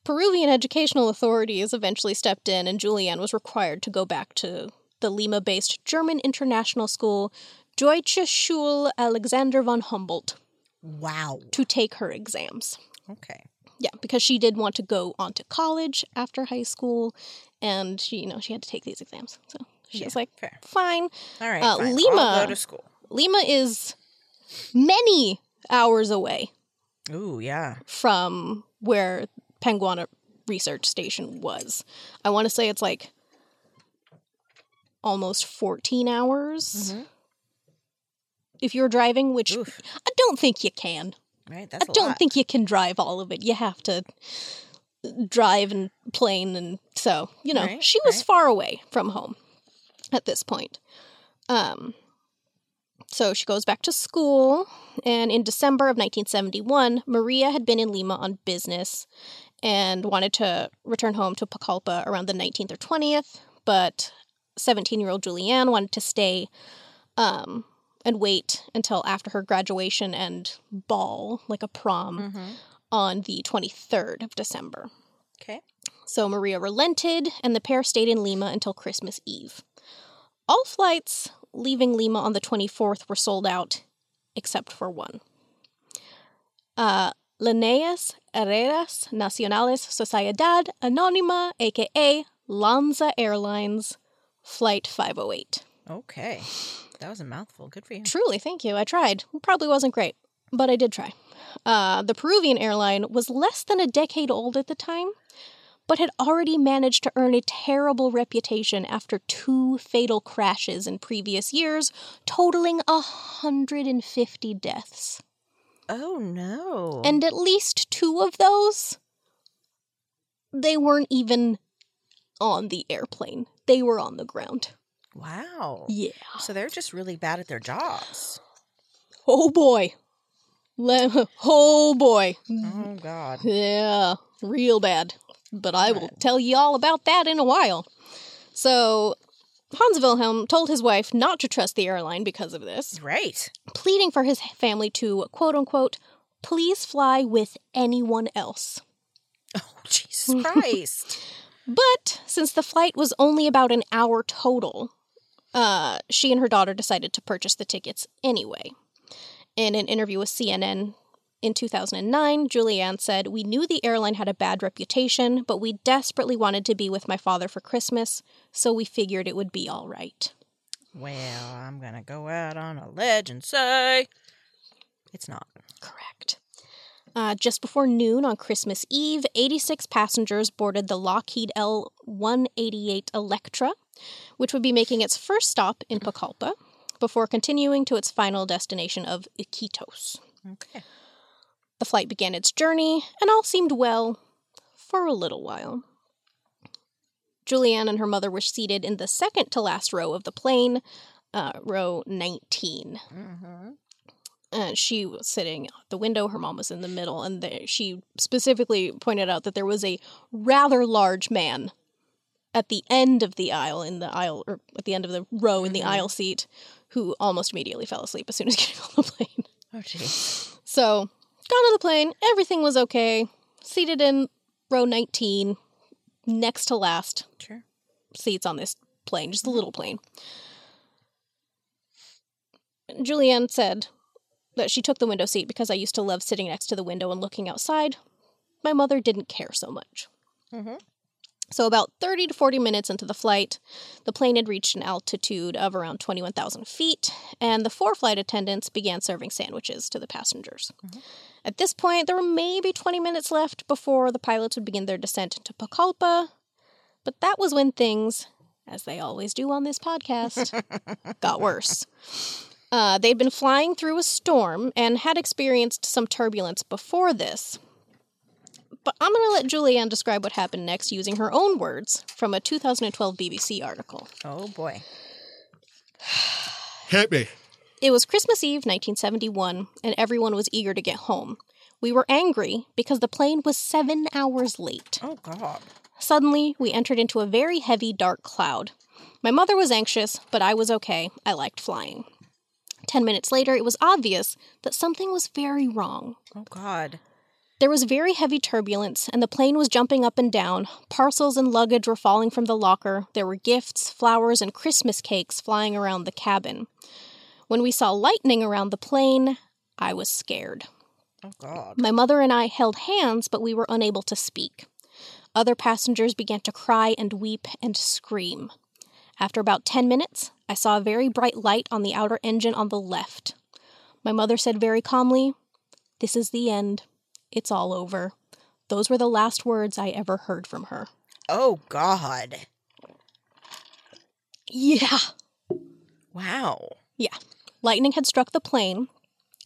Peruvian educational authorities eventually stepped in, and Juliane was required to go back to the Lima based German international school Deutsche Schule Alexander von Humboldt Wow. to take her exams. Okay. Yeah, because she did want to go on to college after high school, and she, you know, she had to take these exams. So she Yeah, was like, fair. fine. All right. Uh, fine. Lima- I'll go to school. Lima is many hours away Ooh, yeah. from where Panguana Research Station was. I want to say it's like almost 14 hours Mhm. if you're driving, which Oof. I don't think you can. Right. That's I don't lot. think you can drive all of it. You have to drive and plane and so, you know, Right, she was right. far away from home at this point. Um so she goes back to school and in December of 1971, Maria had been in Lima on business and wanted to return home to Pucallpa around the 19th or 20th, but 17-year-old Juliane wanted to stay um and wait until after her graduation and ball, like a prom, Mhm. on the 23rd of December. Okay. So Maria relented, and the pair stayed in Lima until Christmas Eve. All flights leaving Lima on the 24th were sold out, except for one. Uh, Linneas Herreras Nacionales Sociedad Anónima, aka LANSA Airlines, Flight 508. Okay. That was a mouthful. Good for you. Truly, thank you. I tried. Probably wasn't great, but I did try. Uh, the Peruvian airline was less than a decade old at the time, but had already managed to earn a terrible reputation after two fatal crashes in previous years, totaling 150 deaths. Oh no. And at least two of those, they weren't even on the airplane, they were on the ground. wow. Yeah. So they're just really bad at their jobs. Oh boy. Le- oh boy. Oh God. Yeah, real bad. But I will tell you all about that in a while. So, Hans Wilhelm told his wife not to trust the airline because of this, Right. pleading for his family to, quote unquote, please fly with anyone else. Oh Jesus Christ. But since the flight was only about an hour total, uh, she and her daughter decided to purchase the tickets anyway. In an interview with CNN in 2009, Juliane said, We knew the airline had a bad reputation, but we desperately wanted to be with my father for Christmas, so we figured it would be all right. well, I'm gonna go out on a ledge and say it's not. Correct. Uh, just before noon on Christmas Eve, 86 passengers boarded the Lockheed L 188 Electra, which would be making its first stop in Pucallpa before continuing to its final destination of Iquitos. Okay. The flight began its journey, and all seemed well for a little while. Juliane and her mother were seated in the second to last row of the plane, uh, row 19 Mm-hmm. and she was sitting at the window. Her mom was in the middle, and they, she specifically pointed out that there was a rather large man at the end of the aisle, in the aisle, or at the end of the row in the Mhm. aisle seat, who almost immediately fell asleep as soon as getting on the plane. Oh geez. So Got on the plane. Everything was okay. Seated in row 19, next to last Sure. seats on this plane, just a little plane. Juliane said that she took the window seat because I used to love sitting next to the window and looking outside. My mother didn't care so much. Mhm. So, about 30 to 40 minutes into the flight, the plane had reached an altitude of around 21,000 feet, and the four flight attendants began serving sandwiches to the passengers. At this point, there were maybe 20 minutes left before the pilots would begin their descent into Pucallpa, but that was when things, as they always do on this podcast, got worse. Uh, they'd been flying through a storm and had experienced some turbulence before this. But I'm going to let Juliane describe what happened next using her own words from a 2012 BBC article. Oh boy. Hit me. It was Christmas Eve, 1971, and everyone was eager to get home. We were angry because the plane was seven hours late. Oh god. Suddenly, we entered into a very heavy, dark cloud. My mother was anxious, but I was okay. I liked flying. Ten minutes later, it was obvious that something was very wrong. Oh god. There was very heavy turbulence, and the plane was jumping up and down. Parcels and luggage were falling from the locker. There were gifts, flowers, and Christmas cakes flying around the cabin. When we saw lightning around the plane, I was scared. Oh god. My mother and I held hands, but we were unable to speak. Other passengers began to cry and weep and scream. After about 10 minutes, I saw a very bright light on the outer engine on the left. My mother said very calmly, This is the end. It's all over. Those were the last words I ever heard from her. Oh god. Yeah. Wow. Yeah. Lightning had struck the plane,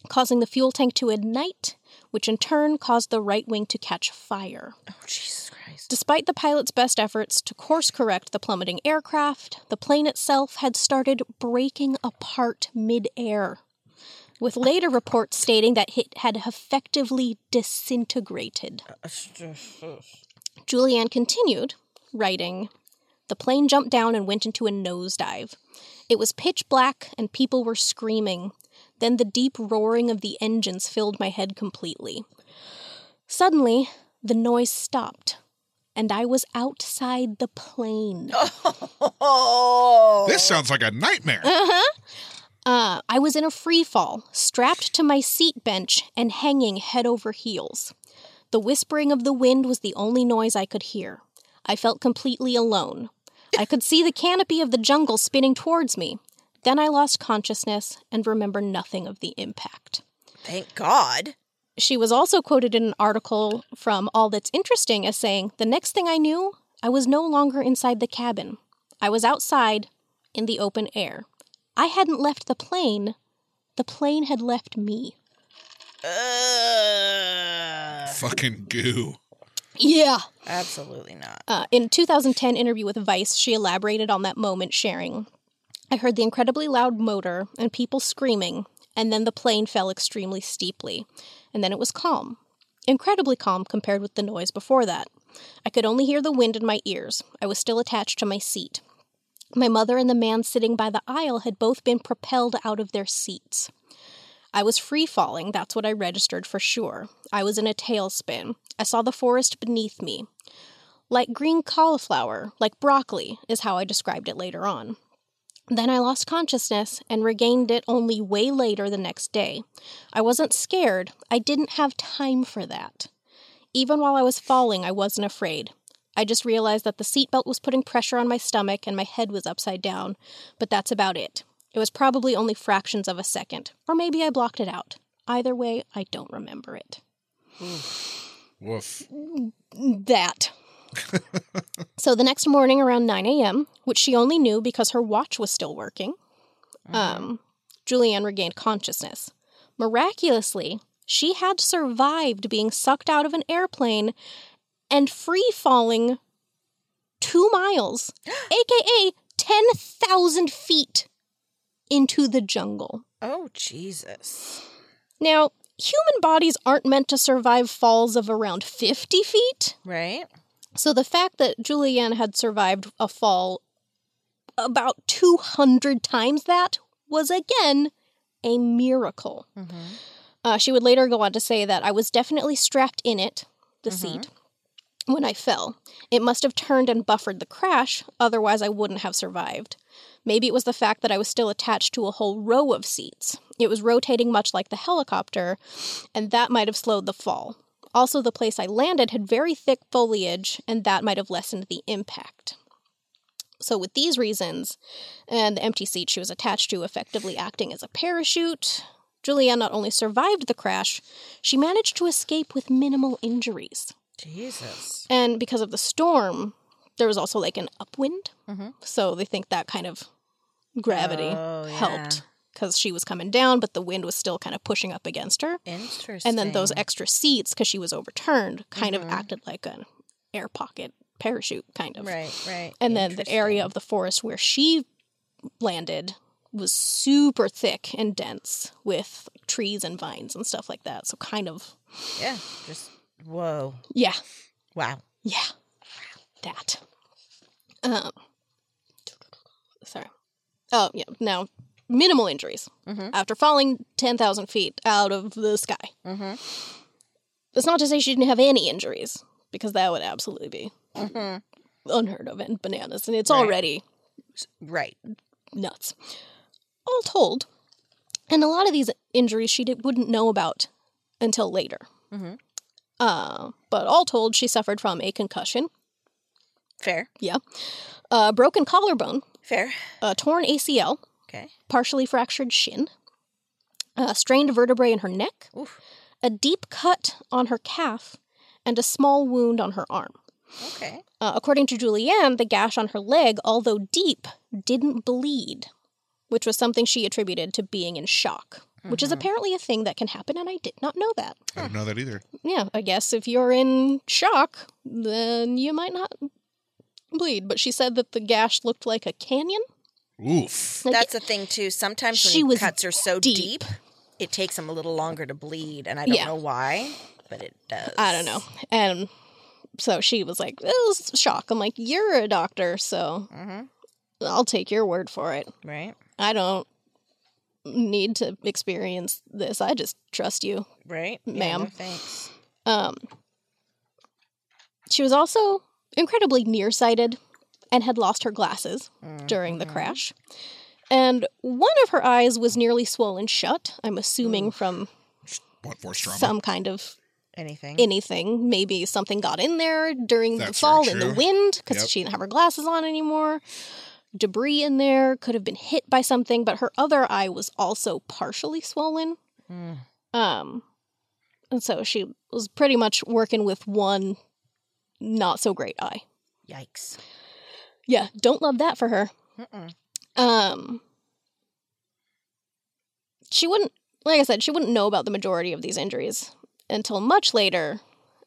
causing the fuel tank to ignite, which in turn caused the right wing to catch fire. Oh Jesus Christ. Despite the pilot's best efforts to course correct the plummeting aircraft, the plane itself had started breaking apart mid-air, with later reports stating that it had effectively disintegrated. Juliane continued, writing, The plane jumped down and went into a nosedive. It was pitch black and people were screaming. Then the deep roaring of the engines filled my head completely. Suddenly, the noise stopped, and I was outside the plane. Oh. This sounds like a nightmare. Uh-huh. Uh, I was in a free fall, strapped to my seat bench and hanging head over heels. The whispering of the wind was the only noise I could hear. I felt completely alone. I could see the canopy of the jungle spinning towards me. Then I lost consciousness and remember nothing of the impact. Thank God. She was also quoted in an article from All That's Interesting as saying, The next thing I knew, I was no longer inside the cabin. I was outside in the open air. I hadn't left the plane, the plane had left me. Uh, Fucking goo. Yeah. absolutely not. Uh, in a 2010 interview with Vice, she elaborated on that moment, sharing, I heard the incredibly loud motor and people screaming, and then the plane fell extremely steeply, and then it was calm. Incredibly calm compared with the noise before that. I could only hear the wind in my ears. I was still attached to my seat. My mother and the man sitting by the aisle had both been propelled out of their seats. I was free falling, that's what I registered for sure. I was in a tailspin. I saw the forest beneath me. Like green cauliflower, like broccoli, is how I described it later on. Then I lost consciousness and regained it only way later the next day. I wasn't scared, I didn't have time for that. Even while I was falling, I wasn't afraid. I just realized that the seatbelt was putting pressure on my stomach and my head was upside down, but that's about it. It was probably only fractions of a second, or maybe I blocked it out. Either way, I don't remember it. Woof. That. so the next morning around 9 a.m., which she only knew because her watch was still working, um, Juliane regained consciousness. Miraculously, she had survived being sucked out of an airplane and free falling two miles, aka 10,000 feet into the jungle. Oh Jesus. Now, human bodies aren't meant to survive falls of around 50 feet. Right? So the fact that Juliane had survived a fall about 200 times that was again a miracle. Uh, she would later go on to say that I was definitely strapped in it, the seat, when I fell. It must have turned and buffered the crash, otherwise, I wouldn't have survived. Maybe it was the fact that I was still attached to a whole row of seats. It was rotating much like the helicopter, and that might have slowed the fall. Also, the place I landed had very thick foliage, and that might have lessened the impact. So, with these reasons, and the empty seat she was attached to effectively acting as a parachute, Juliane not only survived the crash, she managed to escape with minimal injuries. Jesus. And because of the storm, there was also like an upwind. Mhm. So they think that kind of gravity Oh, helped because she was coming down, but the wind was still kind of pushing up against her. Interesting. And then those extra seats, because she was overturned, kind Mhm. of acted like an air pocket parachute, kind of. Right, right. And then the area of the forest where she landed was super thick and dense with trees and vines and stuff like that. So kind of, Yeah, just whoa. yeah, Wow. yeah, that. Um, sorry. Oh yeah. Now, minimal injuries Mhm. after falling ten thousand feet out of the sky. Mm-hmm. That's not to say she didn't have any injuries, because that would absolutely be Mm-hmm. unheard of and bananas, and it's Right. already Right. nuts. All told, and a lot of these injuries she did, wouldn't know about until later. Mhm. Uh, but all told, she suffered from a concussion, Fair. Yeah. A broken collarbone, Fair. a torn ACL, Okay. partially fractured shin, a strained vertebrae in her neck, Oof. a deep cut on her calf, and a small wound on her arm. Okay. Uh, according to Juliane, the gash on her leg, although deep, didn't bleed, which was something she attributed to being in shock, which is Mhm. apparently a thing that can happen, and I did not know that. I didn't know that either. Yeah, I guess if you're in shock, then you might not bleed. But she said that the gash looked like a canyon. Oof. Like, That's the thing too. Sometimes when She was cuts are so deep. deep. it takes them a little longer to bleed, and I don't Yeah. know why, but it does. I don't know. And so she was like, it was shock. I'm like, you're a doctor, so Mm-hmm. I'll take your word for it. Right. I don't need to experience this. I just trust you. Right. Yeah, Ma'am. no thanks. Um, she was also incredibly nearsighted and had lost her glasses during the Mhm. crash. And one of her eyes was nearly swollen shut, I'm assuming from What force trauma? some kind of Anything. anything. Maybe something got in there during the fall in the wind because Yep. she didn't have her glasses on anymore. Debris in there could have been hit by something, but her other eye was also partially swollen. Mm. Um, and so she was pretty much working with one not so great eye. Yikes. Yeah, don't love that for her. Mm-mm. Um, she wouldn't, like I said, she wouldn't know about the majority of these injuries until much later,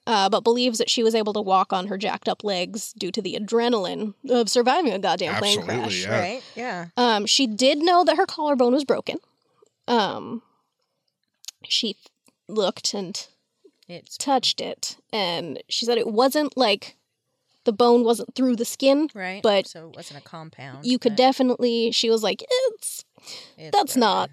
uh, but believes that she was able to walk on her jacked up legs due to the adrenaline of surviving a goddamn plane Absolutely, crash. Yeah. Right. Yeah. Um, she did know that her collarbone was broken. Um, she looked and It's touched it, and she said it wasn't like the bone wasn't through the skin. right. but so it wasn't a compound. You could but definitely. She was like, "It's it's that's not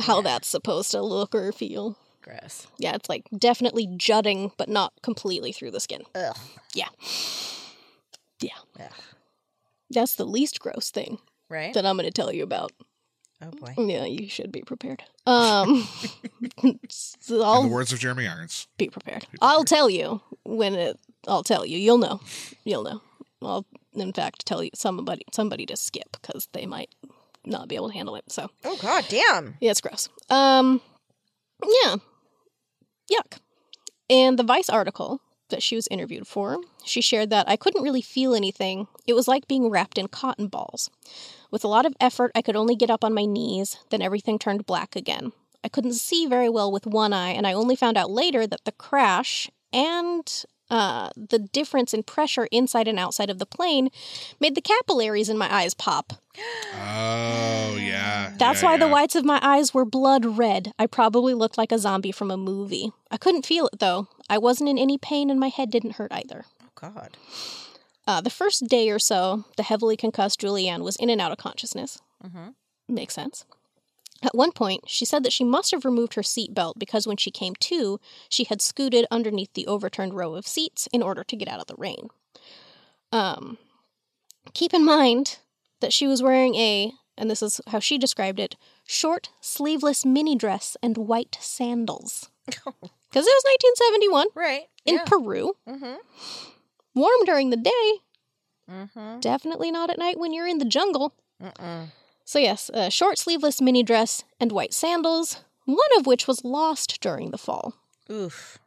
how Yeah. that's supposed to look or feel." Gross. Yeah, it's like definitely jutting, but not completely through the skin. Ugh. Yeah. Yeah. Ugh. That's the least gross thing Right. that I'm going to tell you about. oh boy. Yeah, you should be prepared. Um, so I'll the words of Jeremy Irons. be prepared. I'll tell you when it. I'll tell you. You'll know. You'll know. I'll, in fact, tell you somebody somebody to skip because they might not be able to handle it. So Oh god damn. yeah, it's gross. Um, yeah, yuck. And the Vice article that she was interviewed for, she shared that I couldn't really feel anything. It was like being wrapped in cotton balls. With a lot of effort, I could only get up on my knees. Then everything turned black again. I couldn't see very well with one eye, and I only found out later that the crash and uh, the difference in pressure inside and outside of the plane made the capillaries in my eyes pop. Oh yeah. That's yeah, why the whites of my eyes were blood red. I probably looked like a zombie from a movie. I couldn't feel it though. I wasn't in any pain and my head didn't hurt either. Oh god. Uh, the first day or so, the heavily concussed Juliane was in and out of consciousness. Mm-hmm. Makes sense. At one point, she said that she must have removed her seatbelt because when she came to, she had scooted underneath the overturned row of seats in order to get out of the rain. Um, keep in mind that she was wearing a, and this is how she described it, short, sleeveless mini dress and white sandals. Because it was 1971 Right. in yeah. Peru. mm-hmm. Warm during the day, Mm-hmm. definitely not at night when you're in the jungle. Mm-mm. So, yes, a short sleeveless mini dress and white sandals, one of which was lost during the fall. Oof.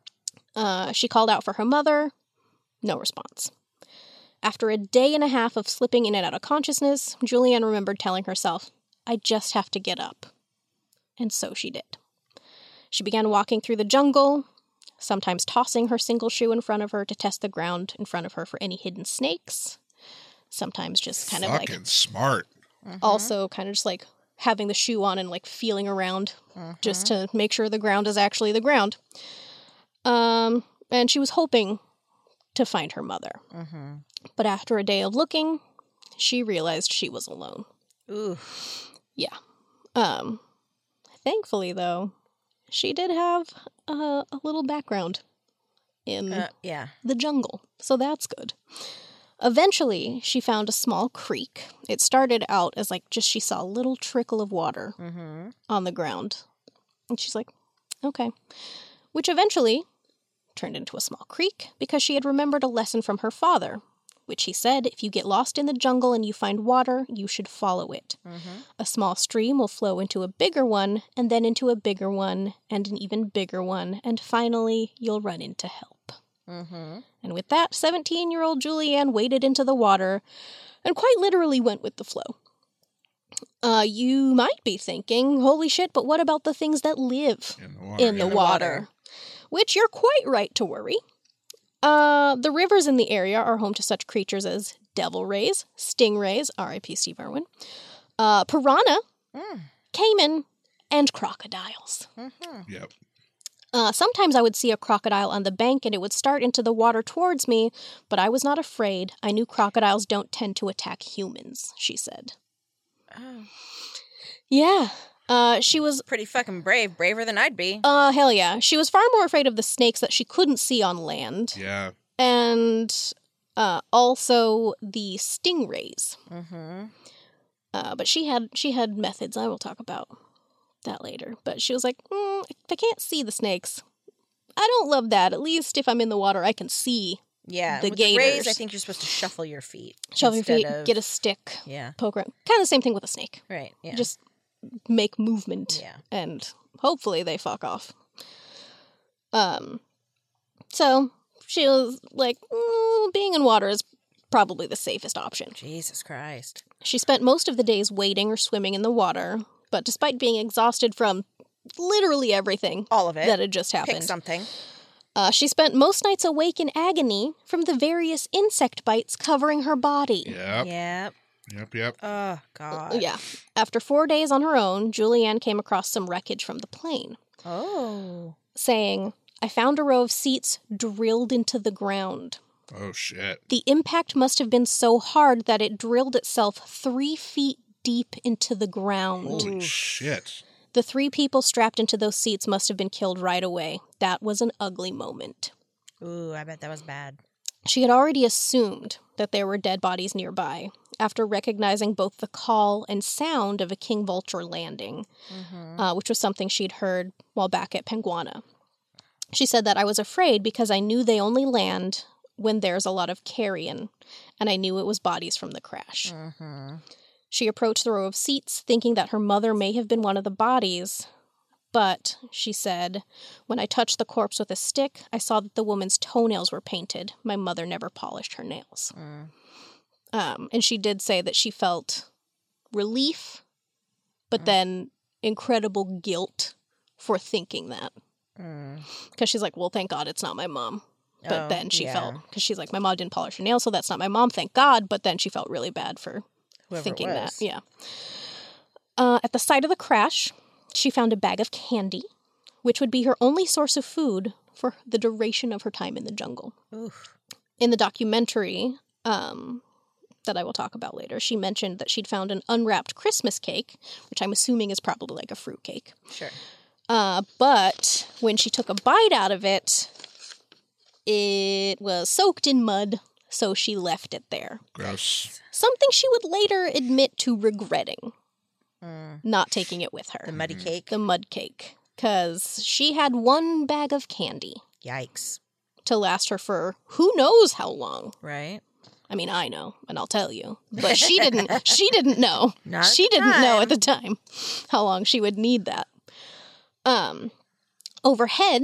Uh, she called out for her mother. No response. After a day and a half of slipping in and out of consciousness, Juliane remembered telling herself, I just have to get up. And so she did. She began walking through the jungle, sometimes tossing her single shoe in front of her to test the ground in front of her for any hidden snakes, sometimes just kind of like Fucking smart. Mhm. also kind of just like having the shoe on and like feeling around just to make sure the ground is actually the ground. Um, and she was hoping to find her mother. Mhm. But after a day of looking, she realized she was alone. Oof. Yeah. Um, thankfully, though, she did have a, a little background in Uh, yeah. the jungle, so that's good. Eventually, she found a small creek. It started out as like just she saw a little trickle of water Mm-hmm. on the ground. And she's like, okay. Which eventually turned into a small creek because she had remembered a lesson from her father, which he said if you get lost in the jungle and you find water, you should follow it. Mm-hmm. A small stream will flow into a bigger one, and then into a bigger one, and an even bigger one, and finally you'll run into help. Mm-hmm. And with that, 17 year old Juliane waded into the water and quite literally went with the flow. Uh, you might be thinking, holy shit, but what about the things that live In the water. in the yeah. the water? water. Which you're quite right to worry. Uh, the rivers in the area are home to such creatures as devil rays, stingrays, R.I.P. Steve Irwin, uh, piranha, Mm. caiman, and crocodiles. Mm-hmm. Yep. Uh, sometimes I would see a crocodile on the bank and it would start into the water towards me, but I was not afraid. I knew crocodiles don't tend to attack humans, she said. Oh. Yeah. Uh, she was, Pretty fucking brave. Braver than I'd be. uh, hell yeah. She was far more afraid of the snakes that she couldn't see on land Yeah. and uh, also the stingrays. Mm-hmm. Uh, but she had she had methods. I will talk about that later. But she was like, mm, if I can't see the snakes, I don't love that. At least if I'm in the water, I can see. Yeah. The With the rays, I think you're supposed to shuffle your feet. Shove your feet, of- get a stick, Yeah. poke around. Kind of the same thing with a snake. Right. Yeah. Just make movement, Yeah. and hopefully they fuck off. Um, so she was like, mm, being in water is probably the safest option. Jesus Christ. She spent most of the days wading or swimming in the water, but despite being exhausted from literally everything All of it. that had just Pick happened, something. uh, she spent most nights awake in agony from the various insect bites covering her body. Yep. Yep. Yep. Yep. Oh God. Yeah. After four days on her own, Juliane came across some wreckage from the plane, Oh. saying, I found a row of seats drilled into the ground. Oh shit. The impact must have been so hard that it drilled itself three feet deep into the ground. Holy shit. The three people strapped into those seats must have been killed right away. That was an ugly moment. Ooh, I bet that was bad. She had already assumed that there were dead bodies nearby after recognizing both the call and sound of a king vulture landing, Mm-hmm. uh, which was something she'd heard while back at Panguana. She said that I was afraid because I knew they only land when there's a lot of carrion, and I knew it was bodies from the crash. Mm-hmm. She approached the row of seats, thinking that her mother may have been one of the bodies. But, she said, when I touched the corpse with a stick, I saw that the woman's toenails were painted. My mother never polished her nails. Mm. Um, and she did say that she felt relief, but Mm. then incredible guilt for thinking that. Mm. Because she's like, well, thank God it's not my mom. But Oh, then she yeah. felt, because she's like, my mom didn't polish her nails, so that's not my mom, thank God. But then she felt really bad for Whoever thinking that. Yeah. Uh, at the site of the crash, she found a bag of candy, which would be her only source of food for the duration of her time in the jungle. Oof. In the documentary, um, that I will talk about later. She mentioned that she'd found an unwrapped Christmas cake, which I'm assuming is probably like a fruit cake. Sure. Uh, but when she took a bite out of it, it was soaked in mud, so she left it there. Gross. Something she would later admit to regretting, Mm. not taking it with her. The muddy cake. The mud cake. Because she had one bag of candy Yikes. to last her for who knows how long. Right? I mean, I know, and I'll tell you. But she didn't she didn't know. Not she didn't know at the time how long she would need that. Um overhead,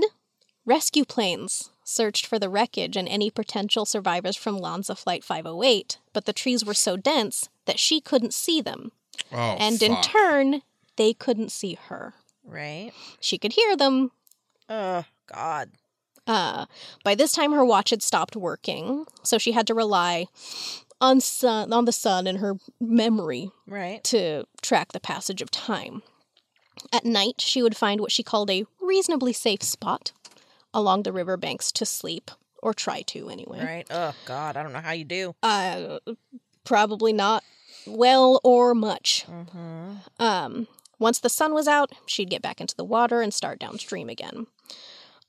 rescue planes searched for the wreckage and any potential survivors from LANSA Flight 508, but the trees were so dense that she couldn't see them. Oh, and in turn, they couldn't see her. Right? She could hear them, Oh, God. Uh, by this time, her watch had stopped working, so she had to rely on sun on the sun and her memory Right? to track the passage of time. At night, she would find what she called a reasonably safe spot along the riverbanks to sleep, or try to anyway. Right? Oh, God. I don't know how you do. Uh, probably not well or much. Mm-hmm. Um, once the sun was out, she'd get back into the water and start downstream again.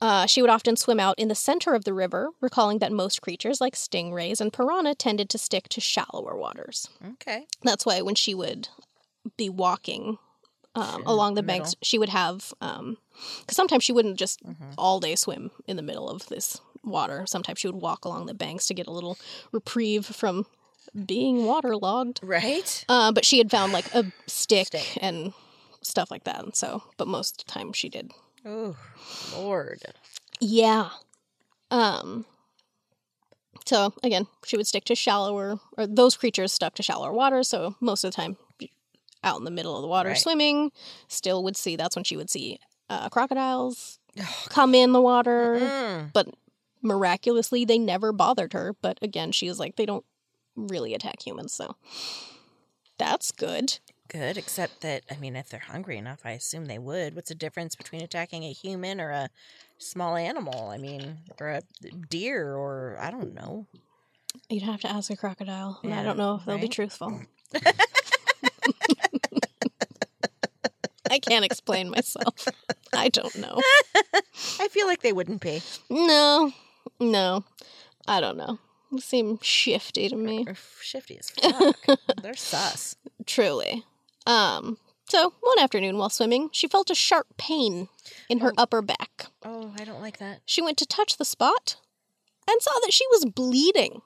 Uh, she would often swim out in the center of the river, recalling that most creatures like stingrays and piranha tended to stick to shallower waters. Okay. That's why when she would be walking um, along the the banks, middle. she would have, because sometimes she wouldn't just Mhm. all day swim in the middle of this water. Sometimes she would walk along the banks to get a little reprieve from being waterlogged. Right? Uh, but she had found like a stick, Stick. and stuff like that. And so, but most of the time she did. Oh, Lord. Yeah. Um. So again, she would stick to shallower, or those creatures stuck to shallower water. So most of the time, out in the middle of the water Right. swimming, still would see. That's when she would see uh, crocodiles Oh, come in the water. mm. But miraculously, they never bothered her. But again, she was like, they don't really attack humans, so that's good. Good, except that, I mean, if they're hungry enough, I assume they would. What's the difference between attacking a human or a small animal? I mean, or a deer or I don't know. You'd have to ask a crocodile, and I don't know if they'll be truthful. I can't explain myself. I don't know. I feel like they wouldn't be. No, no, I don't know. They seem shifty to me. They're shifty as fuck. They're sus. Truly. Um. So one afternoon while swimming, she felt a sharp pain in her Oh. upper back. Oh, I don't like that. She went to touch the spot and saw that she was bleeding.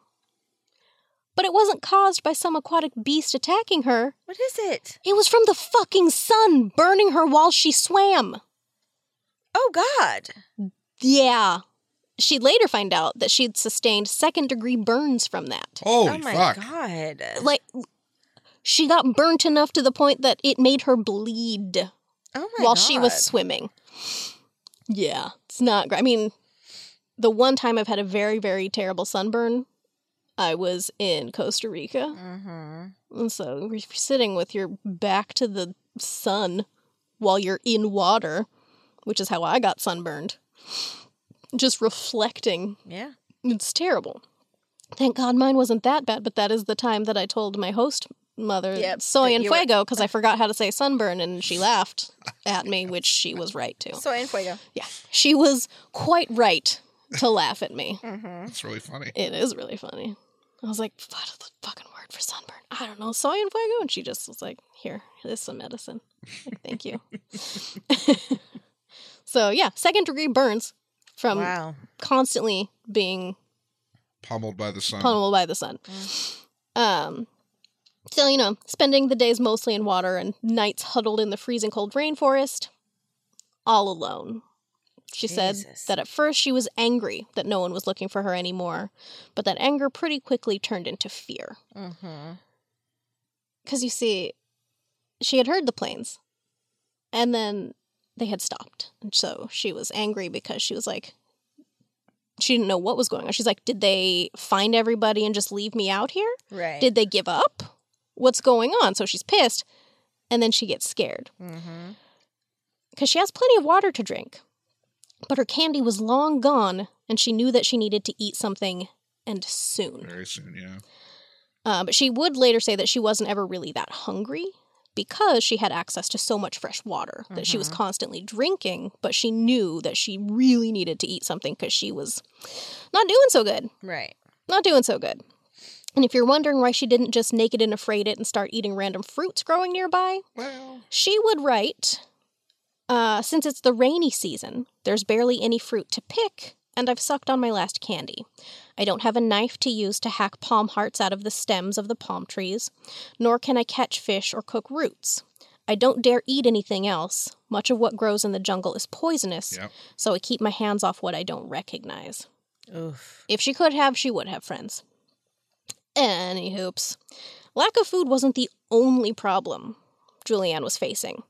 But it wasn't caused by some aquatic beast attacking her. What is it? It was from the fucking sun burning her while she swam. Oh, God. Yeah. She'd later find out that she'd sustained second degree burns from that. Holy oh, my fuck. God. Like, she got burnt enough to the point that it made her bleed oh, my while God. she was swimming. Yeah, it's not great. I mean, the one time I've had a very, very terrible sunburn, I was in Costa Rica. Mm-hmm. And so you're sitting with your back to the sun while you're in water, which is how I got sunburned. Just reflecting. Yeah. It's terrible. Thank God mine wasn't that bad, but that is the time that I told my host mother Yep, soy that and fuego because I forgot how to say sunburn and she laughed at me, which she was right to. Soy and fuego. Yeah, she was quite right to laugh at me. Mm-hmm. That's really funny. It is really funny. I was like, what is the fucking word for sunburn? I don't know, soy and fuego. And she just was like, here, this is some medicine. Like, Thank you. so, yeah, second degree burns from wow. constantly being Pummeled by the sun. pummeled by the sun. Um, so, you know, spending the days mostly in water and nights huddled in the freezing cold rainforest, all alone. She said that at first she was angry that no one was looking for her anymore, but that anger pretty quickly turned into fear. Mm-hmm. Because you see, she had heard the planes, and then they had stopped. And so she was angry because she was like, she didn't know what was going on. She's like, did they find everybody and just leave me out here? Right. Did they give up? What's going on? So she's pissed, and then she gets scared mm-hmm. because she has plenty of water to drink. But her candy was long gone, and she knew that she needed to eat something and soon. Very soon, yeah. Uh, but she would later say that she wasn't ever really that hungry because she had access to so much fresh water that she was constantly drinking, but she knew that she really needed to eat something because she was not doing so good. Right. Not doing so good. And if you're wondering why she didn't just naked and afraid it and start eating random fruits growing nearby, Well, she would write, uh, since it's the rainy season, there's barely any fruit to pick, and I've sucked on my last candy. I don't have a knife to use to hack palm hearts out of the stems of the palm trees, nor can I catch fish or cook roots. I don't dare eat anything else. Much of what grows in the jungle is poisonous, Yep. so I keep my hands off what I don't recognize. Oof. If she could have, she would have friends. Any hoops. Lack of food wasn't the only problem Juliane was facing.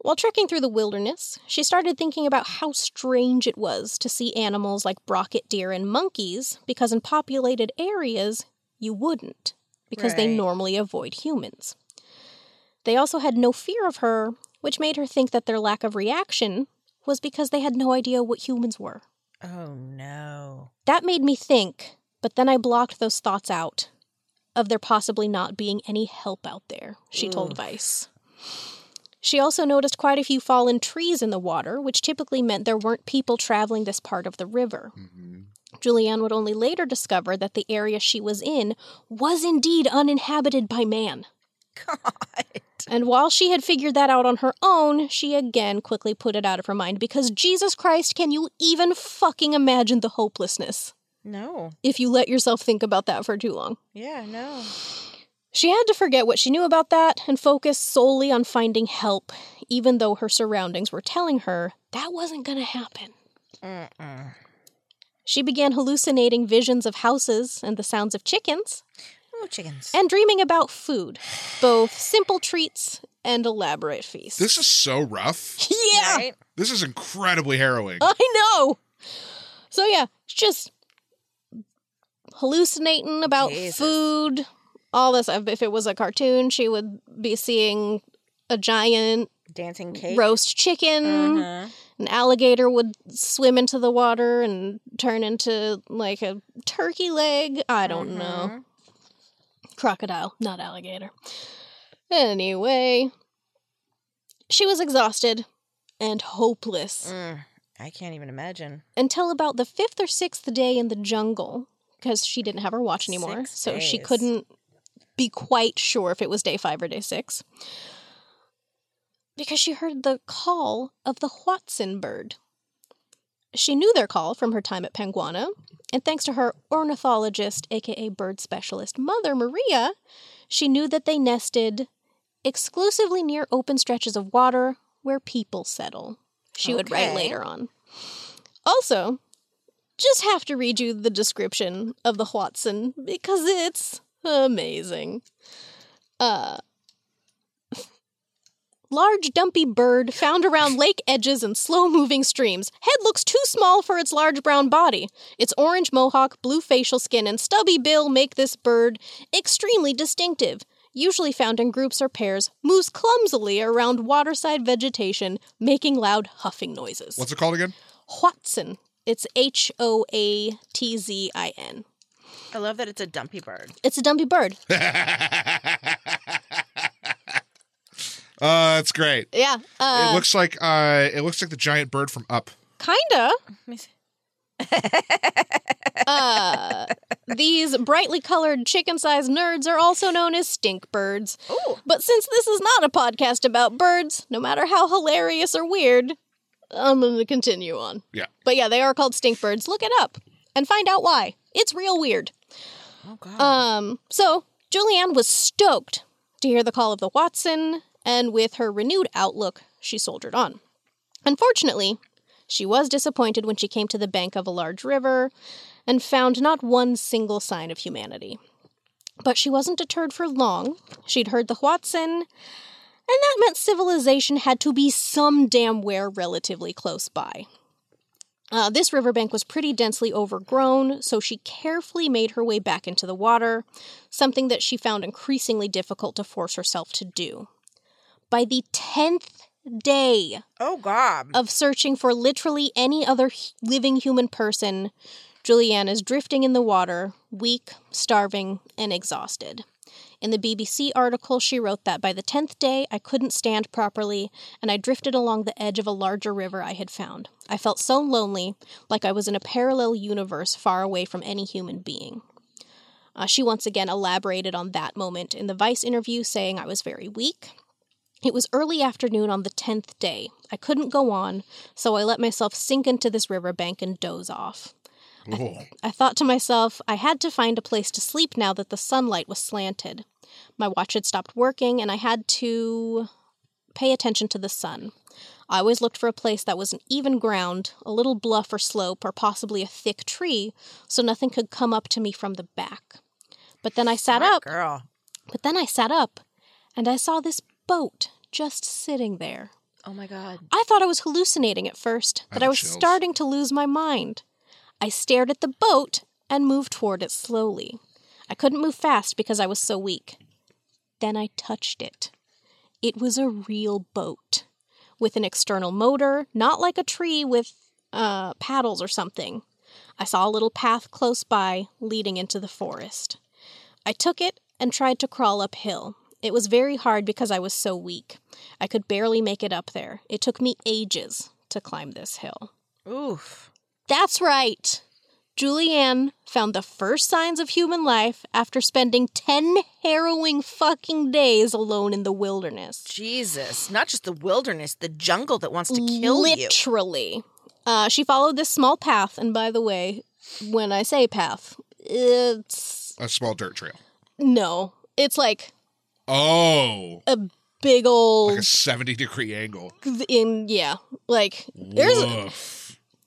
While trekking through the wilderness, she started thinking about how strange it was to see animals like brocket deer and monkeys, because in populated areas, you wouldn't, because they normally avoid humans. They also had no fear of her, which made her think that their lack of reaction was because they had no idea what humans were. Oh no. That made me think, but then I blocked those thoughts out of there possibly not being any help out there, she told Vice. She also noticed quite a few fallen trees in the water, which typically meant there weren't people traveling this part of the river. mhm. Juliane would only later discover that the area she was in was indeed uninhabited by man. God. And while she had figured that out on her own, she again quickly put it out of her mind because Jesus Christ, can you even fucking imagine the hopelessness? No. if you let yourself think about that for too long. Yeah, no. She had to forget what she knew about that and focus solely on finding help, even though her surroundings were telling her that wasn't going to happen. Mm-mm. She began hallucinating visions of houses and the sounds of chickens, Oh, chickens. and dreaming about food, both simple treats and elaborate feasts. This is so rough. yeah, Right? This is incredibly harrowing. I know. So yeah, it's just hallucinating about Jesus. food, all this. If it was a cartoon, she would be seeing a giant Dancing cake. roast chicken. Uh-huh. An alligator would swim into the water and turn into like a turkey leg. I don't know. Mhm. Crocodile, not alligator. Anyway, she was exhausted and hopeless. Mm, I can't even imagine. until about the fifth or sixth day in the jungle because she didn't have her watch anymore. Six so she couldn't be quite sure if it was day five or day six. Because she heard the call of the hoatzin bird. She knew their call from her time at Panguana, and thanks to her ornithologist, aka bird specialist mother, Maria, she knew that they nested exclusively near open stretches of water where people settle. She would write later on. Also, just have to read you the description of the hoatzin because it's amazing. Uh Large dumpy bird found around lake edges and slow moving streams. Head looks too small for its large brown body. Its orange mohawk, blue facial skin, and stubby bill make this bird extremely distinctive. Usually found in groups or pairs, moves clumsily around waterside vegetation, making loud huffing noises. What's it called again? hoatzin. It's H O A T Z I N. I love that it's a dumpy bird. It's a dumpy bird. Uh, it's great. Yeah. Uh, it looks like uh, it looks like the giant bird from Up. kinda. Let me see. Uh, these brightly colored chicken sized nerds are also known as stink birds. Oh, But since this is not a podcast about birds, no matter how hilarious or weird, I'm going to continue on. Yeah. But yeah, they are called stink birds. Look it up and find out why. It's real weird. Oh God. Um, so Juliane was stoked to hear the call of the hoatzin, and with her renewed outlook, she soldiered on. Unfortunately, she was disappointed when she came to the bank of a large river and found not one single sign of humanity. But she wasn't deterred for long. She'd heard the hoatzin, and that meant civilization had to be some damn where relatively close by. Uh, this riverbank was pretty densely overgrown, so she carefully made her way back into the water, something that she found increasingly difficult to force herself to do. By the tenth day oh God. of searching for literally any other living human person, Juliane is drifting in the water, weak, starving, and exhausted. In the BBC article, she wrote that by the 10th day, I couldn't stand properly, and I drifted along the edge of a larger river I had found. I felt so lonely, like I was in a parallel universe far away from any human being. Uh, she once again elaborated on that moment in the Vice interview, saying I was very weak. It was early afternoon on the 10th day. I couldn't go on, so I let myself sink into this riverbank and doze off. Oh. I thought to myself, I had to find a place to sleep now that the sunlight was slanted. My watch had stopped working, and I had to pay attention to the sun. I always looked for a place that was an even ground, a little bluff or slope, or possibly a thick tree, so nothing could come up to me from the back. But then I sat Smart up. girl. But then I sat up, and I saw this boat just sitting there. Oh my god. I thought I was hallucinating at first, that I I was chills. starting to lose my mind. I stared at the boat and moved toward it slowly. I couldn't move fast because I was so weak. Then I touched it. It was a real boat with an external motor, not like a tree with uh, paddles or something. I saw a little path close by leading into the forest. I took it and tried to crawl uphill. It was very hard because I was so weak. I could barely make it up there. It took me ages to climb this hill. Oof. That's right. Juliane found the first signs of human life after spending 10 harrowing fucking days alone in the wilderness. Jesus. Not just the wilderness, the jungle that wants to kill you. Literally. Uh, she followed this small path, and by the way, when I say path, it's A small dirt trail. no, it's like Oh. a big old Like a 70 degree angle. in yeah, like Woof. there's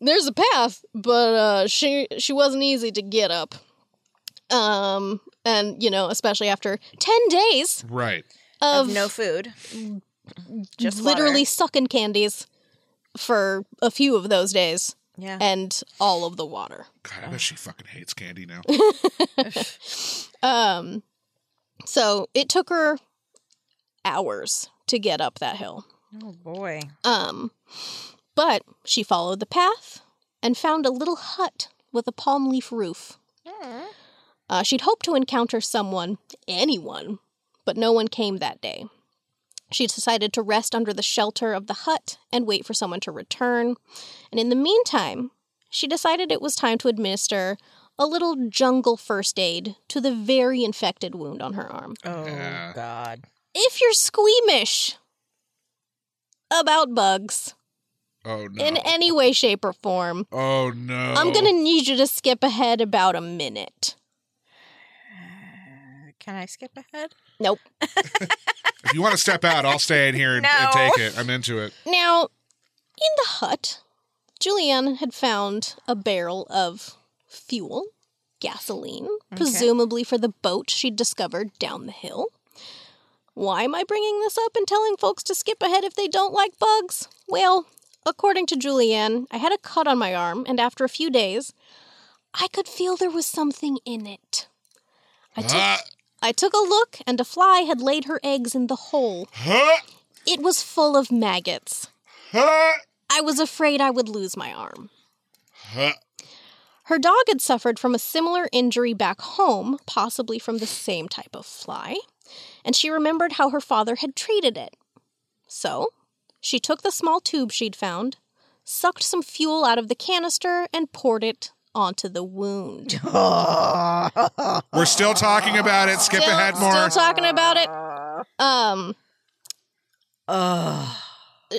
a path, but uh, she she wasn't easy to get up. Um, and you know, especially after ten days Right. of, Of no food. Just literally water. sucking candies for a few of those days, Yeah. and all of the water. God, I bet she fucking hates candy now. Um, so it took her hours to get up that hill. Oh boy. Um, but she followed the path and found a little hut with a palm leaf roof. Uh, she'd hoped to encounter someone, anyone, but no one came that day. She decided to rest under the shelter of the hut and wait for someone to return. And in the meantime, she decided it was time to administer a little jungle first aid to the very infected wound on her arm. Oh Yeah. god. If you're squeamish about bugs Oh no. in any way, shape, or form, oh no. I'm gonna need you to skip ahead about a minute. Can I skip ahead? Nope. If you want to step out, I'll stay in here and, and take it. I'm into it. Now, in the hut, Juliane had found a barrel of fuel, gasoline, presumably for the boat she'd discovered down the hill. Why am I bringing this up and telling folks to skip ahead if they don't like bugs? Well, according to Juliane, I had a cut on my arm, and after a few days, I could feel there was something in it. I took, Ah, I took a look, and a fly had laid her eggs in the hole. It was full of maggots. I was afraid I would lose my arm. Her dog had suffered from a similar injury back home, possibly from the same type of fly, and she remembered how her father had treated it. So, she took the small tube she'd found, sucked some fuel out of the canister, and poured it onto the wound. We're still talking about it. Skip still, ahead more. Still talking about it. Um, Ugh.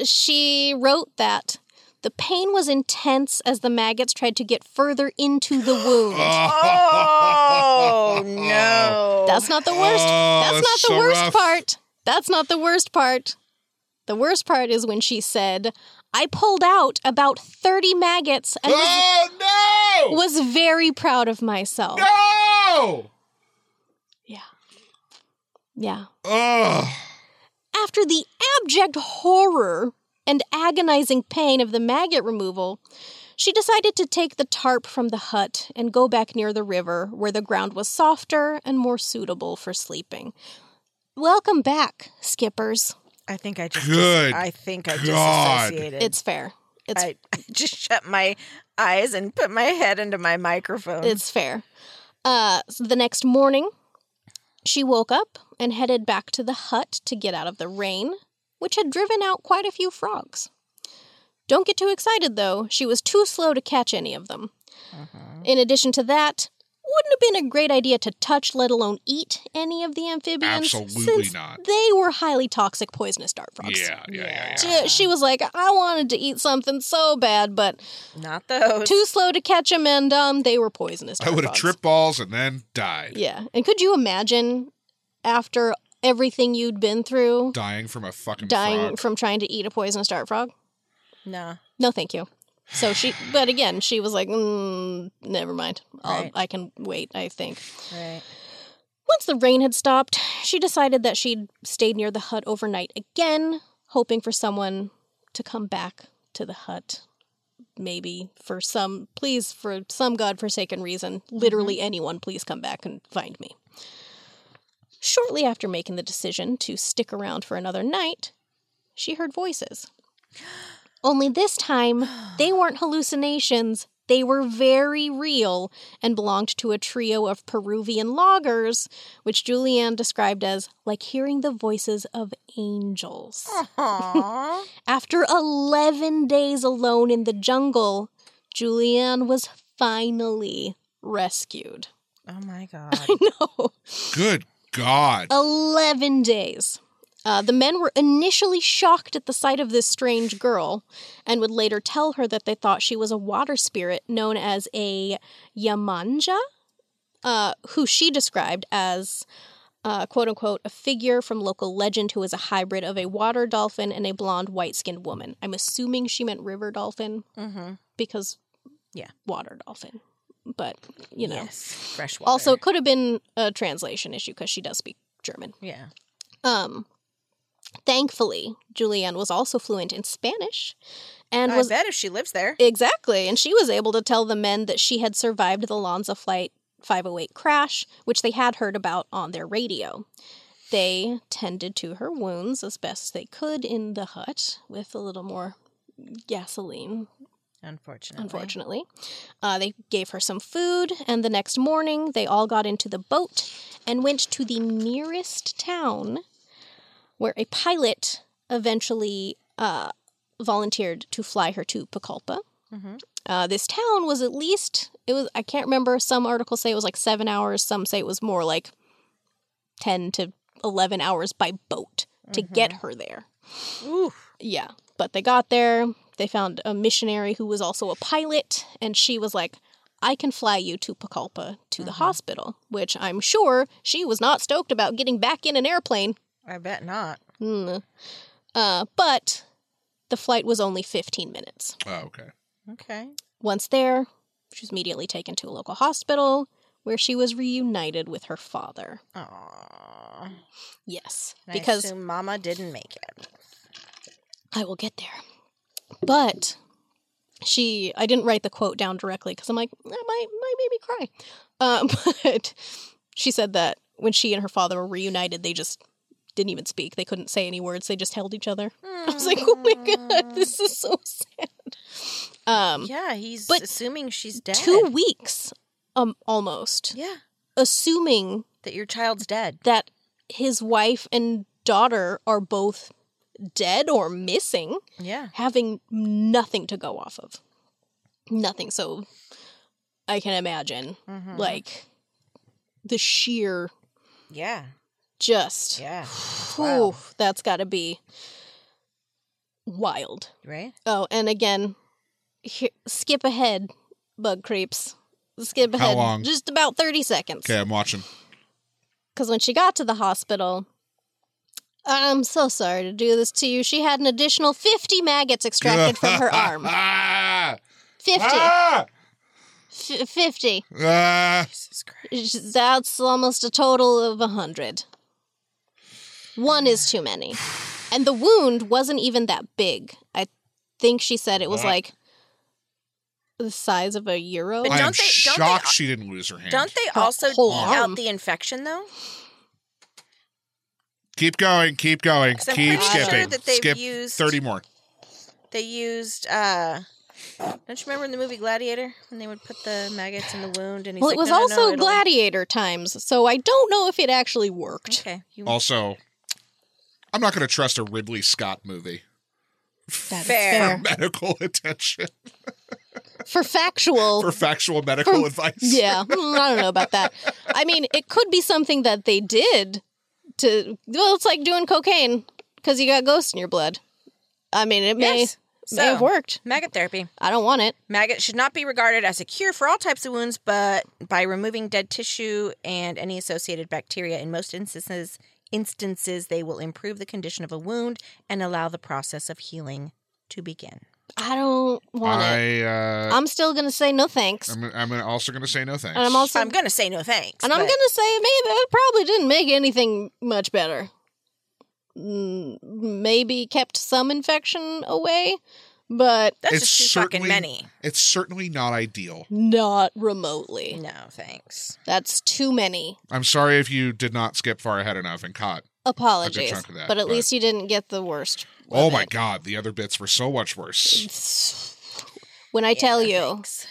she wrote that the pain was intense as the maggots tried to get further into the wound. Oh no. That's not the worst. Oh, that's, that's not the so worst rough. part. That's not the worst part. The worst part is when she said, I pulled out about 30 maggots and was, oh no! was very proud of myself. No! Yeah. Yeah. Oh, After the abject horror and agonizing pain of the maggot removal, she decided to take the tarp from the hut and go back near the river where the ground was softer and more suitable for sleeping. Welcome back, skippers. I think I just Good I think I God. disassociated. It's fair. It's I just shut my eyes and put my head into my microphone. It's fair. Uh, so the next morning, she woke up and headed back to the hut to get out of the rain, which had driven out quite a few frogs. Don't get too excited, though. She was too slow to catch any of them. In addition to that, wouldn't have been a great idea to touch, let alone eat, any of the amphibians. Absolutely since not. They were highly toxic, poisonous dart frogs. Yeah, yeah, yeah, She, yeah. she was like, I wanted to eat something so bad, but Not those. too slow to catch them, and um, they were poisonous. I would have frogs. tripped balls and then died. Yeah. And could you imagine after everything you'd been through Dying from a fucking dying frog. from trying to eat a poisonous dart frog? Nah. No, thank you. So she, but again, she was like, mm, never mind. I'll, Right. I can wait, I think. Right. Once the rain had stopped, she decided that she'd stay near the hut overnight again, hoping for someone to come back to the hut. Maybe for some, please, for some godforsaken reason, literally anyone, please come back and find me. Shortly after making the decision to stick around for another night, she heard voices. Only this time, they weren't hallucinations. They were very real and belonged to a trio of Peruvian loggers, which Juliane described as like hearing the voices of angels. After 11 days alone in the jungle, Juliane was finally rescued. oh my god. I know. Good God. 11 days. Uh, the men were initially shocked at the sight of this strange girl and would later tell her that they thought she was a water spirit known as a Yamanja, uh, who she described as, uh, quote unquote, a figure from local legend who is a hybrid of a water dolphin and a blonde, white skinned woman. I'm assuming she meant river dolphin mm-hmm. because, Yeah. water dolphin. But, you know. Yes. Fresh water. Also, it could have been a translation issue because she does speak German. Yeah. Um, thankfully, Juliane was also fluent in Spanish, and I was bet if she lives there. exactly, and she was able to tell the men that she had survived the LANSA Flight 508 crash, which they had heard about on their radio. They tended to her wounds as best they could in the hut with a little more gasoline Unfortunately. unfortunately. Uh, they gave her some food, and the next morning they all got into the boat and went to the nearest town where a pilot eventually uh, volunteered to fly her to Pucallpa. Mhm. Uh, this town was at least, it was, I can't remember, some articles say it was like seven hours, some say it was more like 10 to 11 hours by boat to get her there. Ooh. Yeah, but they got there. They found a missionary who was also a pilot, and she was like, I can fly you to Pucallpa to the hospital, which I'm sure she was not stoked about getting back in an airplane. I bet not. Hmm. Uh, but the flight was only 15 minutes. Oh, okay. Okay. Once there, she was immediately taken to a local hospital where she was reunited with her father. Aww. Yes, I because assume Mama didn't make it. I will get there. But she, I didn't write the quote down directly because I'm like, that might, might make me cry. Um, but she said that when she and her father were reunited, they just didn't even speak. They couldn't say any words. They just held each other. I was like, oh my god, this is so sad. Um, Yeah, he's But assuming she's dead. two weeks, um, almost, Yeah, assuming that your child's dead. that his wife and daughter are both dead or missing. Yeah. having nothing to go off of. Nothing. So I can imagine Mhm. like the sheer Yeah. Just Yeah. whew, Wow. that's got to be wild. Right? Oh, and again, here, skip ahead, bug creeps. Skip ahead How ahead long? just about 30 seconds. Okay, I'm watching. Because when she got to the hospital, I'm so sorry to do this to you. She had an additional 50 maggots extracted from her arm. Ah! 50. Ah! F- 50. Ah! Jesus Christ. That's almost a total of a hundred. One is too many. And the wound wasn't even that big. I think she said it was What? like the size of a euro. But I am don't they- don't they- shocked she didn't lose her hand. Don't they Her also whole take arm. out the infection though? Keep going, keep going, 'Cause I'm keep pretty sure skipping. that they've Skip used- 30 more. They used. uh Don't you remember in the movie Gladiator when they would put the maggots in the wound? And he's Well, like, it was "No, no, no, also it'll-" gladiator times, so I don't know if it actually worked. Okay, you Also, I'm not going to trust a Ridley Scott movie That is Fair. fair. medical attention For factual. for factual medical For- advice. yeah, mm, I don't know about that. I mean, it could be something that they did to. Well, it's like doing cocaine because you got ghosts in your blood. I mean, it may Yes. may have worked. maggot therapy. I don't want it. Maggot should not be regarded as a cure for all types of wounds, but by removing dead tissue and any associated bacteria, in most instances, instances they will improve the condition of a wound and allow the process of healing to begin. I don't want it. I, uh, I'm still gonna say no thanks, I'm, I'm also going to say no thanks. and I'm also I'm going to say no thanks. And I'm gonna say maybe it probably didn't make anything much better. Mm, Maybe kept some infection away, but That's It's just too fucking many. It's certainly not ideal. not remotely. No thanks. That's too many. I'm sorry if you did not skip far ahead enough and caught. Apologies, chunk of that, but at but- least you didn't get the worst. of Oh my it. god, the other bits were so much worse. When I tell you, thanks.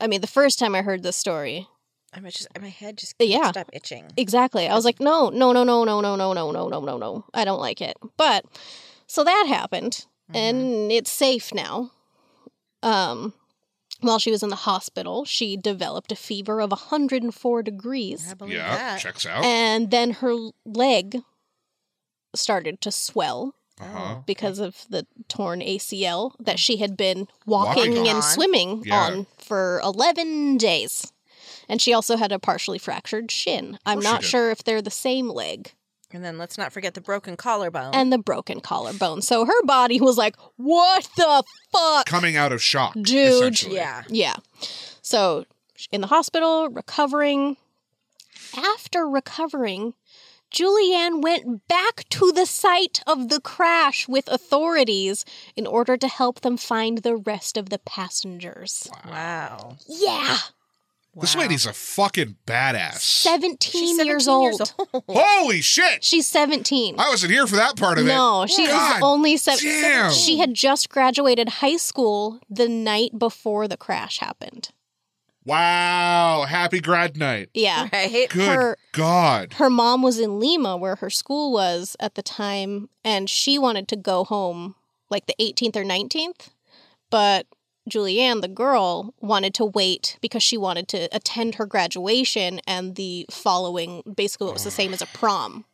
I mean, the first time I heard this story, I'm just my head just Yeah. stop itching. Exactly. I was like, no, no, no, no, no, no, no, no, no, no, no, no. I don't like it. But so that happened, Mm-hmm. and it's safe now. Um, while she was in the hospital, she developed a fever of 104 degrees, I Yeah, that. checks out. and then her leg started to swell Uh-huh. Oh. because of the torn ACL that she had been walking, Walking and on. swimming Yeah. on for 11 days. And she also had a partially fractured shin. I'm not sure if they're the same leg. And then let's not forget the broken collarbone. And the broken collarbone. So her body was like, what the fuck? Coming out of shock, Dude. yeah. Yeah. So in the hospital, recovering. After recovering, Juliane went back to the site of the crash with authorities in order to help them find the rest of the passengers. wow. Yeah. This lady's a fucking badass. 17, 17 years, old. Holy shit! She's 17. I wasn't here for that part of it. No, she God is only seven. damn. She had just graduated high school the night before the crash happened. Wow. Happy grad night. Yeah. Right? Good Her- God. Her mom was in Lima, where her school was at the time, and she wanted to go home like the 18th or 19th. But Juliane, the girl, wanted to wait because she wanted to attend her graduation and the following, basically, what was the same as a prom.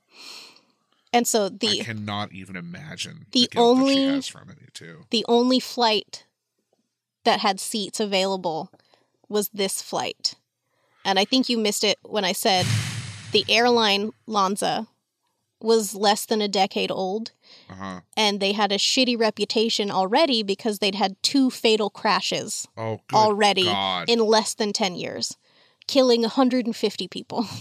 And so the I cannot even imagine the the, only- from it too. the only flight that had seats available was this flight. And I think you missed it when I said the airline LANSA was less than a decade old Uh huh. and they had a shitty reputation already because they'd had two fatal crashes Oh, already God. in less than 10 years, killing 150 people.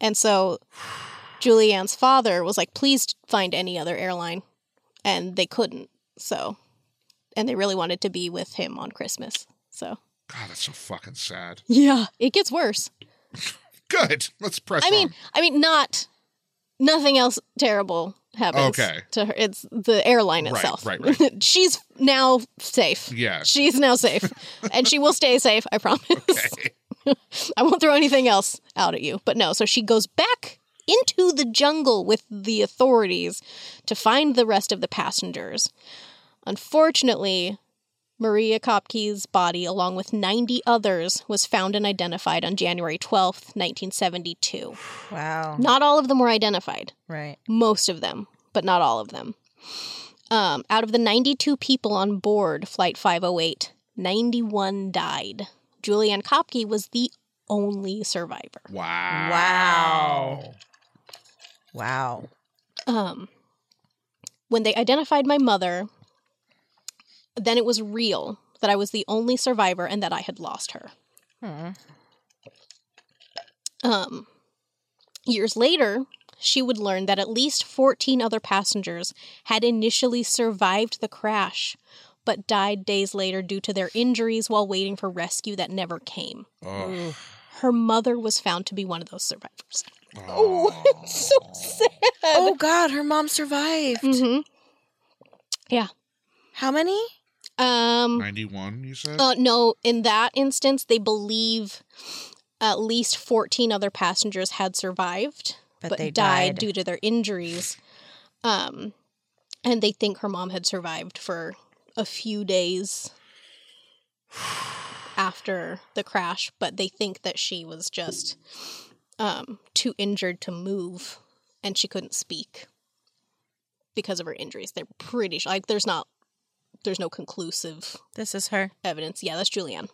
And so Juliane's father was like, please find any other airline. And they couldn't. So, and they really wanted to be with him on Christmas. So, God, that's so fucking sad. yeah, it gets worse. Good. Let's press. I mean. I mean, not, nothing else terrible happens Okay. to her. It's the airline itself. Right, right, right. She's now safe. yeah. She's now safe. and she will stay safe, I promise. Okay. I won't throw anything else out at you. But no, so she goes back into the jungle with the authorities to find the rest of the passengers. Unfortunately, Maria Koepcke's body, along with 90 others, was found and identified on January 12th, 1972. Wow. Not all of them were identified Right. most of them, but not all of them. Um, out of the 92 people on board Flight 508, 91 died. Juliane Koepcke was the only survivor. Wow. Wow. Wow. Um, when they identified my mother, then it was real that I was the only survivor and that I had lost her. Hmm. Um, years later, she would learn that at least 14 other passengers had initially survived the crash, but died days later due to their injuries while waiting for rescue that never came. Oh. Her mother was found to be one of those survivors. Oh. it's so sad. Oh God, her mom survived. hmm Yeah. How many? Um, 91, you said? uh, no, in that instance, they believe at least 14 other passengers had survived, But but, they died, died. due to their injuries. Um, and they think her mom had survived for a few days after the crash, but they think that she was just um, too injured to move and she couldn't speak because of her injuries. They're pretty sure, like, there's not, there's no conclusive This is her. evidence. Yeah, that's Juliane.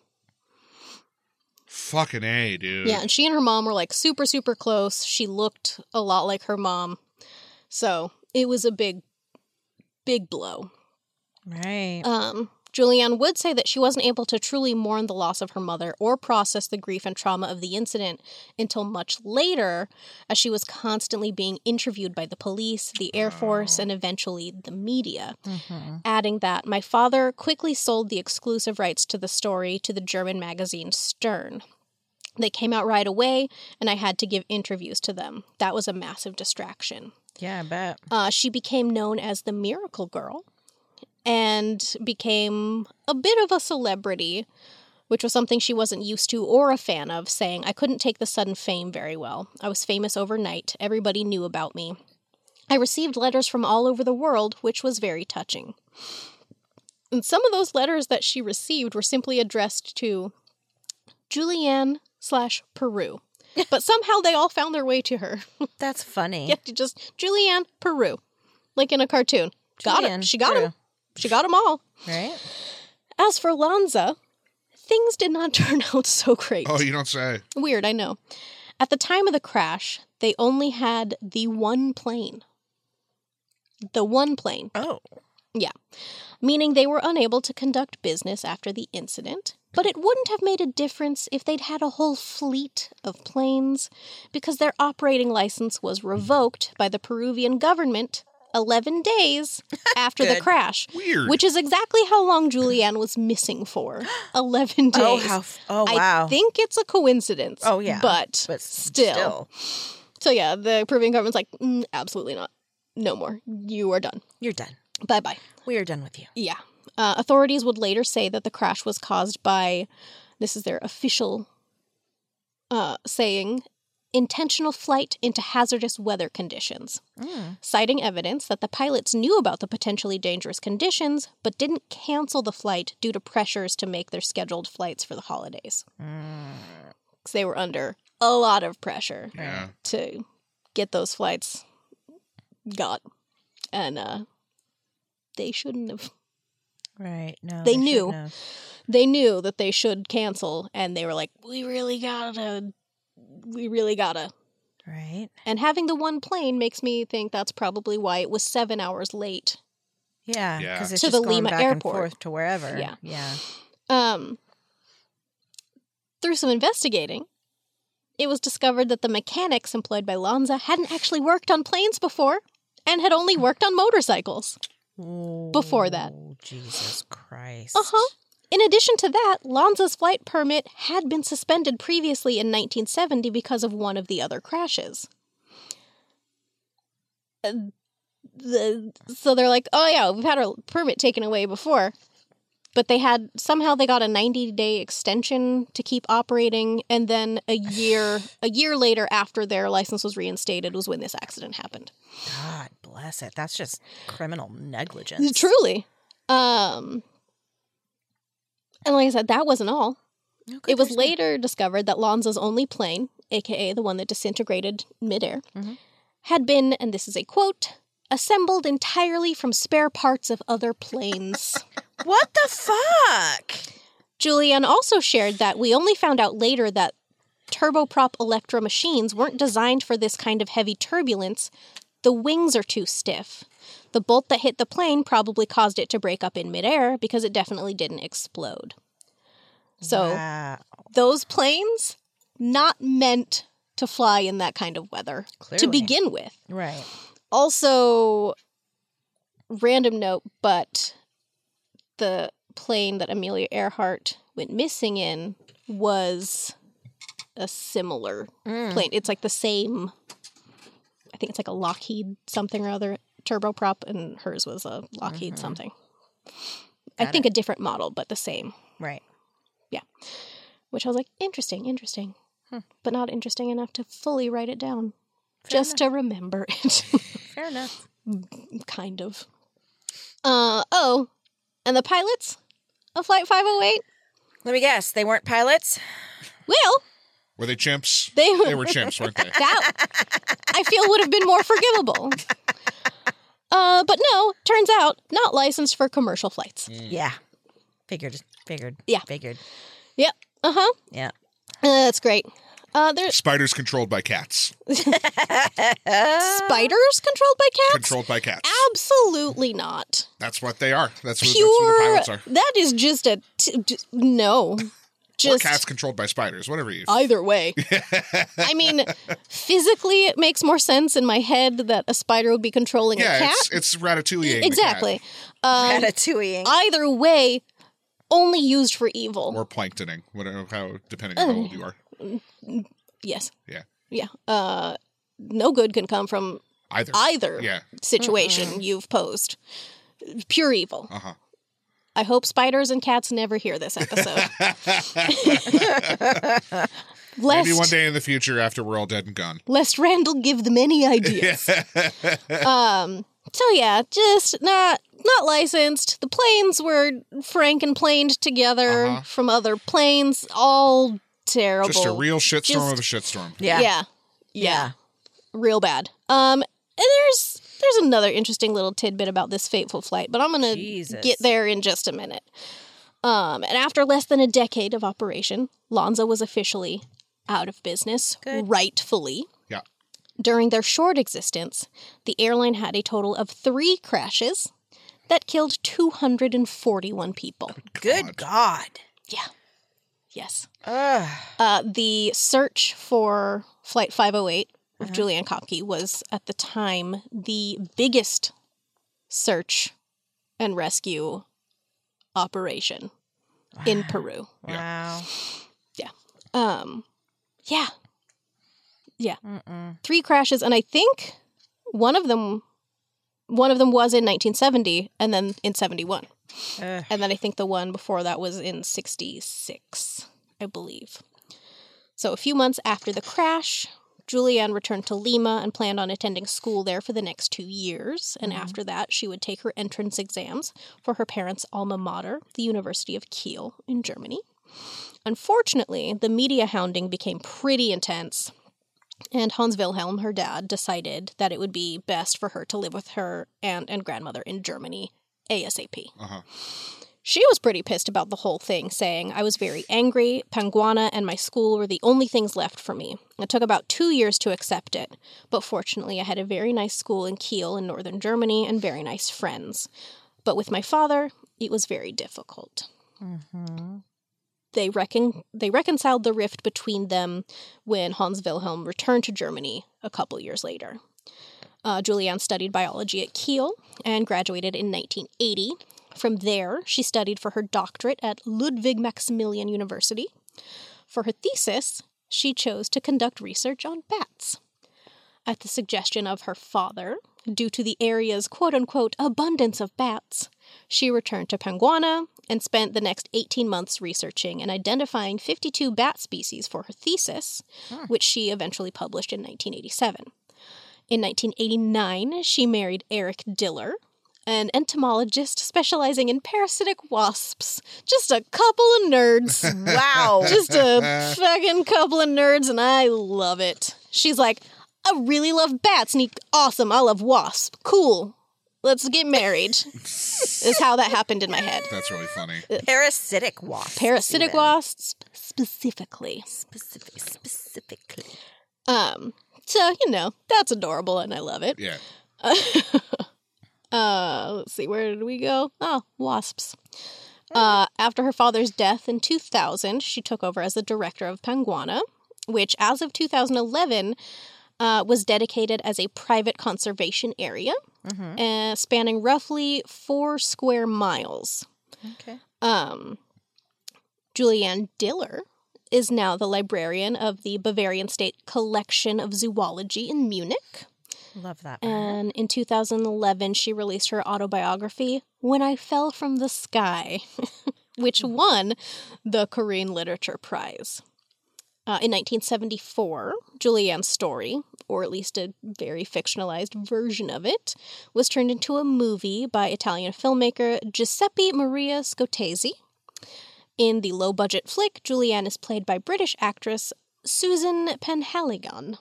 Fucking A, dude. Yeah, and she and her mom were like super, super close. She looked a lot like her mom. So it was a big, big blow. Right. Um, Juliane would say that she wasn't able to truly mourn the loss of her mother or process the grief and trauma of the incident until much later, as she was constantly being interviewed by the police, the Air Force, and eventually the media. Mhm. Adding that, my father quickly sold the exclusive rights to the story to the German magazine Stern. They came out right away, and I had to give interviews to them. That was a massive distraction. Yeah, I bet. Uh, she became known as the Miracle Girl and became a bit of a celebrity, which was something she wasn't used to or a fan of, saying, I couldn't take the sudden fame very well. I was famous overnight. Everybody knew about me. I received letters from all over the world, which was very touching. And some of those letters that she received were simply addressed to Juliane slash Peru. But somehow they all found their way to her. That's funny. Yeah, just Juliane Peru, like in a cartoon. Got Juliane it. She got Peru. him. She got them all. Right? As for LANSA, things did not turn out so great. Oh, you don't say. Weird, I know. At the time of the crash, they only had the one plane. The one plane, Oh. Yeah. Meaning they were unable to conduct business after the incident. But it wouldn't have made a difference if they'd had a whole fleet of planes, because their operating license was revoked by the Peruvian government 11 days after the crash. Weird. Which is exactly how long Juliane was missing for 11 days. Oh, how. f- Oh, wow. I think it's a coincidence. Oh, yeah. But, but still. So, yeah, the Peruvian government's like, mm, absolutely not. No more. You are done. You're done. Bye bye. We are done with you. Yeah. Uh, authorities would later say that the crash was caused by, this is their official uh, saying, intentional flight into hazardous weather conditions, Mm. citing evidence that the pilots knew about the potentially dangerous conditions but didn't cancel the flight due to pressures to make their scheduled flights for the holidays. Mm. Because they were under a lot of pressure yeah. to get those flights got. And uh, they shouldn't have Right. No. They shouldn't knew. they knew that they should cancel and they were like we really gotta we really gotta Right. and having the one plane makes me think that's probably why it was seven hours late Yeah. Yeah. Because it's To just the going Lima back airport. and forth to wherever. Yeah. Yeah. um through some investigating it was discovered that the mechanics employed by LANSA hadn't actually worked on planes before and had only worked on motorcycles Before that. Oh, Jesus Christ. uh-huh in addition to that, LANSA's flight permit had been suspended previously in 1970 because of one of the other crashes. Uh, the, so they're like, oh yeah, we've had our permit taken away before. But they had somehow they got a 90 day extension to keep operating, and then a year a year later, after their license was reinstated, was when this accident happened. God bless it. That's just criminal negligence. Truly, um, and like I said, that wasn't all. Oh, good, It was later discovered that LANSA's only plane, aka the one that disintegrated midair, Mhm. had been, and this is a quote, assembled entirely from spare parts of other planes. What the fuck? Juliane also shared that we only found out later that turboprop Electra machines weren't designed for this kind of heavy turbulence. The wings are too stiff. The bolt that hit the plane probably caused it to break up in midair because it definitely didn't explode. So Wow. those planes not meant to fly in that kind of weather to begin with. Right. Also, random note, but the plane that Amelia Earhart went missing in was a similar Mm. plane. It's like the same. I think it's like a Lockheed something or other turboprop, and hers was a Lockheed Mhm. something. I Got think a different model, but the same. Right. Yeah. Which I was like, interesting, interesting, Hmm. but not interesting enough to fully write it down, Fair just to remember it. Fair enough. kind of. Uh oh, and the pilots of Flight 508. Let me guess. They weren't pilots. Well, Were they chimps? they They were chimps, weren't they? that I feel would have been more forgivable. Uh, but no, turns out not licensed for commercial flights. Yeah. Figured. Figured. Yeah. Figured. Yep. Uh huh. Yeah. Uh, that's great. Uh, there's Spiders controlled by cats. spiders controlled by cats. Controlled by cats. Absolutely not. That's what they are. That's who, that's who the Pure. pilots are. That is just a t- d- no. Or cats controlled by spiders. Whatever you. either way. I mean, physically, it makes more sense in my head that a spider would be controlling a cat. it's it's ratatouille. exactly. Um, Ratatouille. either way, only used for evil. Or planktoning, whatever, how depending on how old you are. yes. Yeah. Yeah. Uh, no good can come from Either. either Yeah. situation you've posed. Pure evil. Uh huh. I hope spiders and cats never hear this episode. lest, Maybe one day in the future, after we're all dead and gone. lest Randall give them any ideas. um. So yeah, just not not licensed. The planes were frankenplaned together Uh-huh. from other planes. All terrible. Just a real shitstorm Just- of a shitstorm. yeah. yeah. Yeah. real bad. Um, and there's there's another interesting little tidbit about this fateful flight, but I'm gonna get there in just a minute. Um, and after less than a decade of operation, LANSA was officially out of business, Good. rightfully. Yeah. During their short existence, the airline had a total of three crashes that killed 241 people. Good God. Yeah. Yes. Ugh. Uh, the search for Flight 508 of Juliane Koepcke was at the time the biggest search and rescue operation in Peru. Wow. Um, yeah, Mm-mm. three crashes, and I think one of them, one of them was in 1970, and then in 71, Ugh. and then I think the one before that was in 66, I believe. So a few months after the crash, Juliane returned to Lima and planned on attending school there for the next two years. And after that, she would take her entrance exams for her parents' alma mater, the University of Kiel in Germany. Unfortunately, the media hounding became pretty intense, and Hans Wilhelm, her dad, decided that it would be best for her to live with her aunt and grandmother in Germany ASAP. Uh huh. She was pretty pissed about the whole thing, saying, I was very angry. Panguana and my school were the only things left for me. It took about two years to accept it, but fortunately, I had a very nice school in Kiel in northern Germany and very nice friends. But with my father, it was very difficult. Mm-hmm. They, recon- they reconciled the rift between them when Hans Wilhelm returned to Germany a couple years later. Uh, Juliane studied biology at Kiel and graduated in 1980. From there, she studied for her doctorate at Ludwig Maximilian University. For her thesis, she chose to conduct research on bats. At the suggestion of her father, due to the area's quote unquote abundance of bats, she returned to Panguana and spent the next 18 months researching and identifying 52 bat species for her thesis, Hmm. which she eventually published in 1987. In 1989, she married Erich Diller, an entomologist specializing in parasitic wasps. Just a couple of nerds. Wow. Just a fucking couple of nerds, and I love it. She's like, I really love bats, and he, awesome, I love wasps. Cool. Let's get married. is how that happened in my head. That's really funny. Parasitic wasps. Parasitic even. wasps specifically. Specific, specifically. Um, so you know, that's adorable and I love it. Yeah. Uh, let's see, where did we go? Oh, wasps. Uh, after her father's death in 2000, she took over as the director of Panguana, which, as of 2011, uh, was dedicated as a private conservation area, Mm-hmm. uh, spanning roughly four square miles. Okay. Um, Juliane Diller is now the librarian of the Bavarian State Collection of Zoology in Munich. Love that. And in 2011, she released her autobiography, When I Fell from the Sky, which won the Corine Literature Prize. Uh, in 1974, Juliane's story, or at least a very fictionalized version of it, was turned into a movie by Italian filmmaker Giuseppe Maria Scotese. In the low budget flick, Juliane is played by British actress Susan Penhaligon.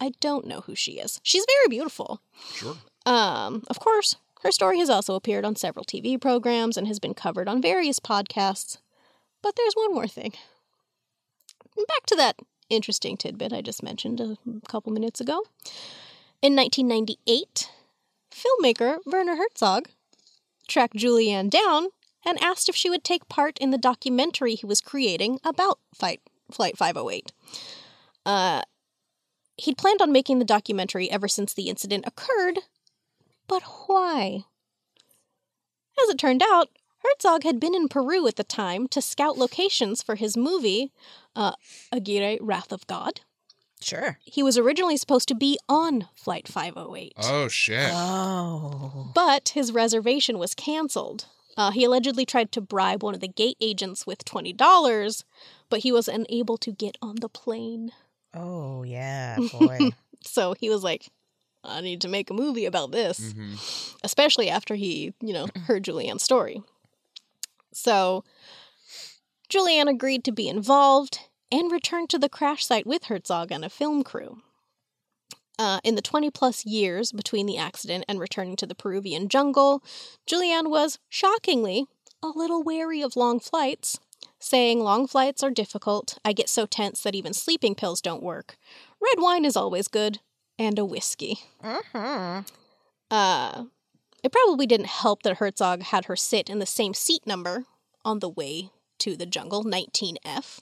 I don't know who she is. She's very beautiful. Sure. Um, of course, her story has also appeared on several TV programs and has been covered on various podcasts. But there's one more thing. Back to that interesting tidbit I just mentioned a couple minutes ago. In 1998, filmmaker Werner Herzog tracked Juliane down and asked if she would take part in the documentary he was creating about Fight, Flight 508. Uh, he'd planned on making the documentary ever since the incident occurred, but why? As it turned out, Herzog had been in Peru at the time to scout locations for his movie, uh, Aguirre Wrath of God. Sure. He was originally supposed to be on Flight 508, Oh shit. Oh. but his reservation was canceled. Uh, he allegedly tried to bribe one of the gate agents with $20, but he was unable to get on the plane. Oh yeah, boy. So he was like, I need to make a movie about this. hmm especially after he, you know, heard Juliane's story. So Juliane agreed to be involved and returned to the crash site with Herzog and a film crew. Uh, in the 20 plus years between the accident and returning to the Peruvian jungle, Juliane was, shockingly, a little wary of long flights, saying, Long flights are difficult. I get so tense that even sleeping pills don't work. Red wine is always good, and a whiskey. uh-huh. Uh, it probably didn't help that Herzog had her sit in the same seat number on the way to the jungle, 19F.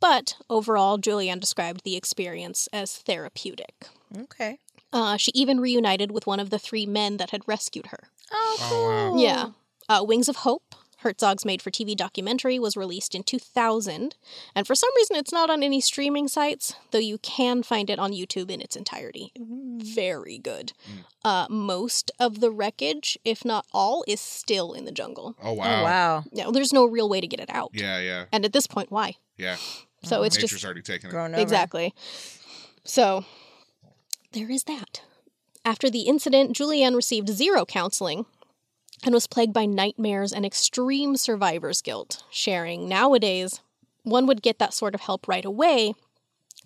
But overall, Juliane described the experience as therapeutic. Okay. Uh, she even reunited with one of the three men that had rescued her. Oh, Oh, cool. Yeah. Uh, Wings of Hope, Herzog's made for TV documentary, was released in 2000. And for some reason, it's not on any streaming sites, though you can find it on YouTube in its entirety. Very good. Uh, most of the wreckage, if not all, is still in the jungle. Oh Oh wow. wow. Now, there's no real way to get it out. Yeah, yeah, And at this point, why? yeah. So it's Nature's just already taken it. Grown over. Exactly. So there is that. After the incident, Juliane received zero counseling and was plagued by nightmares and extreme survivor's guilt, sharing nowadays one would get that sort of help right away,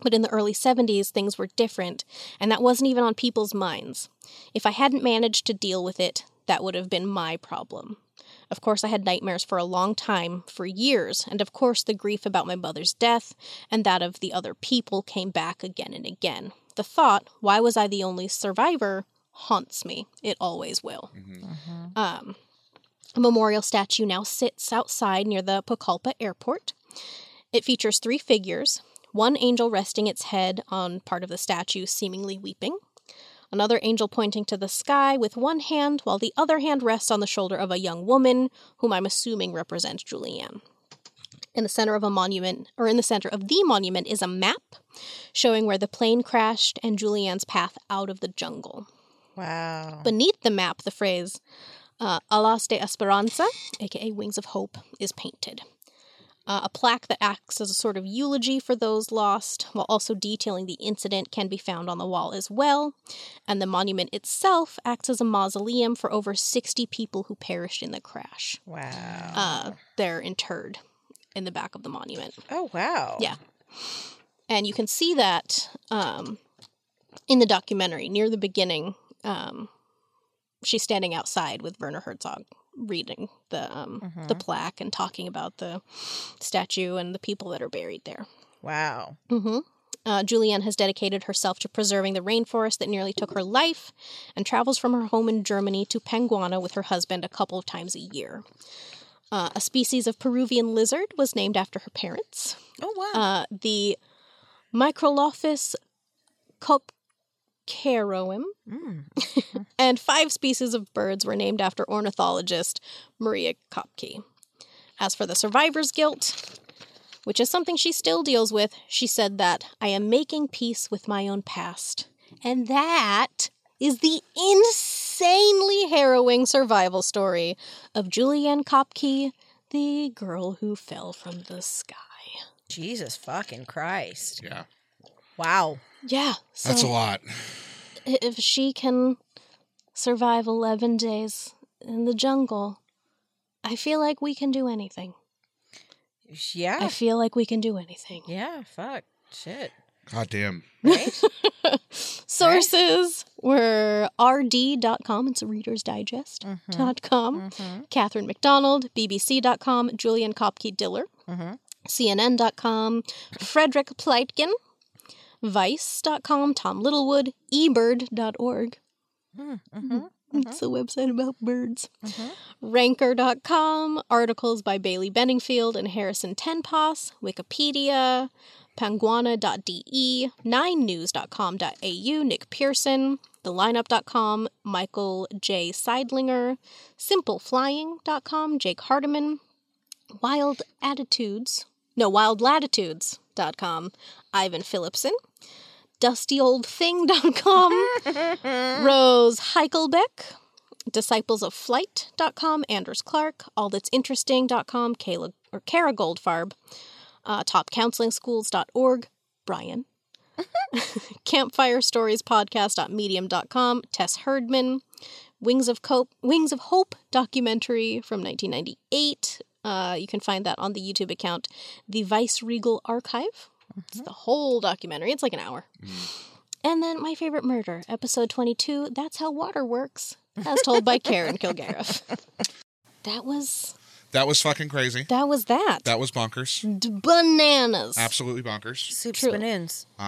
but in the early 70s things were different, and that wasn't even on people's minds. If I hadn't managed to deal with it, that would have been my problem. Of course, I had nightmares for a long time, for years, and of course, the grief about my mother's death and that of the other people came back again and again. The thought, why was I the only survivor, haunts me. It always will. Um, a memorial statue now sits outside near the Pucallpa airport. It features three figures one angel resting its head on part of the statue, seemingly weeping, another angel pointing to the sky with one hand, while the other hand rests on the shoulder of a young woman, whom I'm assuming represents Juliane. In the center of a monument, or in the center of the monument, is a map showing where the plane crashed and Juliane's path out of the jungle. Wow. Beneath the map, the phrase uh, Alas de Esperanza, aka Wings of Hope, is painted. Uh, a plaque that acts as a sort of eulogy for those lost, while also detailing the incident, can be found on the wall as well. And the monument itself acts as a mausoleum for over 60 people who perished in the crash. wow. Uh, they're interred in the back of the monument. oh wow. Yeah. And you can see that um, in the documentary near the beginning. Um, she's standing outside with Werner Herzog reading the um, the plaque and talking about the statue and the people that are buried there. Wow. Mm-hmm. Uh, Juliane has dedicated herself to preserving the rainforest that nearly took her life and travels from her home in Germany to Panguana with her husband a couple of times a year. Uh, a species of Peruvian lizard was named after her parents. Oh wow. Uh, the Microlophus koepckeorum Mm. and five species of birds were named after ornithologist Maria Koepcke. As for the survivor's guilt, which is something she still deals with, she said that I am making peace with my own past. And that is the insanely harrowing survival story of Juliane Koepcke, the girl who fell from the sky. Jesus fucking Christ. Yeah, Wow. Yeah, so that's a lot. if she can survive 11 days in the jungle, I feel like we can do anything. Yeah. I feel like we can do anything. Yeah. Fuck. Shit. God damn. Right? Sources were rd.com, it's a Reader's Digest. Dot com, mm-hmm. Catherine McDonald, BBC.com, Juliane Koepcke Diller, Mhm. CNN.com, Frederik Pleitgen, Vice.com, Tom Littlewood, ebird.org. Mm-hmm. It's a website about birds. Mhm. Ranker.com, articles by Bailey Benningfield and Harrison Tenpas, Wikipedia, Panguana.de, 9news.com.au, Nick Pearson, thelineup.com, Michael J. Seidlinger, simpleflying.com, Jake Hardiman, Wild Attitudes, no, wildlatitudes.com, Ivan Phillipson, dustyoldthing.com, Rose Heichelbeck, disciplesoflight.com, Anders Clark, allthat'sinteresting.com, Kayla or Kara Goldfarb, uh, topcounselingschools.org, Brian, Campfire Stories Podcast.medium.com, Tess Herdman, Wings of Cope, Wings of Hope documentary from 1998. Uh, you can find that on the YouTube account, The Vice Regal Archive. It's the whole documentary. It's like an hour. And then my favorite murder, episode 22, That's How Water Works, as told by Karen Kilgariff. That was That was fucking crazy. that was that. That was bonkers. D- bananas. Absolutely bonkers. Soup True. spoons. Uh,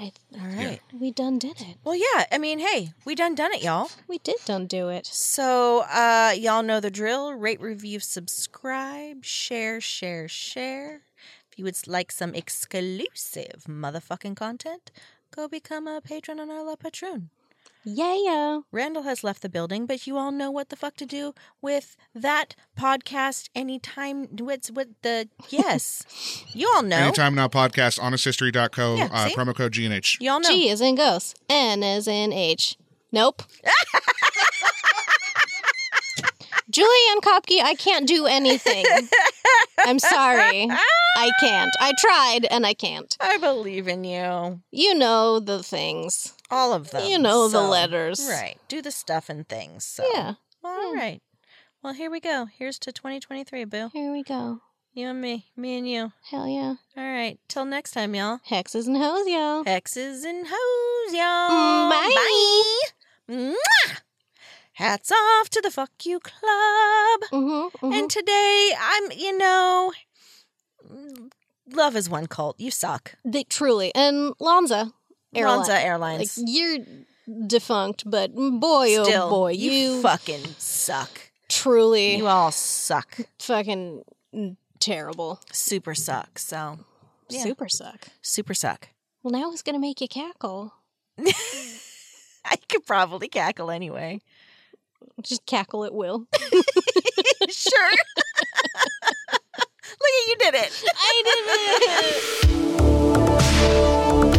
Yeah, I- All right. we done did it. Well, yeah. I mean, hey, we done done it, y'all. We did done do it. So, uh, y'all know the drill. Rate, review, subscribe, share, share, share. If you would like some exclusive motherfucking content, go become a patron on our La Patroon. Yeah. Randall has left the building, but you all know what the fuck to do with that podcast anytime. What's with the yes, you all know. Anytime now podcast, honesthistory.co, Yeah, uh, see? promo code GNH. You all know. G is in ghost. N is in H. Nope. Juliane Koepcke, I can't do anything. I'm sorry. I can't. I tried and I can't. I believe in you. You know the things. All of them. You know the letters. Right. Do the stuff and things. So. Yeah. All Yeah. right. Well, here we go. Here's to 2023, Boo. Here we go. You and me. Me and you. Hell yeah. All right. Till next time, y'all. Hexes and hoes, y'all. Hexes and hoes, y'all. Mm, bye. Bye. Mwah! Hats off to the Fuck You Club. Mm-hmm, And today, I'm, you know, love is one cult. You suck. They, truly. And LANSA. Airline. LANSA Like, Airlines. you're defunct, but boy, Still, oh boy, you, you, fucking suck. truly You all suck. fucking terrible. Super suck. So, Yeah. Super suck. super suck. Well, now who's going to make you cackle? I could probably cackle anyway. Just cackle at will. sure. Look at you did it. I did it!